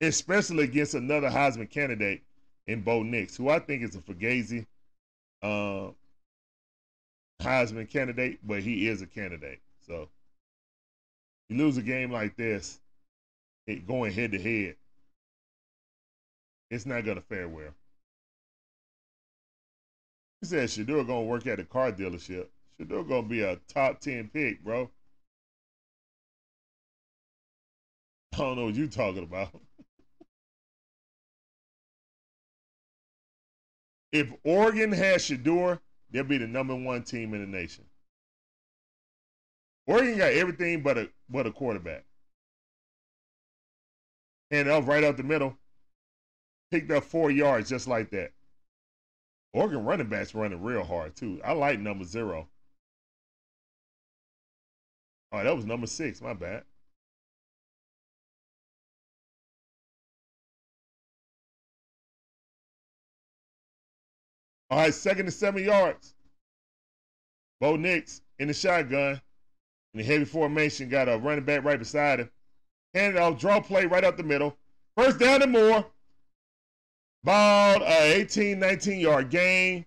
Especially against another Heisman candidate in Bo Nix, who I think is a Fugazi uh, Heisman candidate, but he is a candidate. So you lose a game like this, it going head to head, it's not gonna fare well. He said Shedeur gonna work at a car dealership. Shedeur gonna be a top ten pick, bro. I don't know what you talking about. if Oregon has Shedeur, they'll be the number one team in the nation. Oregon got everything but a but a quarterback. And up right up the middle, picked up four yards just like that. Oregon running backs running real hard too. I like number zero. Oh, that was number six. My bad. All right, second and seven yards. Bo Nix in the shotgun. In the heavy formation, got a running back right beside him. Handed off, draw play right up the middle. First down and more. Ball, uh, 18, 19 yard gain.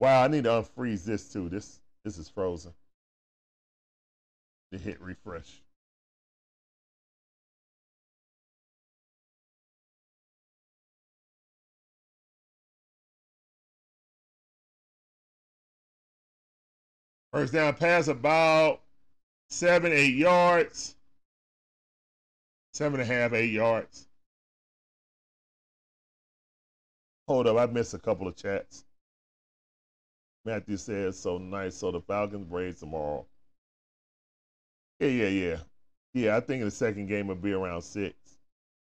Wow, I need to unfreeze this too. This this is frozen. To hit refresh. First down pass about seven, eight yards. Seven and a half, eight yards. Hold up, I missed a couple of chats. Matthew says so nice. So the Falcons Braves tomorrow. Yeah, yeah, yeah. Yeah, I think the second game will be around six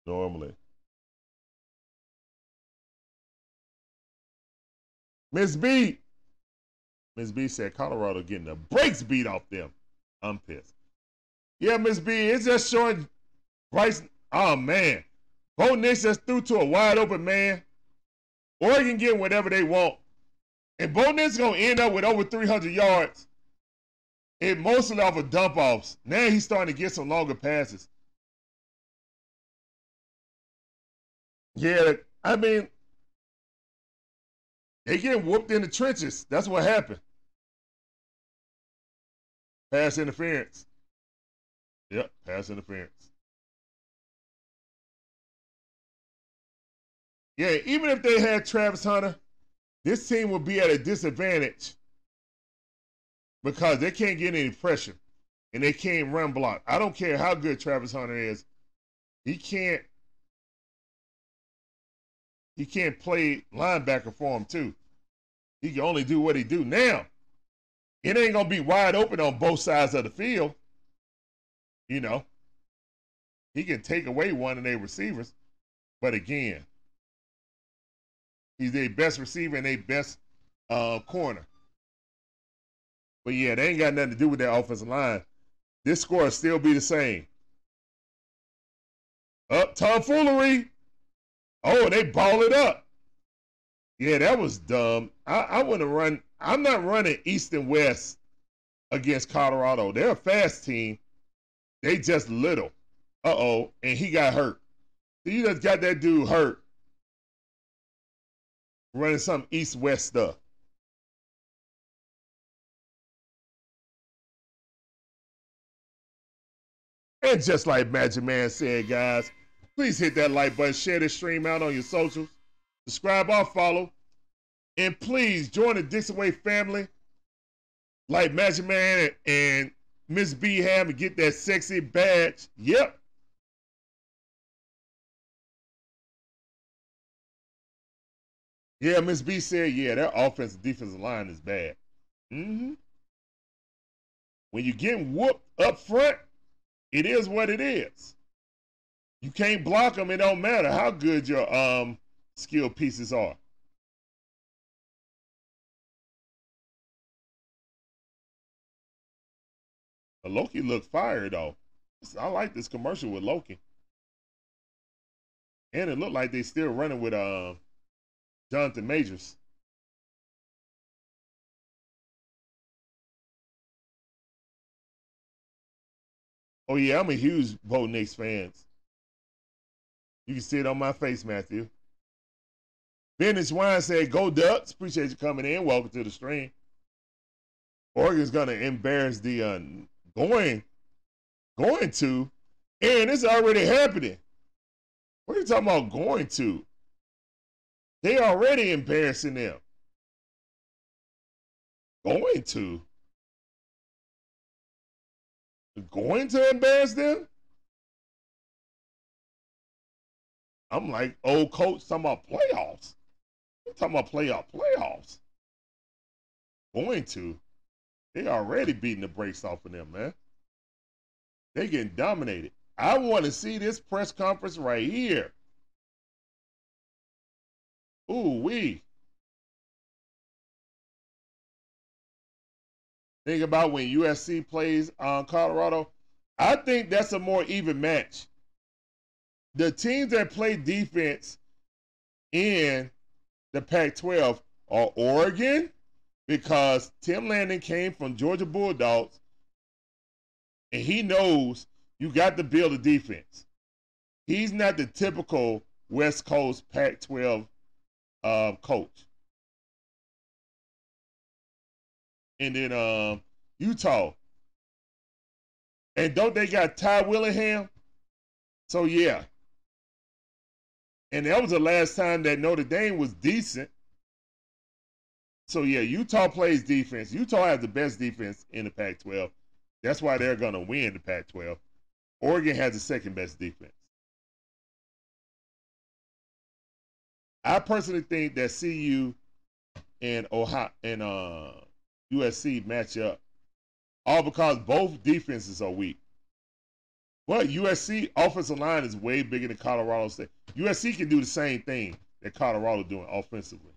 normally. Miss B. Miss B said Colorado getting the brakes beat off them. I'm pissed. Yeah, Miss B, it's just showing Bryce. Oh man. Bo Nix just threw to a wide open man. Oregon getting whatever they want. And Bo Nix gonna end up with over 300 yards. And mostly off of dump offs. Now he's starting to get some longer passes. Yeah, I mean, they get whooped in the trenches. That's what happened. Pass interference. Yep, pass interference. Yeah, even if they had Travis Hunter, this team would be at a disadvantage because they can't get any pressure and they can't run block. I don't care how good Travis Hunter is. He can't he can't play linebacker for him too. He can only do what he do. Now, it ain't gonna be wide open on both sides of the field. You know, he can take away one of their receivers, but again, he's their best receiver and their best uh, corner. But yeah, they ain't got nothing to do with their offensive line. This score will still be the same. Up tomfoolery. Oh, they ball it up. Yeah, that was dumb. I, I want to run. I'm not running East and West against Colorado. They're a fast team. They just little. Uh oh. And he got hurt. So you just got that dude hurt running some East West stuff. And just like Magic Man said, guys, please hit that like button, share this stream out on your socials, subscribe or follow, and please join the Dixon Way family like Magic Man and Miss B have and get that sexy badge. Yep. Yeah, Miss B said, yeah, their offensive defensive line is bad. Mm-hmm. When you're getting whooped up front, it is what it is. You can't block them. It don't matter how good your um skill pieces are. But Loki looked fire though. I like this commercial with Loki. And it looked like they still running with uh, Jonathan Majors. Oh yeah, I'm a huge Bo Nix fan. You can see it on my face, Matthew. Vintage Wine said, "Go Ducks! Appreciate you coming in. Welcome to the stream." Oregon's gonna embarrass the uh, going, going to, and it's already happening. What are you talking about going to? They already embarrassing them. Going to going to embarrass them? I'm like, old coach talking about playoffs. I'm talking about playoff playoffs. Going to. They already beating the brakes off of them, man. They getting dominated. I want to see this press conference right here. Ooh, we. Think about when USC plays uh, Colorado. I think that's a more even match. The teams that play defense in the Pac 12 are Oregon, because Tim Lanning came from Georgia Bulldogs and he knows you got to build a defense. He's not the typical West Coast Pac 12 uh, coach. and then um, Utah. And don't they got Ty Willingham? So yeah. And that was the last time that Notre Dame was decent. So yeah, Utah plays defense. Utah has the best defense in the Pac-12. That's why they're gonna win the Pac-12. Oregon has the second best defense. I personally think that CU and Ohio and uh USC match up. All because both defenses are weak. Well, USC offensive line is way bigger than Colorado State. USC can do the same thing that Colorado doing offensively.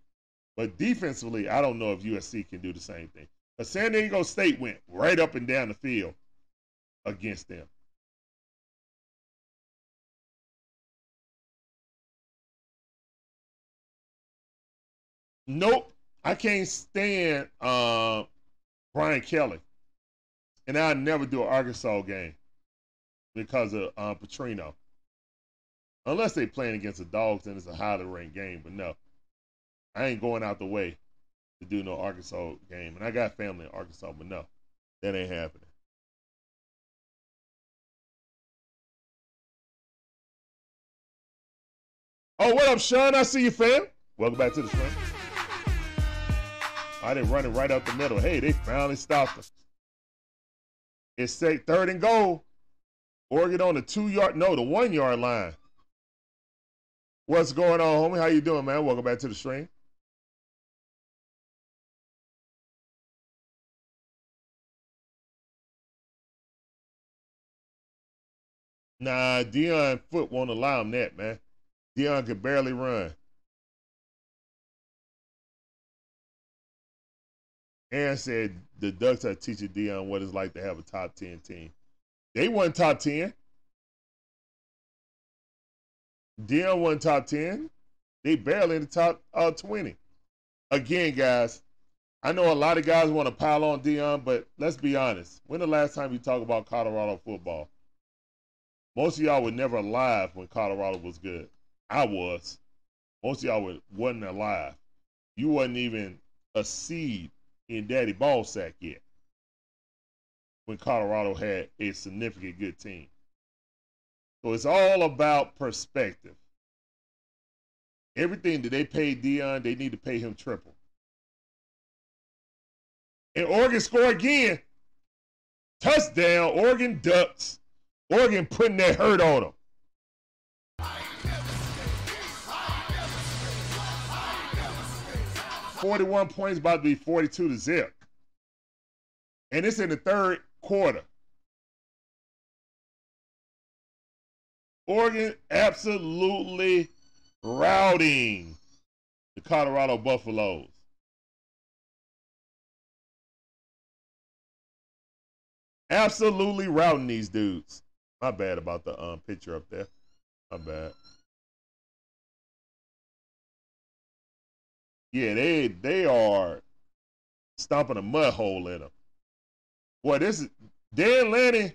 But defensively, I don't know if USC can do the same thing. But San Diego State went right up and down the field against them. Nope. I can't stand uh, Brian Kelly, and I never do an Arkansas game because of uh, Petrino, unless they playing against the Dogs and it's a highly ranked game. But no, I ain't going out the way to do no Arkansas game, and I got family in Arkansas, but no, that ain't happening. Oh, what up, Sean? I see you, fam. Welcome back to the stream. I didn't run it right up the middle. Hey, they finally stopped us. It's third and goal. Oregon on the two yard, no, the one yard line. What's going on, homie? How you doing, man? Welcome back to the stream. Nah, Deion foot won't allow him that, man. Deion could barely run. Aaron said the Ducks are teaching Deion what it's like to have a top 10 team. They won top 10. Deion won top 10. They barely in the top uh, 20. Again, guys, I know a lot of guys want to pile on Deion, but let's be honest. When the last time you talk about Colorado football? Most of y'all were never alive when Colorado was good. I was. Most of y'all were, wasn't alive. You wasn't even a seed in Daddy Ball Sack yet when Colorado had a significant good team. So it's all about perspective. Everything that they paid Deion, they need to pay him triple. And Oregon score again. Touchdown, Oregon Ducks. Oregon putting that hurt on them. Forty-one points, about to be forty-two to zip, and it's in the third quarter. Oregon absolutely routing the Colorado Buffaloes. Absolutely routing these dudes. My bad about the um, picture up there. My bad. Yeah, they they are stomping a mud hole in them. Boy, this is Dan Lanning.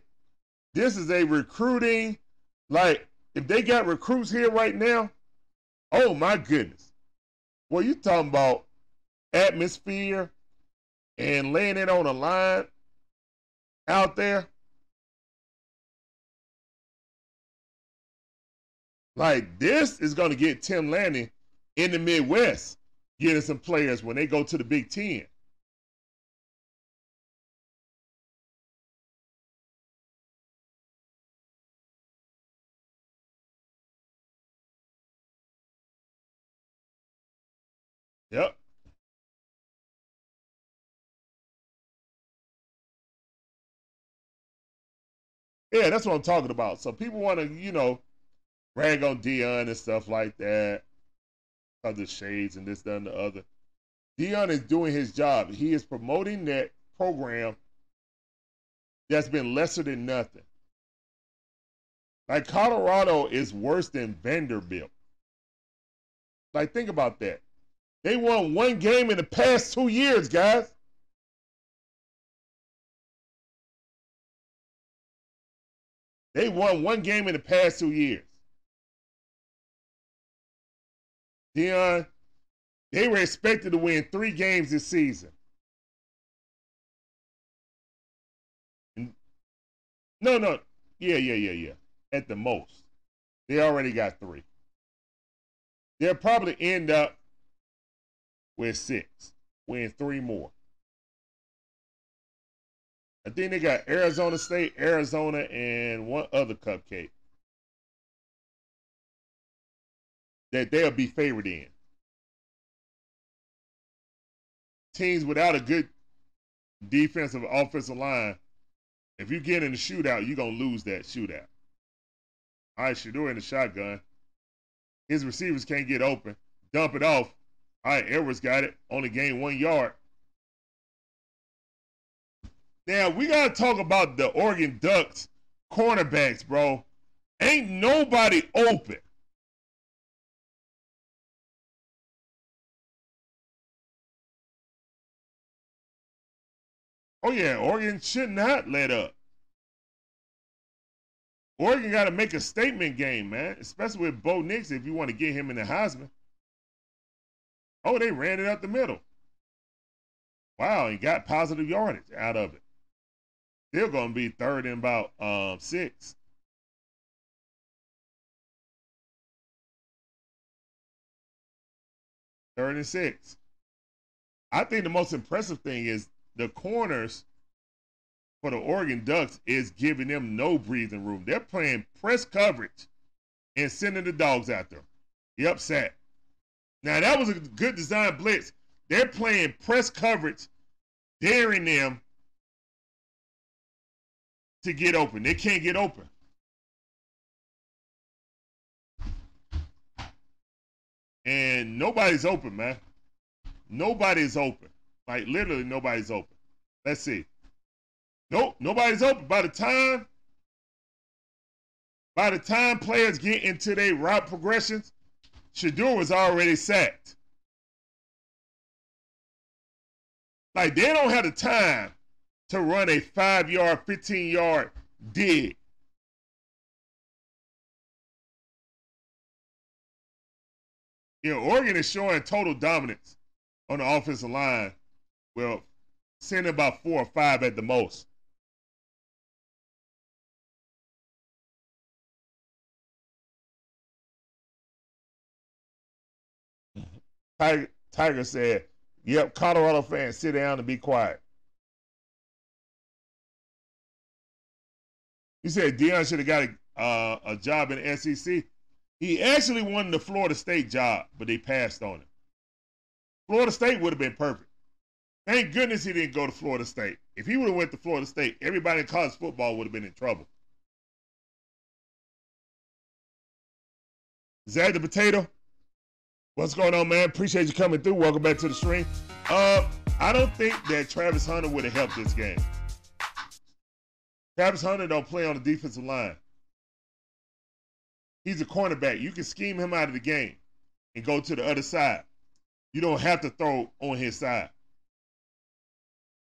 This is a recruiting like if they got recruits here right now. Oh my goodness. Well, you talking about atmosphere and laying it on a line out there? Like this is going to get Tim Lanning in the Midwest getting some players when they go to the Big Ten. Yeah, that's what I'm talking about. So people want to, you know, rag on Deion and stuff like that. Other shades and this, that, and the other. Deion is doing his job. He is promoting that program that's been lesser than nothing. Like Colorado is worse than Vanderbilt. Like, think about that. They won one game in the past two years, guys. They won one game in the past two years. Deion, they were expected to win three games this season. No, no. Yeah, yeah, yeah, yeah. At the most. They already got three. They'll probably end up with six, win three more. I think they got Arizona State, Arizona, and one other cupcake that they'll be favored in. Teams without a good defensive offensive line, if you get in the shootout, you're going to lose that shootout. All right, Shedeur in the shotgun. His receivers can't get open. Dump it off. All right, Edwards got it. Only gained one yard. Now we gotta talk about the Oregon Ducks cornerbacks, bro. Ain't nobody open. Oh yeah, Oregon should not let up. Oregon got to make a statement game, man, especially with Bo Nix if you want to get him in the Heisman. Oh, they ran it up the middle. Wow, he got positive yardage out of it. Going to be third and about um, six. Third and six. I think the most impressive thing is the corners for the Oregon Ducks is giving them no breathing room. They're playing press coverage and sending the dogs out there. He upset. Now that was a good design blitz. They're playing press coverage, daring them to get open. They can't get open. And nobody's open, man. Nobody's open. Like literally nobody's open. Let's see. Nope, nobody's open. By the time by the time players get into their route progressions, Shedeur was already sacked. Like they don't have the time to run a five yard, 15 yard dig. Know, Oregon is showing total dominance on the offensive line. Well, sending about four or five at the most. Tiger, Tiger said, Yep, Colorado fans, sit down and be quiet. He said Deion should have got a, uh, a job in SEC. He actually wanted the Florida State job, but they passed on it. Florida State would have been perfect. Thank goodness he didn't go to Florida State. If he would have went to Florida State, everybody in college football would have been in trouble. Zach the Potato, what's going on, man? Appreciate you coming through. Welcome back to the stream. Uh, I don't think that Travis Hunter would have helped this game. Travis Hunter don't play on the defensive line. He's a cornerback. You can scheme him out of the game and go to the other side. You don't have to throw on his side.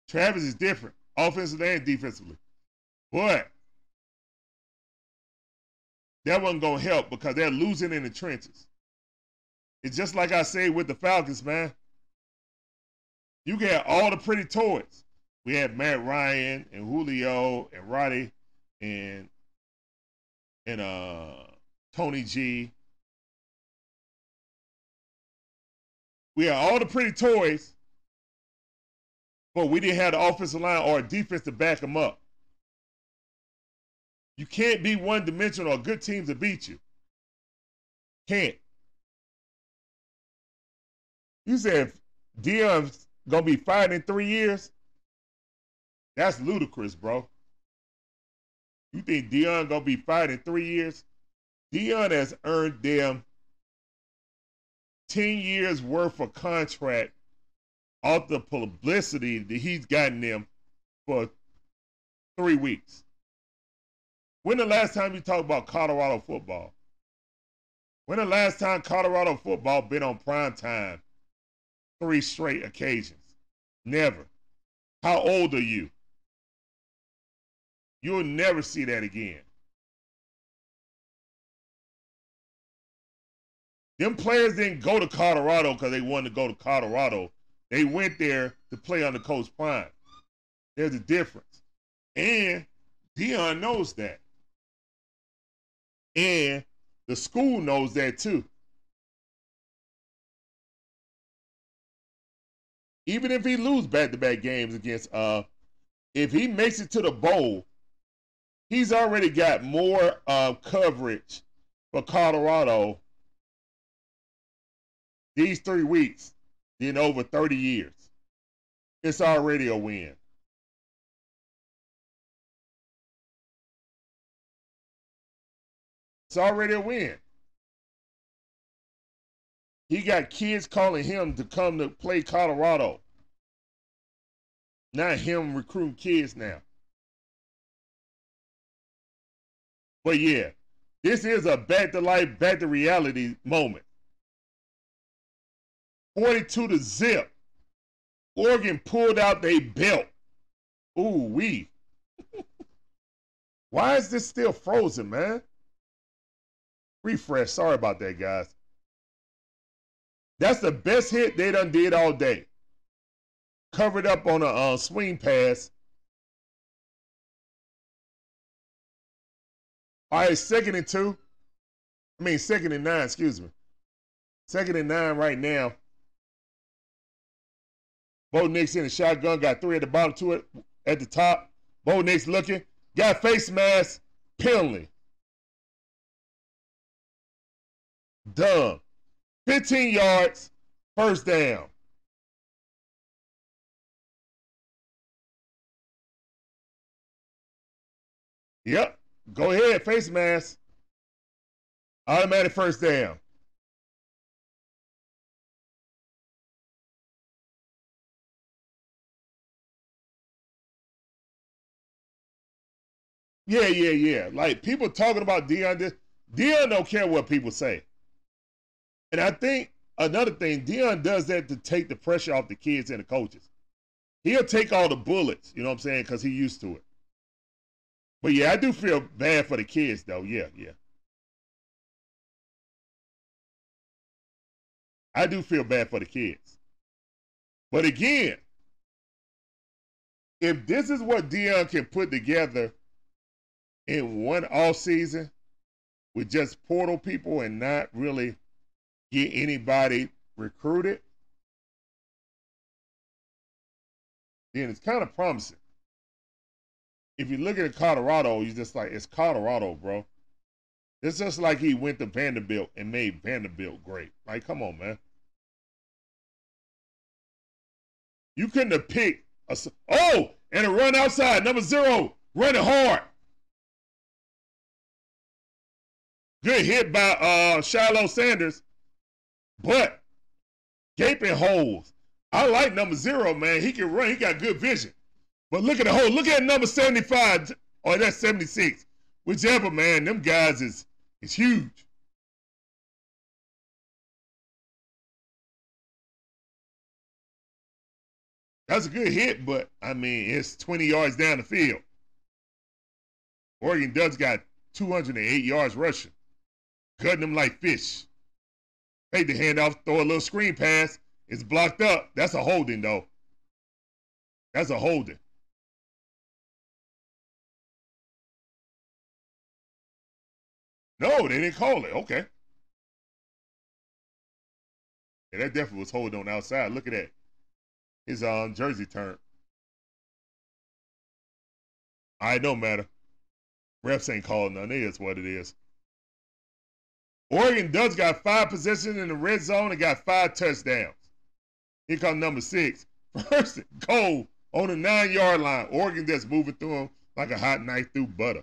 Travis is different, offensively and defensively. But that wasn't to help because they're losing in the trenches. It's just like I say with the Falcons, man. You get all the pretty toys. We had Matt Ryan and Julio and Roddy and and uh Tony G. We had all the pretty toys, but we didn't have the offensive line or a defense to back them up. You can't be one dimensional or good teams to beat you. Can't. You said Deion's gonna be fired in three years? That's ludicrous, bro. You think Deion gonna be fired in three years? Deion has earned them 10 years worth of contract off the publicity that he's gotten them for three weeks. When the last time you talked about Colorado football? When the last time Colorado football been on prime time? Three straight occasions. Never. How old are you? You'll never see that again. Them players didn't go to Colorado because they wanted to go to Colorado. They went there to play on the Coach Prime. There's a difference. And Deion knows that. And the school knows that too. Even if he lose back-to-back games against uh if he makes it to the bowl he's already got more uh, coverage for Colorado these three weeks than over 30 years. It's already a win. It's already a win. He got kids calling him to come to play Colorado. Not him recruiting kids now. But yeah, this is a back to life, back to reality moment. 42 to zip. Oregon pulled out their belt. Ooh, wee. Why is this still frozen, man? Refresh. Sorry about that, guys. That's the best hit they done did all day. Covered up on a uh, swing pass All right, second and two. I mean, second and nine, excuse me. Second and nine right now. Bo Nix in the shotgun, got three at the bottom, two at the top. Bo Nix looking, got face mask, penalty. Dumb. 15 yards, first down. Yep. Go ahead, face mask. Automatic first down. Yeah, yeah, yeah. Like people talking about Deion. Deion don't care what people say. And I think another thing, Deion does that to take the pressure off the kids and the coaches. He'll take all the bullets, you know what I'm saying, because he used to it. But yeah, I do feel bad for the kids, though. Yeah, yeah. I do feel bad for the kids. But again, if this is what Deion can put together in one off season with just portal people and not really get anybody recruited, then it's kind of promising. If you look at Colorado, you're just like, it's Colorado, bro. It's just like he went to Vanderbilt and made Vanderbilt great. Like, come on, man. You couldn't have picked a, oh, and a run outside, number zero, running hard. Good hit by uh Shilo Sanders, but gaping holes. I like number zero, man. He can run. He got good vision. But look at the hole. Look at number 75 or that's 76. Whichever, man. Them guys is is huge. That's a good hit, but I mean, it's 20 yards down the field. Oregon Ducks got 208 yards rushing, cutting them like fish. Take the handoff, throw a little screen pass. It's blocked up. That's a holding, though. That's a holding. No, they didn't call it. Okay. Yeah, that definitely was holding on outside. Look at that his um, jersey turned. I don't matter. Refs ain't calling none. It is what it is. Oregon does got five possessions in the red zone and got five touchdowns. Here comes number six. First goal on the nine yard line. Oregon just moving through him like a hot knife through butter.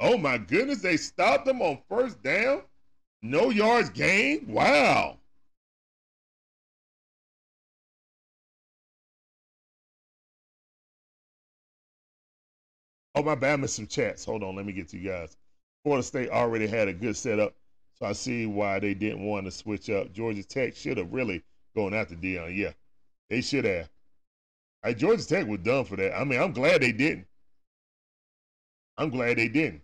Oh my goodness, they stopped them on first down? No yards gained? Wow. Oh, my bad, I some chats. Hold on, let me get to you guys. Florida State already had a good setup, so I see why they didn't want to switch up. Georgia Tech should have really gone after Deion. Yeah, they should have. Hey, Georgia Tech was done for that. I mean, I'm glad they didn't. I'm glad they didn't.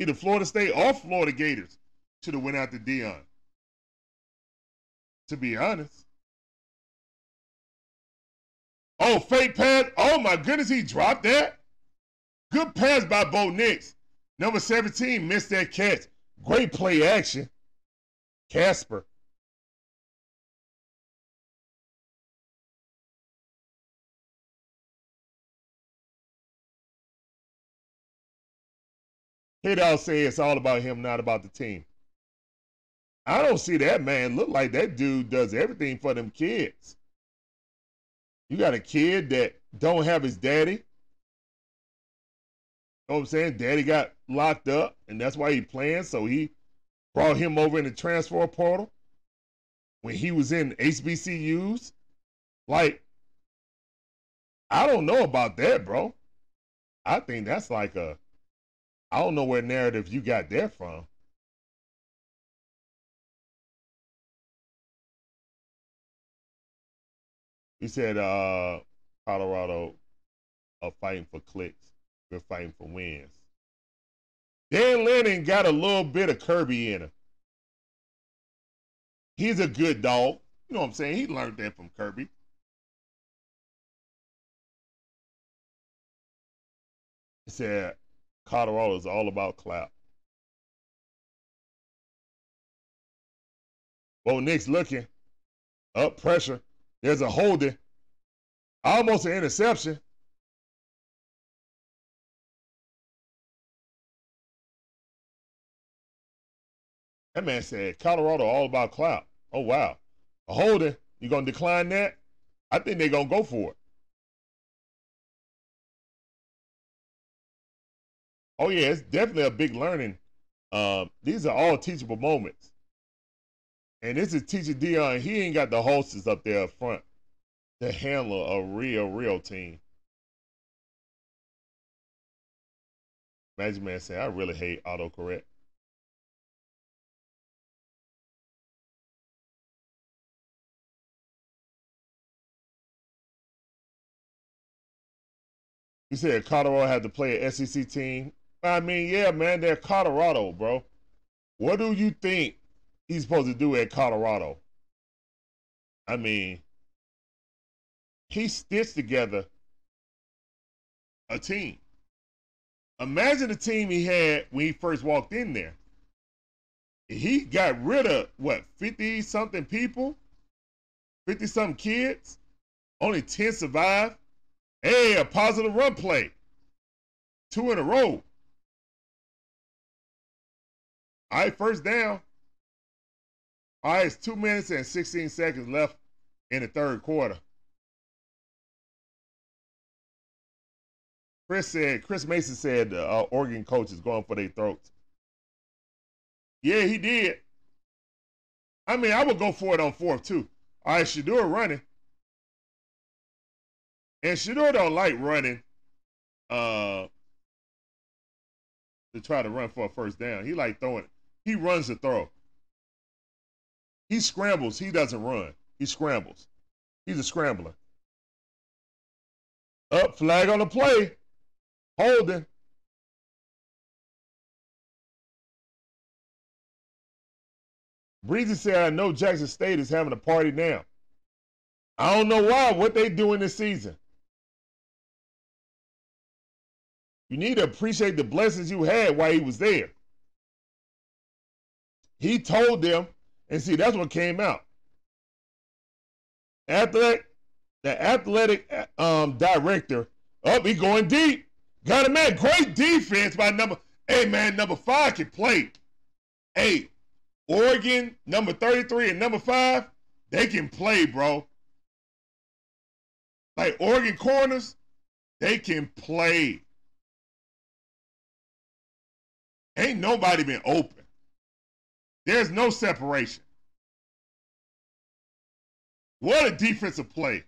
Either Florida State or Florida Gators should have went after Deion. To be honest. Oh, fake pass. Oh my goodness, he dropped that. Good pass by Bo Nix. Number 17 missed that catch. Great play action. Casper. He'd all say it's all about him, not about the team. I don't see that man look like that dude does everything for them kids. You got a kid that don't have his daddy. You know what I'm saying? Daddy got locked up, and that's why he playing. So he brought him over in the transfer portal when he was in HBCUs. Like, I don't know about that, bro. I think that's like a I don't know where narrative you got there from. He said, uh, Colorado are fighting for clicks. We're fighting for wins. Dan Lanning got a little bit of Kirby in him. He's a good dog. You know what I'm saying? He learned that from Kirby. He said, Colorado is all about clap. Bo Nix looking. Up pressure. There's a holding. Almost an interception. That man said Colorado all about clout. Oh wow. A holding. You gonna decline that? I think they're gonna go for it. Oh yeah, it's definitely a big learning. Um, these are all teachable moments, and this is teaching Deion. He ain't got the hostess up there up front. to handle a real, real team. Magic Man said, I really hate autocorrect. He said Colorado had to play an SEC team. I mean, yeah, man, they're Colorado, bro. What do you think he's supposed to do at Colorado? I mean, he stitched together a team. Imagine the team he had when he first walked in there. He got rid of what, 50 something people? 50 something kids? Only 10 survived. Hey, a positive run play. Two in a row. All right, first down. All right, it's two minutes and 16 seconds left in the third quarter. Chris said, Chris Mason said the uh, Oregon coach is going for their throats. Yeah, he did. I mean, I would go for it on fourth, too. All right, Shedeur running. And Shedeur don't like running uh, to try to run for a first down. He like throwing it. He runs the throw. He scrambles. He doesn't run. He scrambles. He's a scrambler. Up, flag on the play. Holding. Breezy said, I know Jackson State is having a party now. I don't know why, what they doing this season. You need to appreciate the blessings you had while he was there. He told them, and see, that's what came out. Athletic, the athletic um, director, up, oh, he going deep. Got a man, great defense by number. Hey man, number five can play. Hey, Oregon, number 33 and number five, they can play, bro. Like Oregon corners, they can play. Ain't nobody been open. There's no separation. What a defensive play.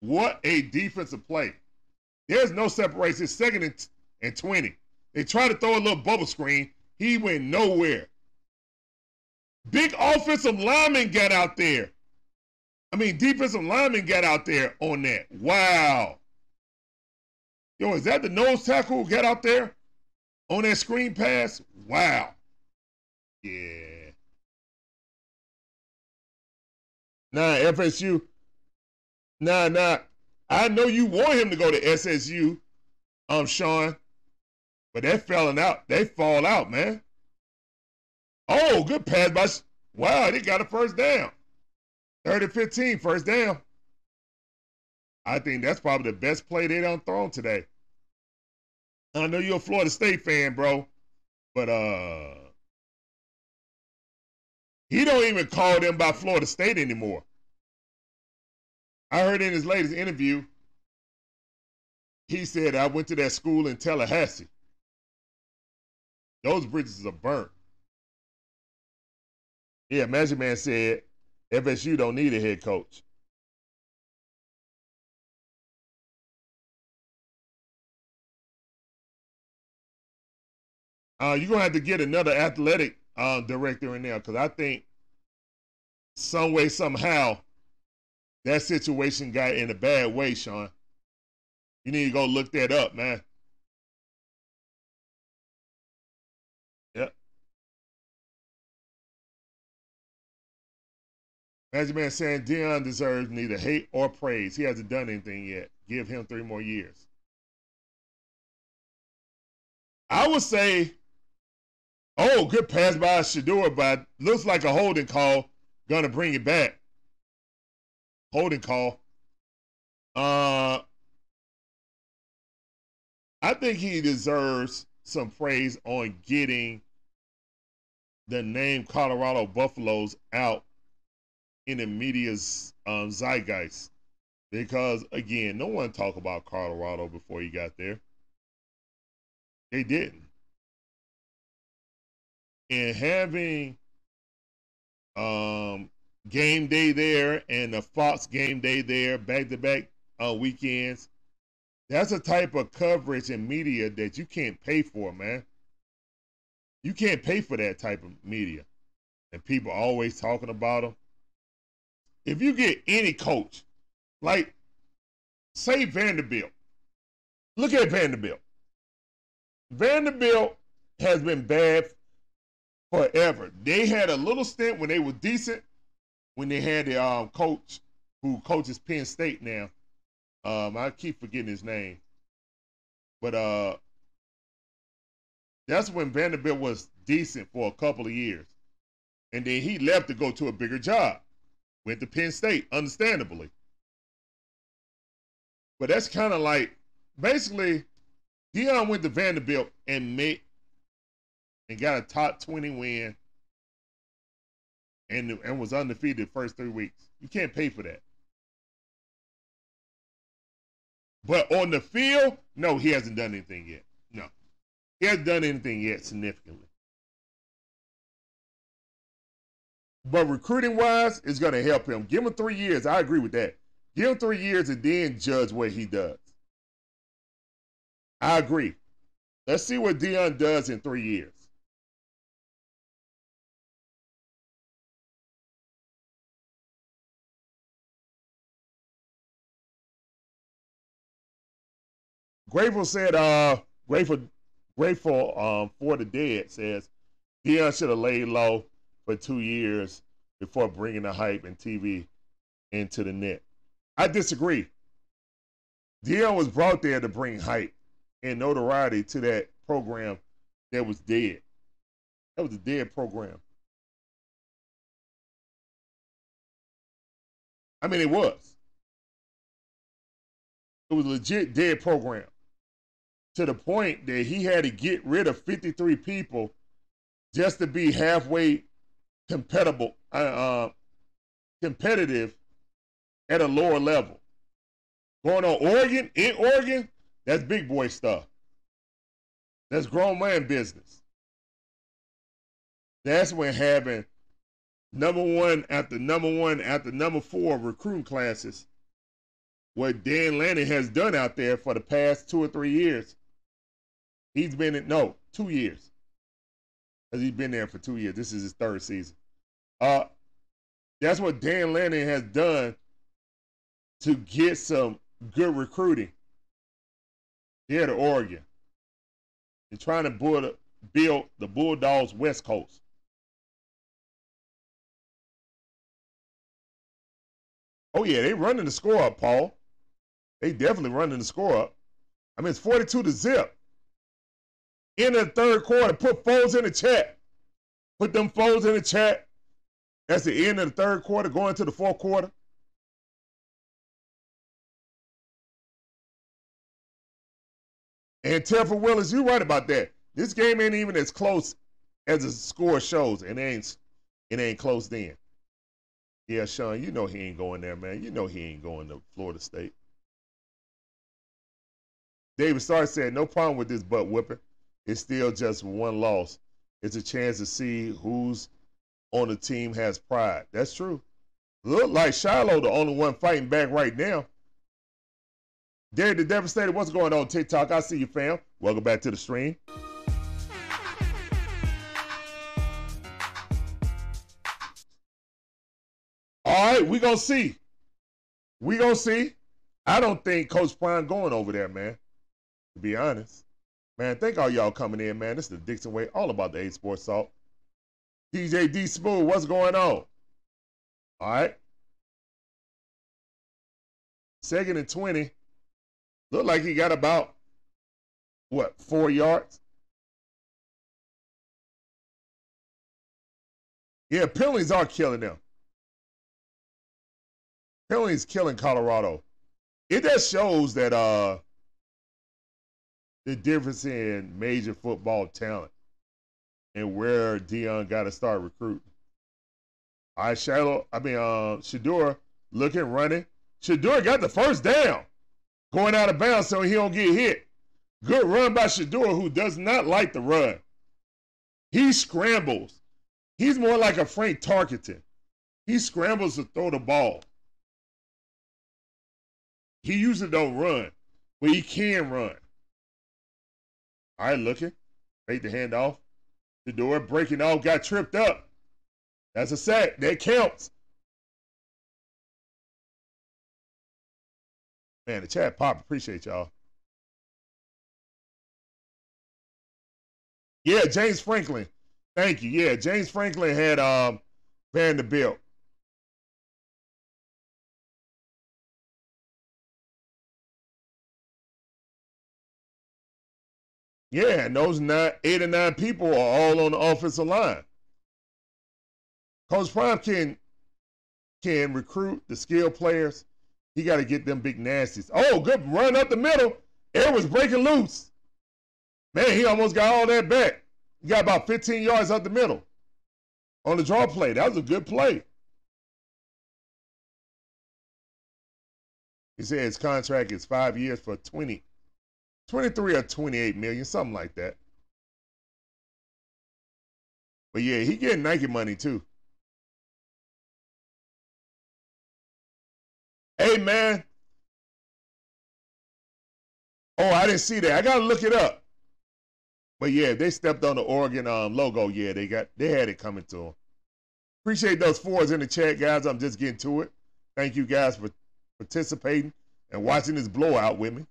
What a defensive play. There's no separation. Second and, and 20. They try to throw a little bubble screen. He went nowhere. Big offensive lineman got out there. I mean, defensive lineman got out there on that. Wow. Yo, is that the nose tackle who got out there on that screen pass? Wow. Yeah. Nah, FSU, Nah, nah. I know you want him to go to FSU, um, Sean, but they're falling out. They fall out, man. Oh, good pass by. Wow, they got a first down. 30 15, first down. I think that's probably the best play they done thrown today. I know you're a Florida State fan, bro, but uh, he don't even call them by Florida State anymore. I heard in his latest interview, he said, I went to that school in Tallahassee. Those bridges are burnt. Yeah, Magic Man said FSU don't need a head coach. Uh, you're gonna have to get another athletic uh, director in there because I think some way, somehow, that situation got in a bad way, Sean. You need to go look that up, man. Yep. Magic Man saying Deion deserves neither hate or praise. He hasn't done anything yet. Give him three more years. I would say, oh, good pass by Shedeur, but looks like a holding call. Gonna bring it back holding call. Uh, I think he deserves some praise on getting the name Colorado Buffaloes out in the media's um, zeitgeist. Because again, no one talked about Colorado before he got there. They didn't. And having um, game day there and the Fox game day there, back to back weekends. That's a type of coverage and media that you can't pay for, man. You can't pay for that type of media. And people always talking about them. If you get any coach, like say Vanderbilt, look at Vanderbilt. Vanderbilt has been bad forever. They had a little stint when they were decent, when they had the um, coach who coaches Penn State now. Um, I keep forgetting his name, but uh, that's when Vanderbilt was decent for a couple of years, and then he left to go to a bigger job. Went to Penn State, understandably. But that's kind of like basically Deion went to Vanderbilt and made and got a top 20 win and, and was undefeated first three weeks. You can't pay for that. But on the field, no, he hasn't done anything yet. No. He hasn't done anything yet significantly. But recruiting wise, it's going to help him. Give him three years. I agree with that. Give him three years and then judge what he does. I agree. Let's see what Deion does in three years. Grateful said, uh, grateful, grateful um, for the dead says Deion should have laid low for two years before bringing the hype and TV into the net. I disagree. Deion was brought there to bring hype and notoriety to that program that was dead. That was a dead program. I mean, it was. It was a legit dead program to the point that he had to get rid of 53 people just to be halfway compatible, uh, uh, competitive at a lower level. Going on Oregon, in Oregon, that's big boy stuff. That's grown man business. That's when having number one after number one after number four recruiting classes, what Dan Lanning has done out there for the past two or three years, He's been in no two years. Cause he's been there for two years. This is his third season. Uh, that's what Dan Lanning has done to get some good recruiting here to Oregon. He's trying to build, build the Bulldogs West Coast. Oh yeah, they running the score up, Paul. They definitely running the score up. I mean, it's 42 to zip in the third quarter. Put foes in the chat. Put them foes in the chat. That's the end of the third quarter, going to the fourth quarter. And Telford Willis, you're right about that. This game ain't even as close as the score shows. It ain't it ain't close then. Yeah, Sean, you know he ain't going there, man. You know he ain't going to Florida State. David Starr said, no problem with this butt whipping it's still just one loss. It's a chance to see who's on the team has pride. That's true. Look like Shilo the only one fighting back right now. Derek the Devastator, what's going on TikTok? I see you, fam. Welcome back to the stream. All right, we gonna see. We gonna see. I don't think Coach Prime going over there, man. To be honest. Man, thank all y'all coming in, man. This is the Dixon Way, all about the A Sports Salt. DJ D Smooth, what's going on? All right. Second and 20. Look like he got about, what, four yards? Yeah, penalties are killing them. Penalties killing Colorado. It just shows that uh the difference in major football talent and where Deion got to start recruiting. I Shilo, I mean, uh, Shedeur looking, running. Shedeur got the first down, going out of bounds so he don't get hit. Good run by Shedeur, who does not like the run. He scrambles. He's more like a Fran Tarkenton. He scrambles to throw the ball. He usually don't run, but he can run. Right, looking. made the handoff. The door breaking off, got tripped up. That's a sack. That counts. Man, the chat pop. Appreciate y'all. Yeah, James Franklin. Thank you. Yeah, James Franklin had um Vanderbilt. Yeah, and those nine, eight or nine people are all on the offensive line. Coach Prime can can recruit the skill players. He got to get them big nasties. Oh, good run up the middle. Air was breaking loose. Man, he almost got all that back. He got about 15 yards up the middle on the draw play. That was a good play. He said his contract is five years for 20, 23 or 28 million, something like that. But yeah, he getting Nike money too. Hey man. Oh, I didn't see that. I gotta look it up. But yeah, they stepped on the Oregon um, logo. Yeah, they got they had it coming to them. Appreciate those fours in the chat, guys. I'm just getting to it. Thank you guys for participating and watching this blowout with me.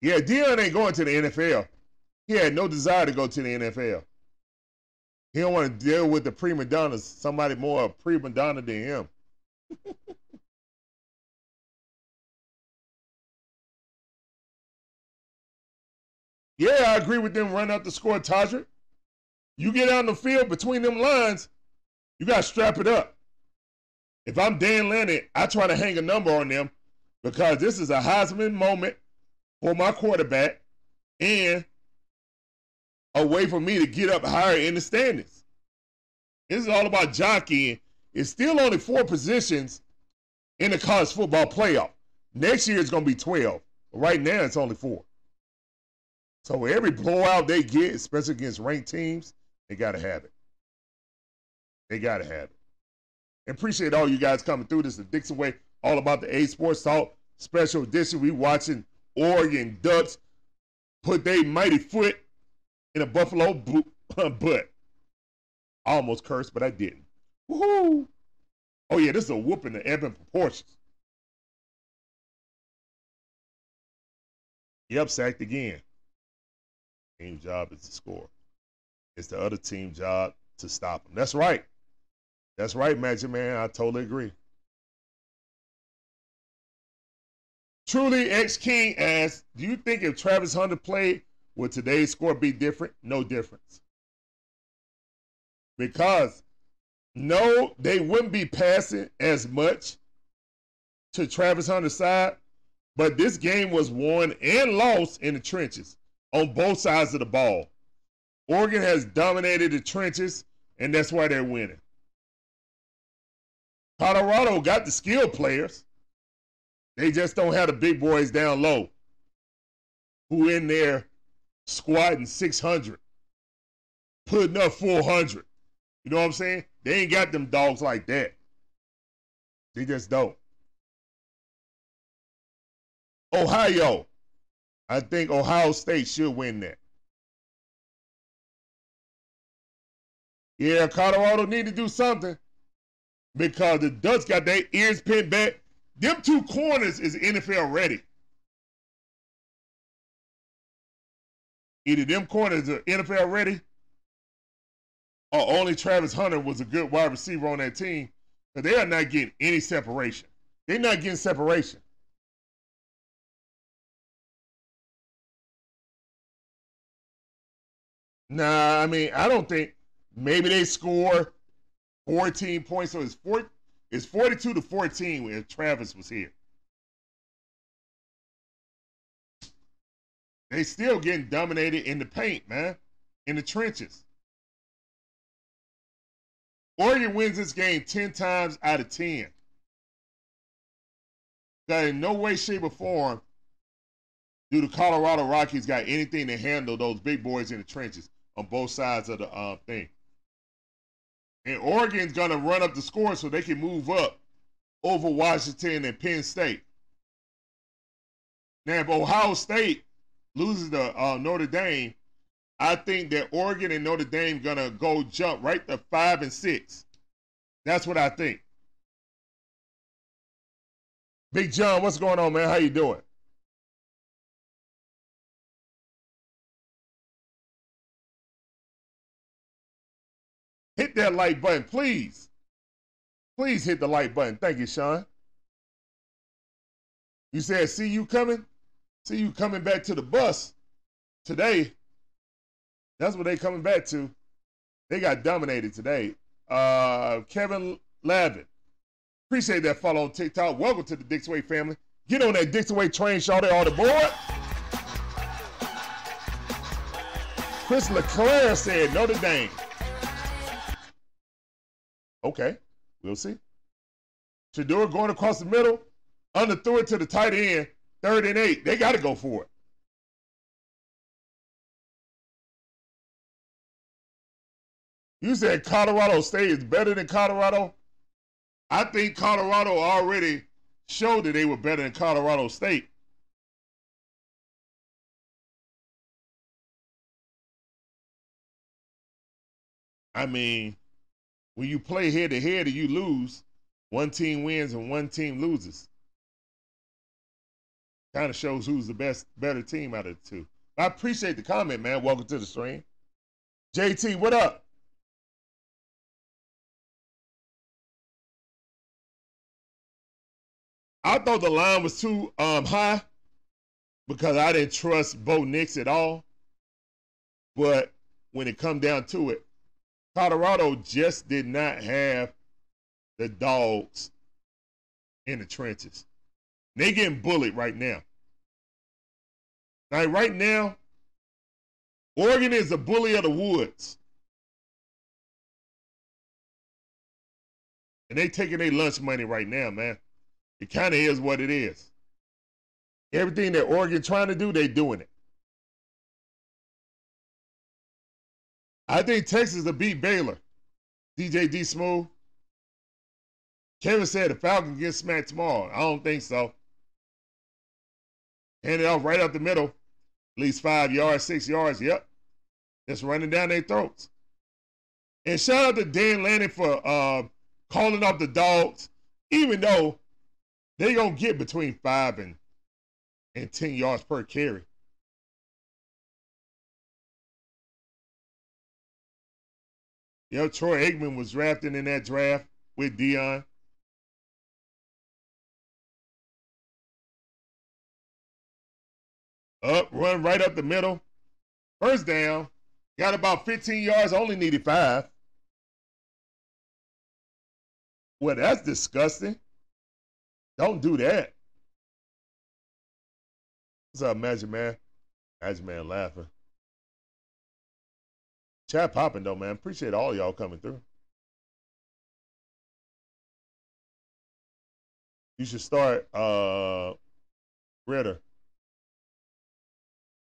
Yeah, Deion ain't going to the NFL. He had no desire to go to the NFL. He don't want to deal with the prima donnas, somebody more a prima donna than him. yeah, I agree with them running out the score, Tadrick. You get out the field between them lines, you got to strap it up. If I'm Dan Lanning, I try to hang a number on them because this is a Heisman moment for my quarterback and a way for me to get up higher in the standings. This is all about jockeying. It's still only four positions in the college football playoff. Next year it's going to be 12. But right now it's only four. So every blowout they get, especially against ranked teams, they got to have it. They got to have it. And appreciate all you guys coming through. This is the Dixon Way, all about the A Sports Talk special edition. We watching Oregon Ducks put their mighty foot in a Buffalo butt. I almost cursed, but I didn't. Woohoo! Oh yeah, this is a whooping the ebb and proportions. Yep, sacked again. Team job is to score. It's the other team job to stop them. That's right. That's right, Magic Man. I totally agree. Truly, X King asks, do you think if Travis Hunter played, would today's score be different? No difference. Because no, they wouldn't be passing as much to Travis Hunter's side, but this game was won and lost in the trenches on both sides of the ball. Oregon has dominated the trenches, and that's why they're winning. Colorado got the skilled players. They just don't have the big boys down low who in there squatting 600, putting up 400. You know what I'm saying? They ain't got them dogs like that. They just don't. Ohio. I think Ohio State should win that. Yeah, Colorado need to do something because the Ducks got their ears pinned back. Them two corners is NFL ready. Either them corners are NFL ready or only Travis Hunter was a good wide receiver on that team. But they are not getting any separation. They're not getting separation. Nah, I mean, I don't think maybe they score 14 points. So it's, four, it's 42 to 14 when Travis was here. They still getting dominated in the paint, man, in the trenches. Oregon wins this game 10 times out of 10. That in no way, shape, or form do the Colorado Rockies got anything to handle those big boys in the trenches. on both sides of the uh, thing. And Oregon's gonna run up the score so they can move up over Washington and Penn State. Now, if Ohio State loses to uh, Notre Dame, I think that Oregon and Notre Dame gonna go jump right to five and six. That's what I think. Big John, what's going on, man? How you doing? Hit that like button, please. Please hit the like button. Thank you, Sean. You said, see you coming? See you coming back to the bus today. That's what they coming back to. They got dominated today. Uh, Kevin Lavin. Appreciate that follow on TikTok. Welcome to the Dixon Way family. Get on that Dixon Way train, shout out the board. Chris LeClaire said Notre Dame. Okay, we'll see. Shedeur going across the middle, underthrew it to the tight end, third and eight. They got to go for it. You said Colorado State is better than Colorado? I think Colorado already showed that they were better than Colorado State. I mean, when you play head to head and you lose, one team wins and one team loses. Kind of shows who's the best, better team out of the two. I appreciate the comment, man. Welcome to the stream. JT, what up? I thought the line was too um, high because I didn't trust Bo Nix at all. But when it come down to it, Colorado just did not have the dogs in the trenches. They getting bullied right now. Now, right now, Oregon is a bully of the woods. And they taking their lunch money right now, man. It kind of is what it is. Everything that Oregon trying to do, they doing it. I think Texas will beat Baylor. DJ D Smooth. Kevin said the Falcons get smacked tomorrow. I don't think so. Hand it off right up the middle. At least five yards, six yards. Yep. Just running down their throats. And shout out to Dan Lanning for uh, calling off the dogs, even though they gonna get between five and and ten yards per carry. You know, Troy Aikman was drafted in that draft with Deion. Up, run right up the middle. First down. Got about 15 yards, only needed five. Well, that's disgusting. Don't do that. What's up, Magic Man? Magic Man laughing. Chat popping though, man. Appreciate all y'all coming through. You should start uh Ridder.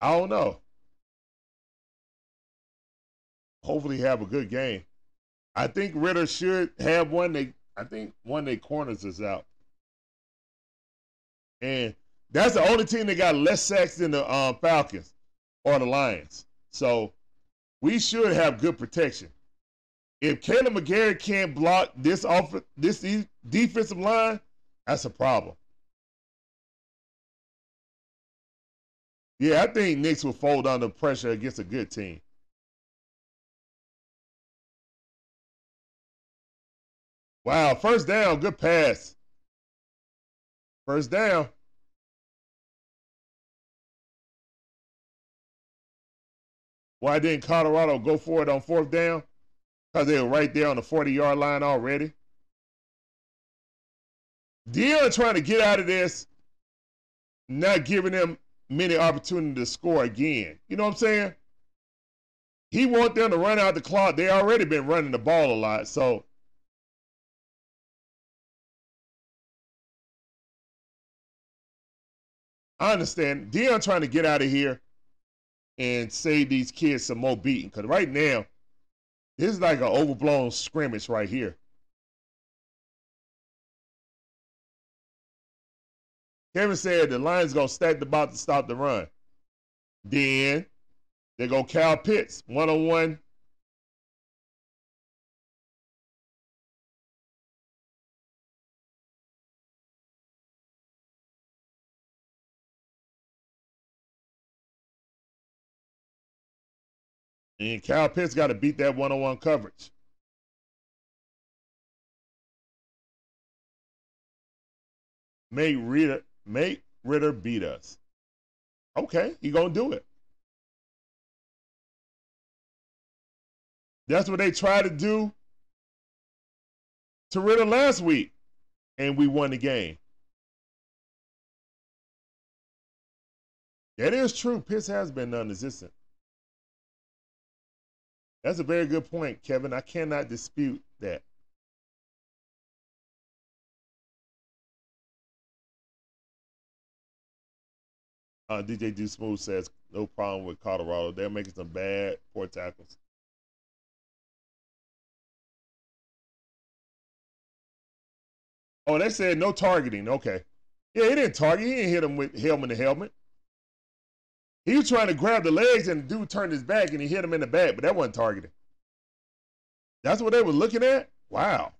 I don't know. Hopefully have a good game. I think Ridder should have one. They I think one they corners is out. And that's the only team that got less sacks than the um, Falcons or the Lions. So we should have good protection. If Kaleb McGary can't block this off this defensive line, that's a problem. Yeah, I think Nix will fold under pressure against a good team. Wow, first down, good pass. First down. Why didn't Colorado go for it on fourth down? Because they were right there on the 40 yard line already. Deion trying to get out of this, not giving them many opportunities to score again. You know what I'm saying? He want them to run out the clock. They already been running the ball a lot. So I understand. Deion trying to get out of here and save these kids some more beating. Because right now, this is like an overblown scrimmage right here. Kevin said the Lions gonna stack the box to stop the run. Then they go Kyle Pitts, one on one. And Kyle Pitts got to beat that one on one coverage. Make Ridder, make Ridder beat us. Okay, he gonna do it. That's what they tried to do to Ridder last week, and we won the game. That is true. Pitts has been non-existent. That's a very good point, Kevin. I cannot dispute that. Uh, DJ Do Smooth says no problem with Colorado. They're making some bad poor tackles. Oh, they said no targeting. Okay. Yeah, he didn't target. He didn't hit him with helmet to helmet. He was trying to grab the legs and the dude turned his back and he hit him in the back, but that wasn't targeted. That's what they were looking at? Wow.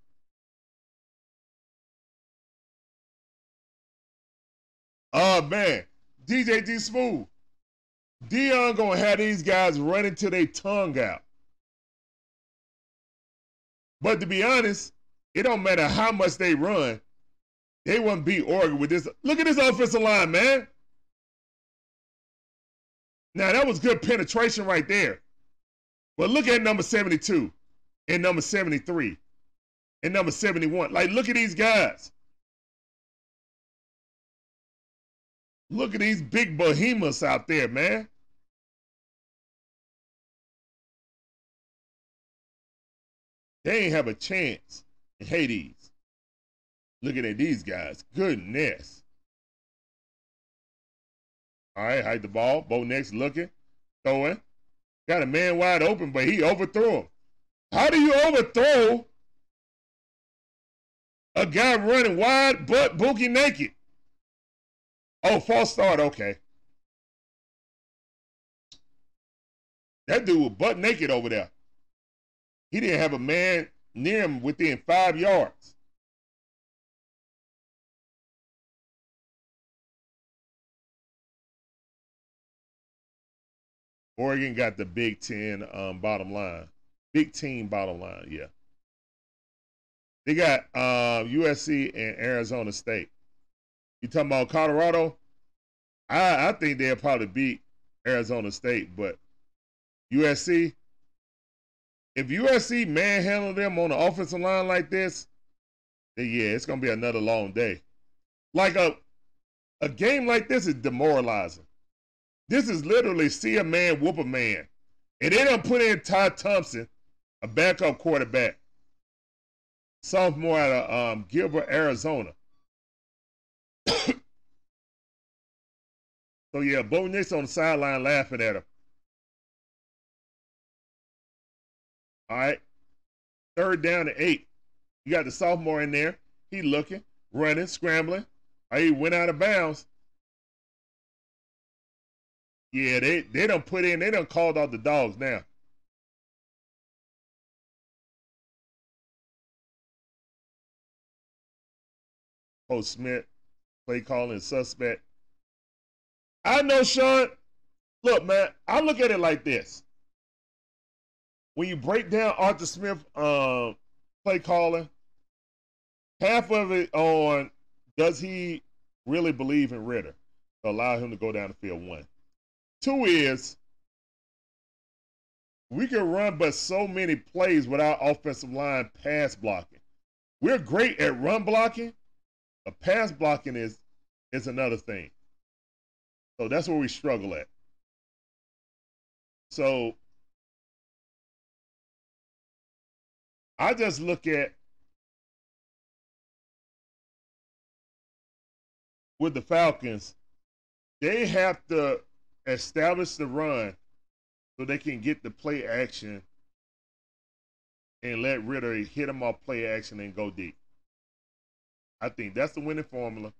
Oh man, DJ D Smooth. Deion gonna have these guys running till they tongue out. But to be honest, it don't matter how much they run, they wouldn't beat Oregon with this. Look at this offensive line, man. Now that was good penetration right there. But look at number 72 and number 73 and number 71. Like, look at these guys. Look at these big behemoths out there, man. They ain't have a chance in Hades. Looking at these guys. Goodness. All right, hide the ball. Bo Nix looking, throwing. Got a man wide open, but he overthrew him. How do you overthrow a guy running wide but boogie naked? Oh, false start. Okay. That dude was butt naked over there. He didn't have a man near him within five yards. Oregon got the Big Ten um, bottom line. Big team bottom line, yeah. They got uh, USC and Arizona State. You talking about Colorado? I, I think they'll probably beat Arizona State, but USC, if USC manhandle them on the offensive line like this, then yeah, it's gonna be another long day. Like a a game like this is demoralizing. This is literally see a man whoop a man. And they don't put in Ty Thompson, a backup quarterback, sophomore out of um, Gilbert, Arizona. so yeah, Bo Nix on the sideline laughing at him. All right. Third down to eight. You got the sophomore in there. He looking, running, scrambling. I he went out of bounds. Yeah, they they don't put in. They don't called out the dogs now. Post Smith, play calling suspect. I know, Sean. Look, man, I look at it like this. When you break down Arthur Smith um, play calling, half of it on does he really believe in Ridder to allow him to go down the field one. Two is we can run but so many plays without offensive line pass blocking. We're great at run blocking, but pass blocking is is another thing. So that's where we struggle at. So I just look at with the Falcons, they have to establish the run so they can get the play action and let Ridder hit them off play action and go deep. I think that's the winning formula.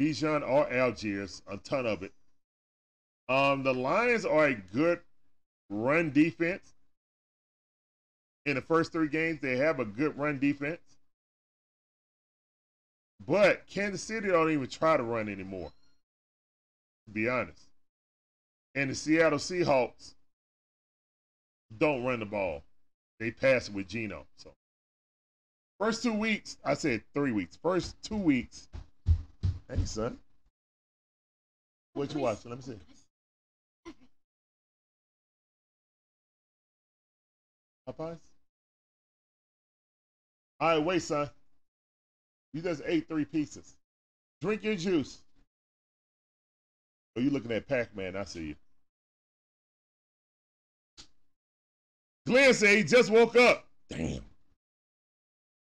Bijan or Allgeier, a ton of it. Um, the Lions are a good run defense. In the first three games, they have a good run defense. But Kansas City don't even try to run anymore, to be honest. And the Seattle Seahawks don't run the ball. They pass it with Geno. So first two weeks, I said three weeks. First two weeks. Hey son. What you watching? Let me see. Popeyes? All right, wait, son. You just ate three pieces. Drink your juice. Oh, you looking at Pac-Man? I see you. Glenn said he just woke up. Damn.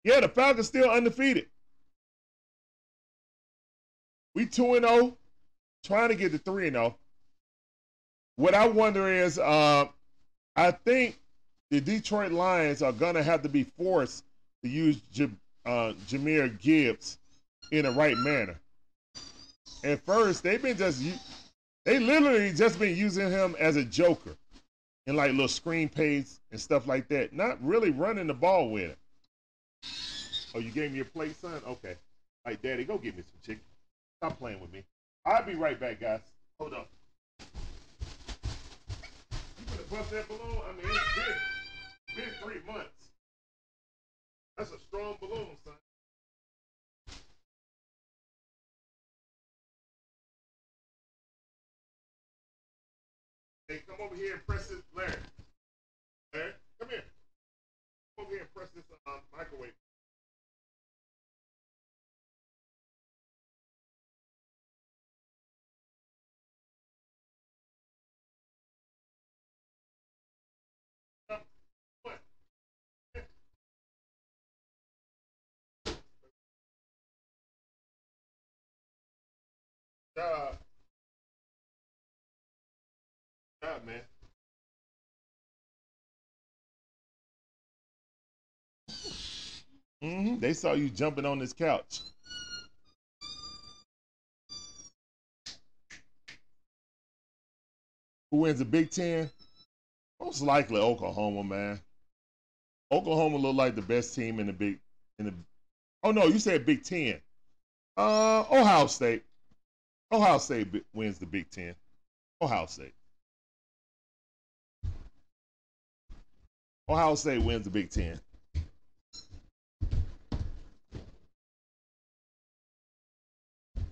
Yeah, the Falcons still undefeated. We 2 0, trying to get to 3 0. What I wonder is, uh, I think the Detroit Lions are going to have to be forced to use J- uh, Jahmyr Gibbs in the right manner. At first, they've been just, they literally just been using him as a joker and like little screen plays and stuff like that. Not really running the ball with it. Oh, you gave me a plate, son? Okay. All right, Daddy, go get me some chicken. Stop playing with me. I'll be right back, guys. Hold up. You gonna bust that balloon? I mean, it's been, been three months. That's a strong balloon, son. Hey, come over here and press this, Larry. Larry, come here. Come over here and press this uh, microwave. Come, come on. Job. Job, man. hmm They saw you jumping on this couch. Who wins the Big Ten? Most likely Oklahoma, man. Oklahoma look like the best team in the big in the. Oh no, you said Big Ten. Uh, Ohio State. Ohio State wins the Big Ten. Ohio State. Ohio State wins the Big Ten.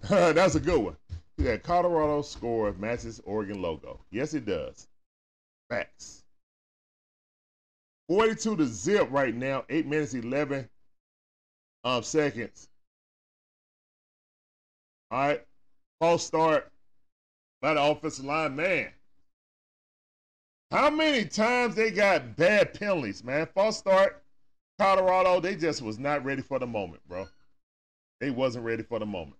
That's a good one. Yeah, Colorado score matches Oregon logo. Yes, it does. Facts. 42 to zip right now. 8 minutes 11 um, seconds. All right. False start by the offensive line. Man. How many times they got bad penalties, man? False start. Colorado, they just was not ready for the moment, bro. They wasn't ready for the moment.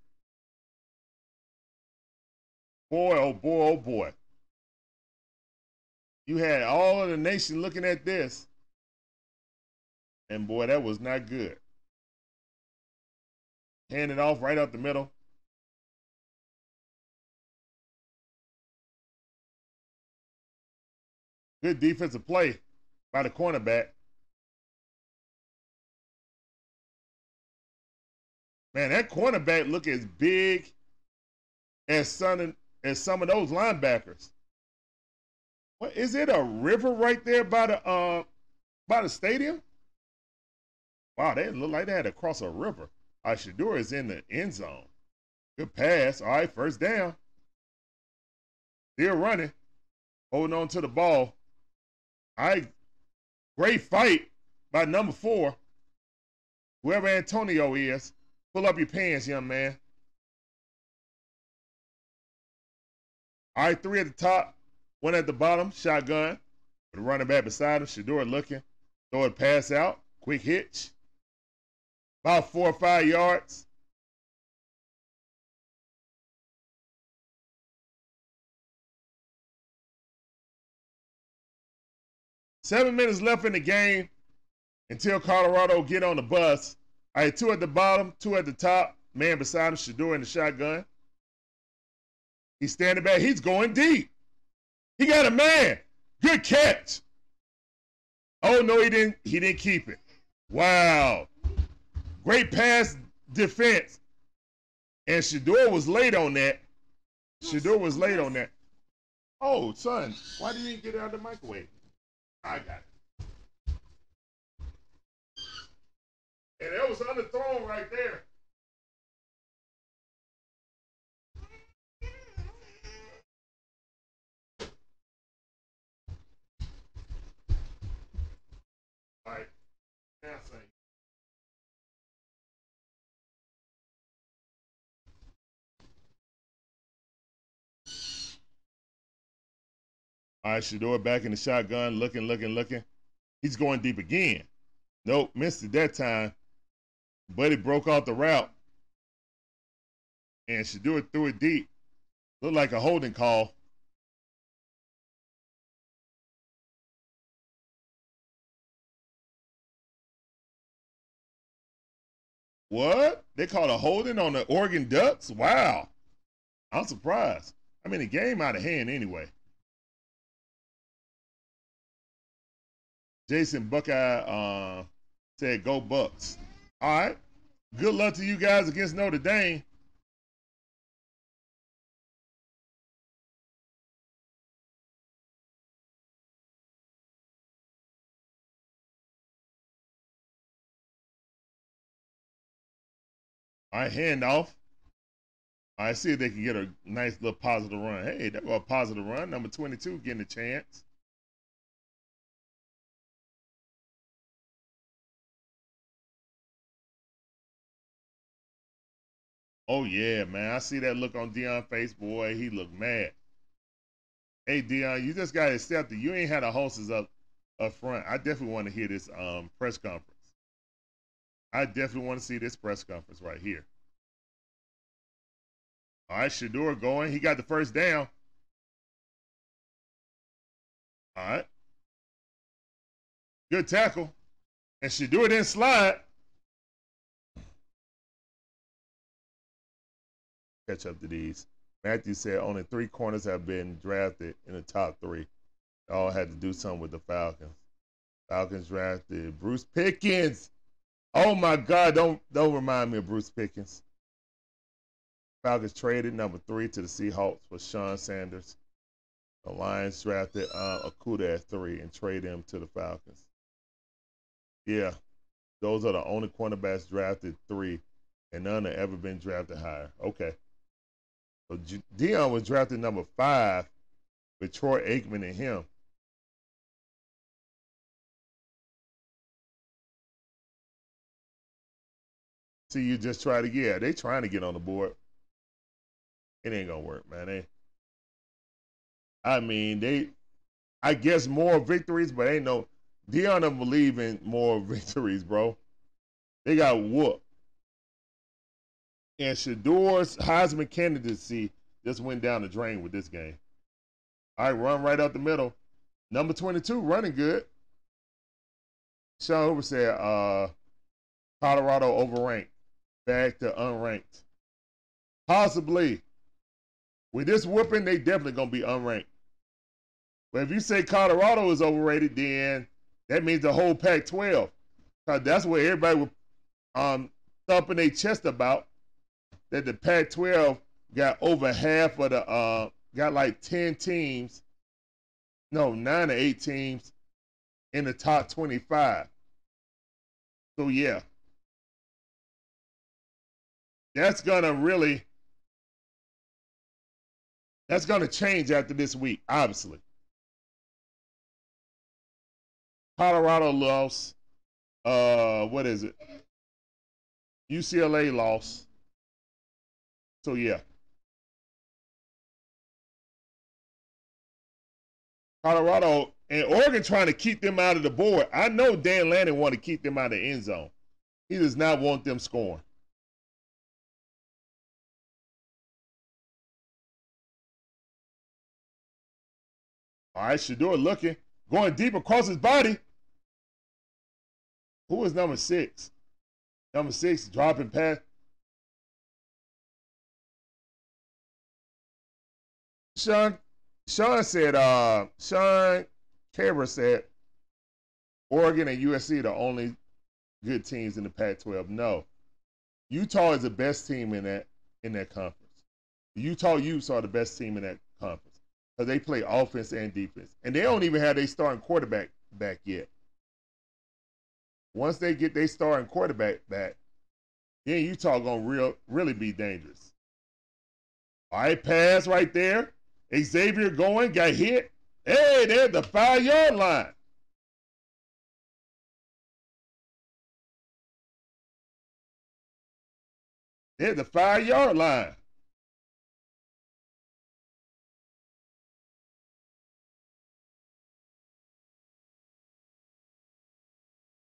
Boy, oh boy, oh boy. You had all of the nation looking at this. And boy, that was not good. Hand it off right up the middle. Good defensive play by the cornerback. Man, that cornerback look as big as some as some of those linebackers. What is it? A river right there by the uh by the stadium? Wow, they look like they had to cross a river. Shedeur is in the end zone. Good pass. All right, first down. Still running, holding on to the ball. Right, great fight by number four. Whoever Antonio is, pull up your pants, young man. All right, three at the top, one at the bottom, shotgun. Running back beside him, Shedeur looking. Throw it pass out, quick hitch. About four or five yards. Seven minutes left in the game until Colorado get on the bus. All right, two at the bottom, two at the top. Man beside him, Shedeur in the shotgun. He's standing back. He's going deep. He got a man. Good catch. Oh no, he didn't. He didn't keep it. Wow. Great pass defense. And Shedeur was late on that. Shedeur was late on that. Oh, son, why did you get out of the microwave? I got it. And it was underthrown right there. All right. Now, son. All right, Shedeur back in the shotgun, looking, looking, looking. He's going deep again. Nope, missed it that time. Buddy broke off the route. And Shedeur threw it deep. Looked like a holding call. What? They called a holding on the Oregon Ducks? Wow. I'm surprised. I mean, the game out of hand anyway. Jason Buckeye uh, said, "Go Bucks." All right. Good luck to you guys against Notre Dame. All right, handoff. I see if they can get a nice little positive run. Hey, that was a positive run. Number 22 getting a chance. Oh yeah, man. I see that look on Deion face, boy. He looked mad. Hey Deion, you just got accepted. You ain't had a hostess up up front. I definitely want to hear this um, press conference. I definitely want to see this press conference right here. All right, Shedeur going. He got the first down. All right. Good tackle. And Shedeur didn't slide. Catch up to these. Matthew said only three corners have been drafted in the top three. They all had to do something with the Falcons. Falcons drafted Bruce Pickens. Oh my God! Don't don't remind me of Bruce Pickens. Falcons traded number three to the Seahawks for Sean Sanders. The Lions drafted uh, Okudah at three and traded him to the Falcons. Yeah, those are the only cornerbacks drafted three, and none have ever been drafted higher. Okay. So Deion was drafted number five with Troy Aikman and him. See, you just try to yeah, they trying to get on the board. It ain't gonna work, man. They, I mean, they, I guess more victories, but ain't no Deion don't believe in more victories, bro. They got whooped and Shedeur's Heisman candidacy just went down the drain with this game. All right, run right up the middle. Number 22, running good. Sean Hoover said, uh, Colorado overranked, back to unranked. Possibly. With this whooping, they definitely going to be unranked. But if you say Colorado is overrated, then that means the whole Pac 12. That's what everybody was um, thumping their chest about that the Pac-12 got over half of the uh got like 10 teams no 9 or 8 teams in the top 25 so yeah. That's gonna really that's gonna change after this week obviously. Colorado lost uh what is it? Ucla lost so yeah. Colorado and Oregon trying to keep them out of the board. I know Dan Lanning want to keep them out of the end zone. He does not want them scoring. All right, Shedeur looking. going deep across his body. Who is number six? Number six dropping pass. Sean Sean said, uh, Sean Caber said, Oregon and USC are the only good teams in the Pac-12. No, Utah is the best team in that in that conference. The Utah Utes are the best team in that conference because they play offense and defense, and they don't even have their starting quarterback back yet. Once they get their starting quarterback back, then Utah gonna real really be dangerous. All right, pass right there. Xavier going, got hit. Hey, they're the five yard line. They're the five yard line.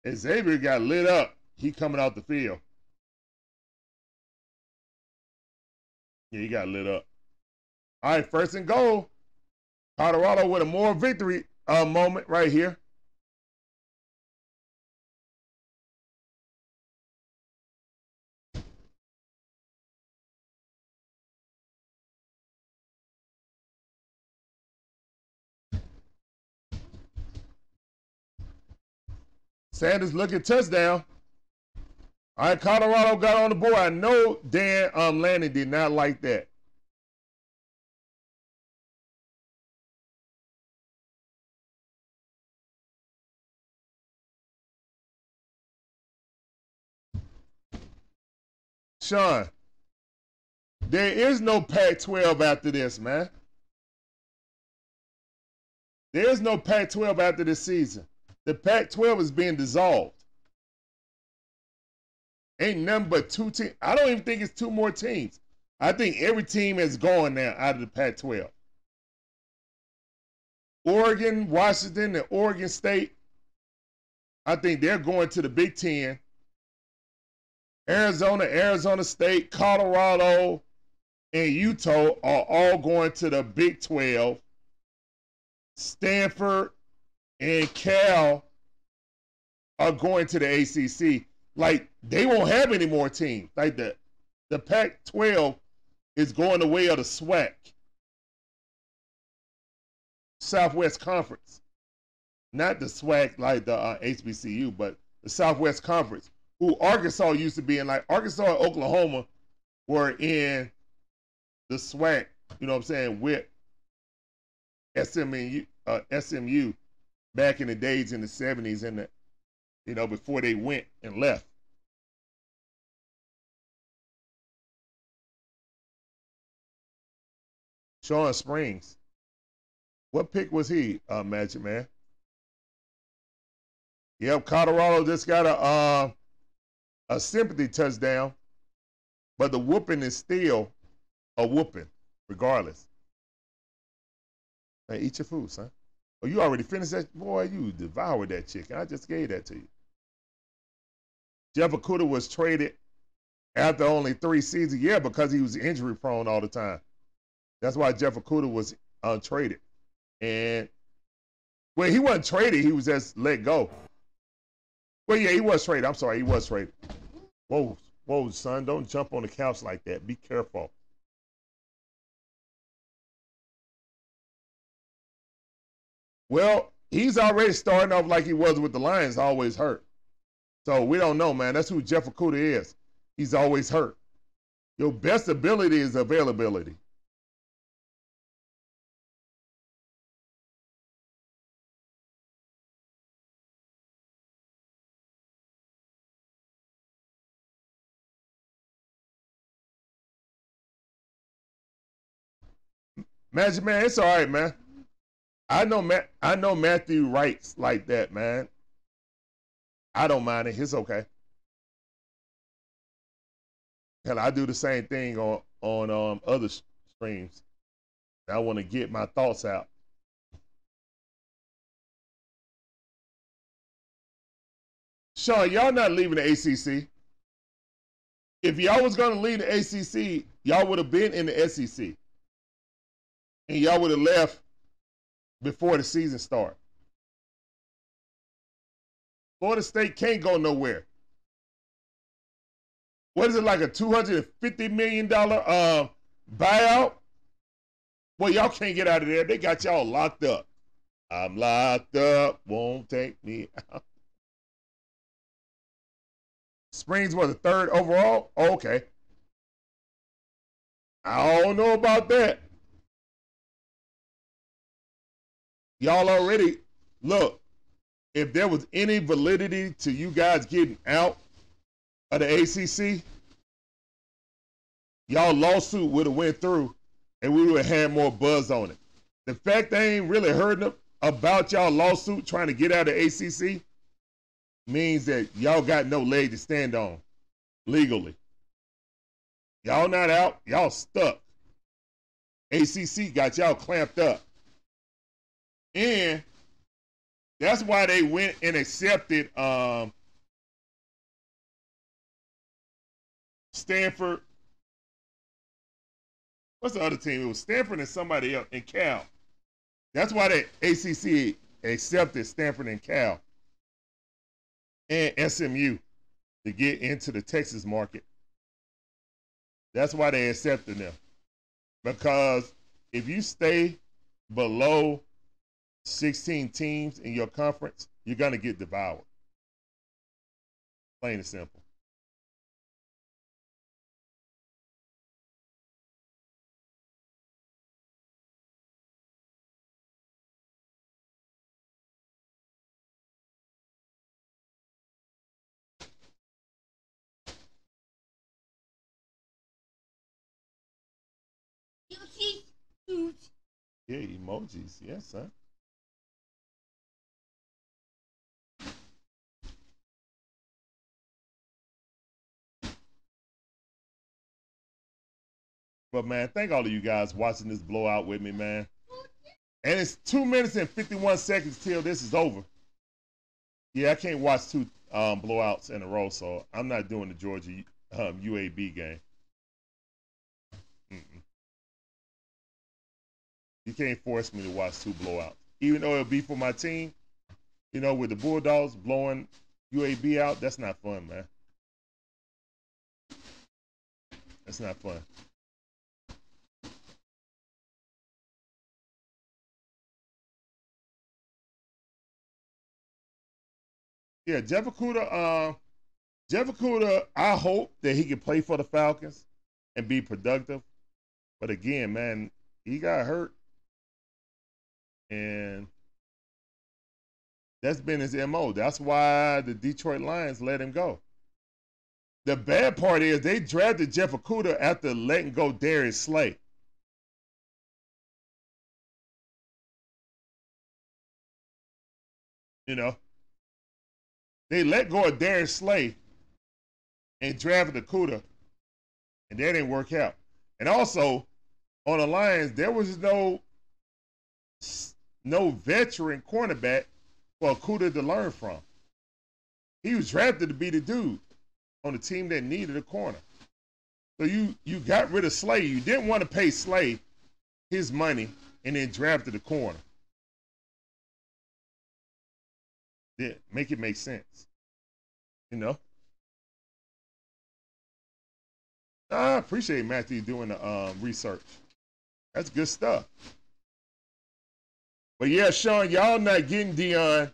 Xavier got lit up. He coming out the field. Yeah, he got lit up. All right, first and goal. Colorado with a more victory uh, moment right here. Sanders looking touchdown. All right, Colorado got on the board. I know Dan um, Lanning did not like that. Sean, there is no Pac 12 after this, man. There is no Pac 12 after this season. The Pac 12 is being dissolved. Ain't nothing but two teams. I don't even think it's two more teams. I think every team is going now out of the Pac 12. Oregon, Washington, and Oregon State, I think they're going to the Big Ten Arizona, Arizona State, Colorado, and Utah are all going to the Big 12. Stanford and Cal are going to the ACC. Like they won't have any more teams. Like the the Pac-12 is going the way of the SWAC, Southwest Conference, not the SWAC like the uh, HBCU, but the Southwest Conference who Arkansas used to be in. Like Arkansas and Oklahoma were in the SWAC, you know what I'm saying, with SMU, uh, SMU back in the days in the 70s and the, you know, before they went and left. Shawn Springs. What pick was he, uh, Magic Man? Yep, Colorado just got a uh, a sympathy touchdown, but the whooping is still a whooping, regardless. Hey, eat your food, son. Oh, you already finished that? Boy, you devoured that chicken. I just gave that to you. Jeff Okudah was traded after only three seasons. Yeah, because he was injury prone all the time. That's why Jeff Okudah was untraded. And well, he wasn't traded, he was just let go. Well, yeah, he was traded. I'm sorry, he was traded. Whoa, whoa, son, don't jump on the couch like that. Be careful. Well, he's already starting off like he was with the Lions, always hurt. So we don't know, man. That's who Jeff Okudah is. He's always hurt. Your best ability is availability. Magic Man, it's all right, man. I know. I know Matthew writes like that, man. I don't mind it. It's okay. Hell, I do the same thing on on um, other streams. I want to get my thoughts out. Sean, y'all not leaving the ACC. If y'all was gonna leave the ACC, y'all would have been in the SEC and y'all would have left before the season started. Florida State can't go nowhere. What is it like a two hundred and fifty million dollar uh, buyout? Well, y'all can't get out of there. They got y'all locked up. I'm locked up. Won't take me out. Springs was the third overall. Oh, okay. I don't know about that. Y'all already look. If there was any validity to you guys getting out of the ACC, y'all lawsuit would have went through, and we would have had more buzz on it. The fact they ain't really heard about y'all lawsuit trying to get out of ACC means that y'all got no leg to stand on legally. Y'all not out, y'all stuck. ACC got y'all clamped up. And that's why they went and accepted um, Stanford. What's the other team? It was Stanford and somebody else, and Cal. That's why the ACC accepted Stanford and Cal and SMU to get into the Texas market. That's why they accepted them. Because if you stay below 16 teams in your conference, you're going to get devoured. Plain and simple. Yeah, emojis. Yes, sir. But man, thank all of you guys watching this blowout with me, man. And it's two minutes and 51 seconds till this is over. Yeah, I can't watch two um, blowouts in a row, so I'm not doing the Georgia um, UAB game. Mm-mm. You can't force me to watch two blowouts, even though it'll be for my team. You know, with the Bulldogs blowing UAB out, that's not fun, man. That's not fun. Yeah, Jeff Okudah, uh, Jeff Okudah, I hope that he can play for the Falcons and be productive. But again, man, he got hurt. And that's been his MO. That's why the Detroit Lions let him go. The bad part is they drafted Jeff Okudah after letting go Darius Slay. You know, they let go of Darius Slay and drafted Okudah, and that didn't work out. And also, on the Lions, there was no no veteran cornerback for Okudah to learn from. He was drafted to be the dude on the team that needed a corner. So you you got rid of Slay. You didn't want to pay Slay his money and then drafted a corner. Yeah, make it make sense. You know? I appreciate Matthew doing the um, research. That's good stuff. But yeah, Sean, y'all not getting Deion,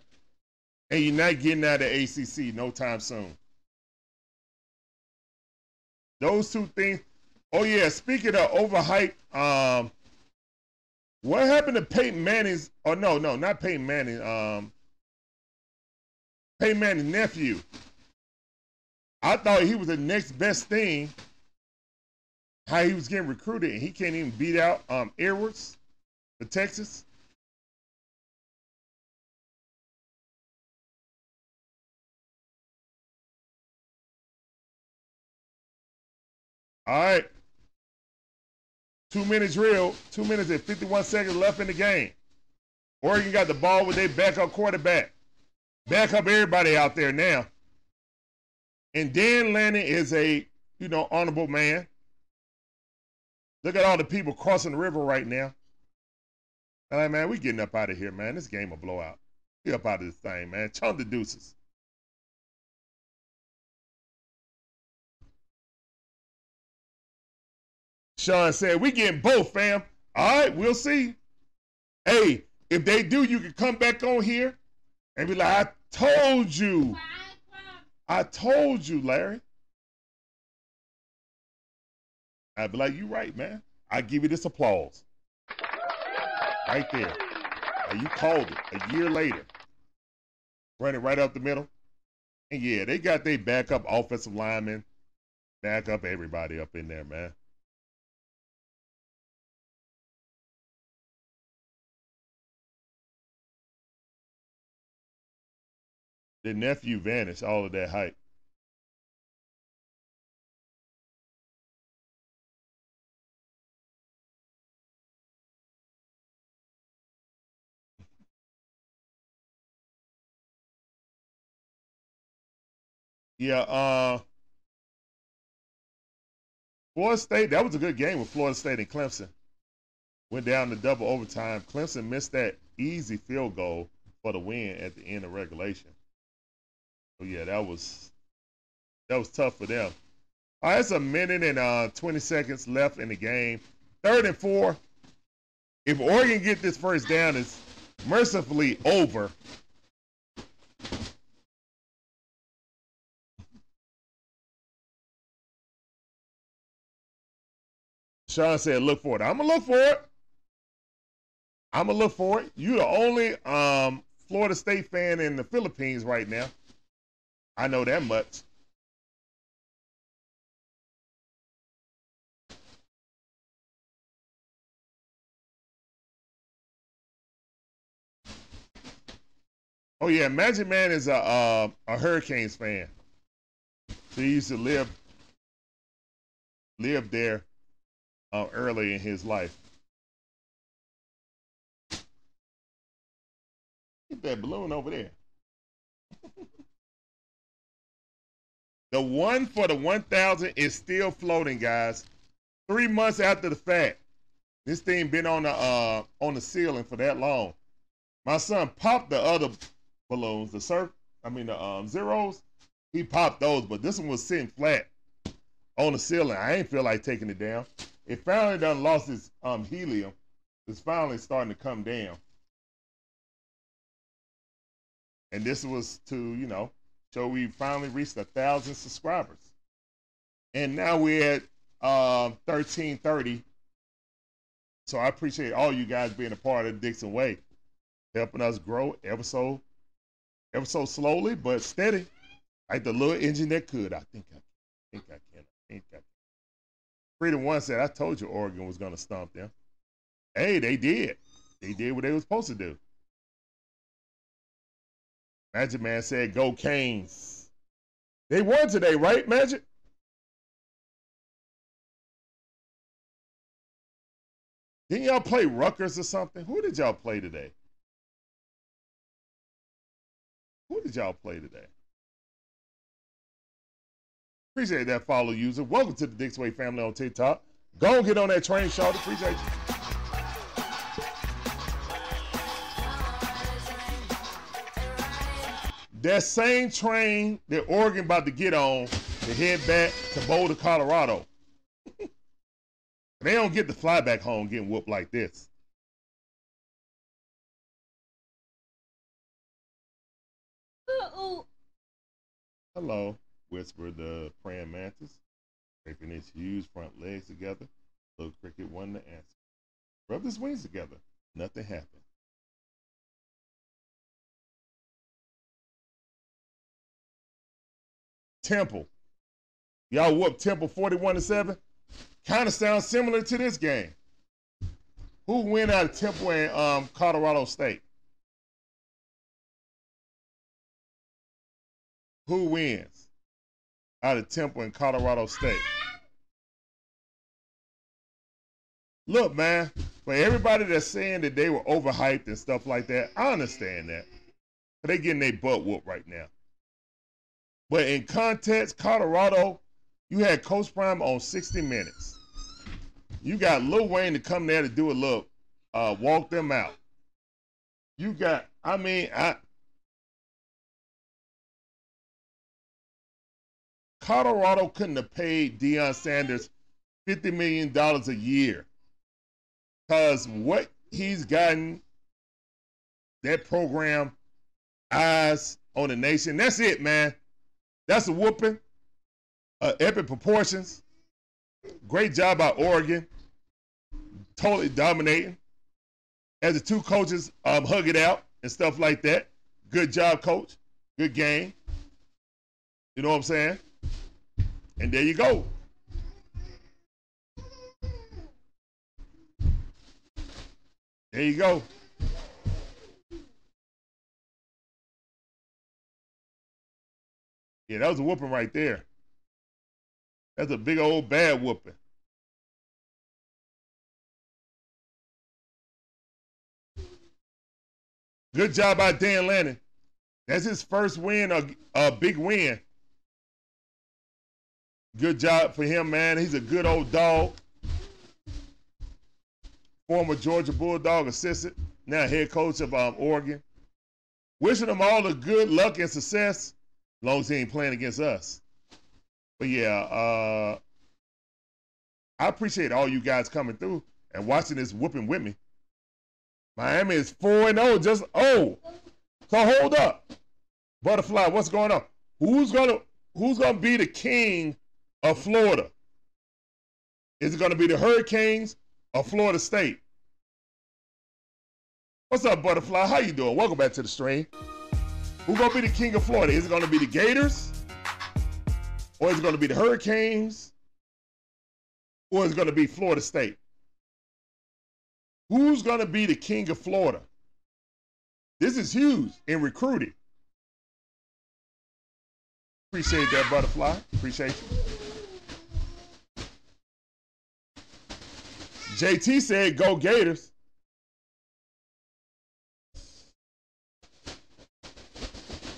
and you're not getting out of ACC no time soon. Those two things. Oh yeah, speaking of overhyped, um, what happened to Peyton Manning's? Oh no, no, not Peyton Manning. Um, Peyton Manning's nephew. I thought he was the next best thing. How he was getting recruited, and he can't even beat out um Edwards for Texas. All right. Two minutes real. Two minutes and 51 seconds left in the game. Oregon got the ball with their backup quarterback back up everybody out there now. And Dan Lanning is a, you know, honorable man. Look at all the people crossing the river right now. I like, man, we getting up out of here, man. This game will blow out. We up out of this thing, man. Chunk the deuces. Sean said, we getting both, fam. All right, we'll see. Hey, if they do, you can come back on here and be like, I told you. I told you, Larry. I'd be like, you're right, man. I give you this applause. Right there. And you called it a year later. Running right up the middle. And yeah, they got their backup offensive lineman, backup everybody up in there, man. The nephew vanished, all of that hype. Yeah, uh Florida State, that was a good game with Florida State and Clemson. Went down to double overtime. Clemson missed that easy field goal for the win at the end of regulation. So yeah, that was that was tough for them. All right, it's a minute and uh, 20 seconds left in the game. Third and four. If Oregon get this first down, it's mercifully over. Sean said, look for it. I'm gonna look for it. I'm gonna look for it. You're the only um, Florida State fan in the Philippines right now. I know that much. Oh yeah, Magic Man is a uh, a Hurricanes fan. He used to live live there uh, early in his life. Get that balloon over there. the one for the 1000 is still floating, guys. Three months after the fact. This thing been on the uh, on the ceiling for that long. My son popped the other balloons, the surf, I mean the um, zeros. He popped those, but this one was sitting flat on the ceiling. I ain't feel like taking it down. It finally done lost its um, helium. It's finally starting to come down. And this was to, you know, show we finally reached a thousand subscribers. And now we're at um, 1330. So I appreciate all you guys being a part of Dixon Way, helping us grow ever so, ever so slowly but steady, like the little engine that could. I think I, think I can. I think I can. Freedom One said, I told you Oregon was to stomp them. Hey, they did. They did what they were supposed to do. Magic Man said, go Canes. They won today, right, Magic? Didn't y'all play Rutgers or something? Who did y'all play today? Who did y'all play today? Appreciate that follow user. Welcome to the Dix Way family on TikTok. Go get on that train, Charlotte. Appreciate you. That same train that Oregon about to get on to head back to Boulder, Colorado. they don't get to fly back home getting whooped like this. Uh-oh. Hello whispered the praying mantis, scraping its huge front legs together. Little cricket wanted to answer. Rubbed his wings together. Nothing happened. Temple. Y'all whooped Temple 41 to 7. Kind of sounds similar to this game. Who went out of Temple and um, Colorado State? Who wins? out of Temple and Colorado State. Look, man, for everybody that's saying that they were overhyped and stuff like that, I understand that. They getting their butt whooped right now. But in context, Colorado, you had Coach Prime on 60 Minutes. You got Lil Wayne to come there to do a look, uh, walk them out. You got, I mean, I Colorado couldn't have paid Deion Sanders fifty million dollars a year. Cause what he's gotten, that program, eyes on the nation. That's it, man. That's a whooping. Uh, epic proportions. Great job by Oregon. Totally dominating. As the two coaches um, hug it out and stuff like that. Good job, coach. Good game. You know what I'm saying? And there you go. There you go. Yeah, that was a whooping right there. That's a big old bad whooping. Good job by Dan Lanning. That's his first win, a, a big win. Good job for him, man. He's a good old dog. Former Georgia Bulldog assistant, now head coach of um, Oregon. Wishing him all the good luck and success, long as he ain't playing against us. But yeah, uh, I appreciate all you guys coming through and watching this whooping with me. Miami is 4 and 0, just oh. So hold up. Butterfly, what's going on? Who's gonna who's gonna be the king of Florida? Is it gonna be the Hurricanes or Florida State? What's up, Butterfly? How you doing? Welcome back to the stream. Who's gonna be the king of Florida? Is it gonna be the Gators? Or is it gonna be the Hurricanes? Or is it gonna be Florida State? Who's to be the king of Florida? This is huge in recruiting. Appreciate that, butterfly. Appreciate you. JT said, "Go Gators."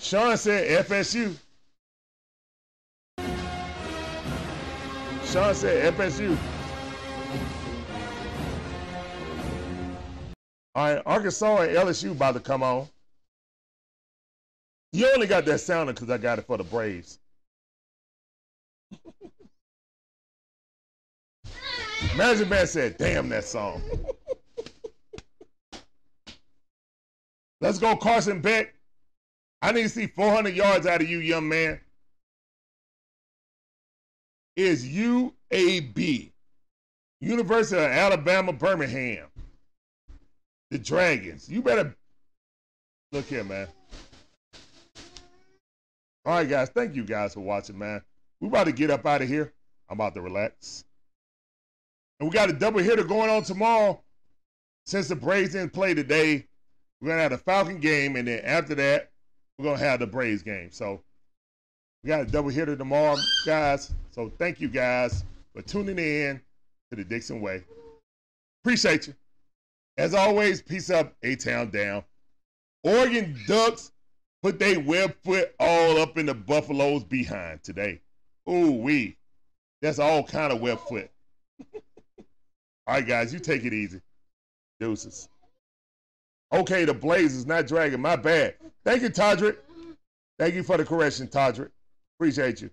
Sean said, "FSU." Sean said, "FSU." All right, Arkansas and LSU about to come on. You only got that sounder because I got it for the Braves. Magic Man said, damn that song. Let's go, Carson Beck. I need to see 400 yards out of you, young man. Is UAB, University of Alabama, Birmingham. The Dragons. You better look here, man. All right, guys. Thank you guys for watching, man. We about to get up out of here. I'm about to relax. And we got a double hitter going on tomorrow. Since the Braves didn't play today, we're gonna have the Falcon game, and then after that, we're gonna have the Braves game. So we got a double hitter tomorrow, guys. So thank you guys for tuning in to the Dixon Way. Appreciate you. As always, peace up, A Town down. Oregon Ducks put their web foot all up in the Buffaloes behind today. Ooh wee. That's all kind of web foot. all right, guys, you take it easy. Deuces. Okay, the Blazers not dragging. My bad. Thank you, Todrick. Thank you for the correction, Todrick. Appreciate you.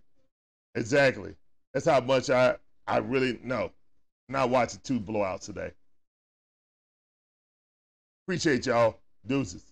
Exactly. That's how much I I really know. Not watching two blowouts today. Appreciate y'all. Deuces.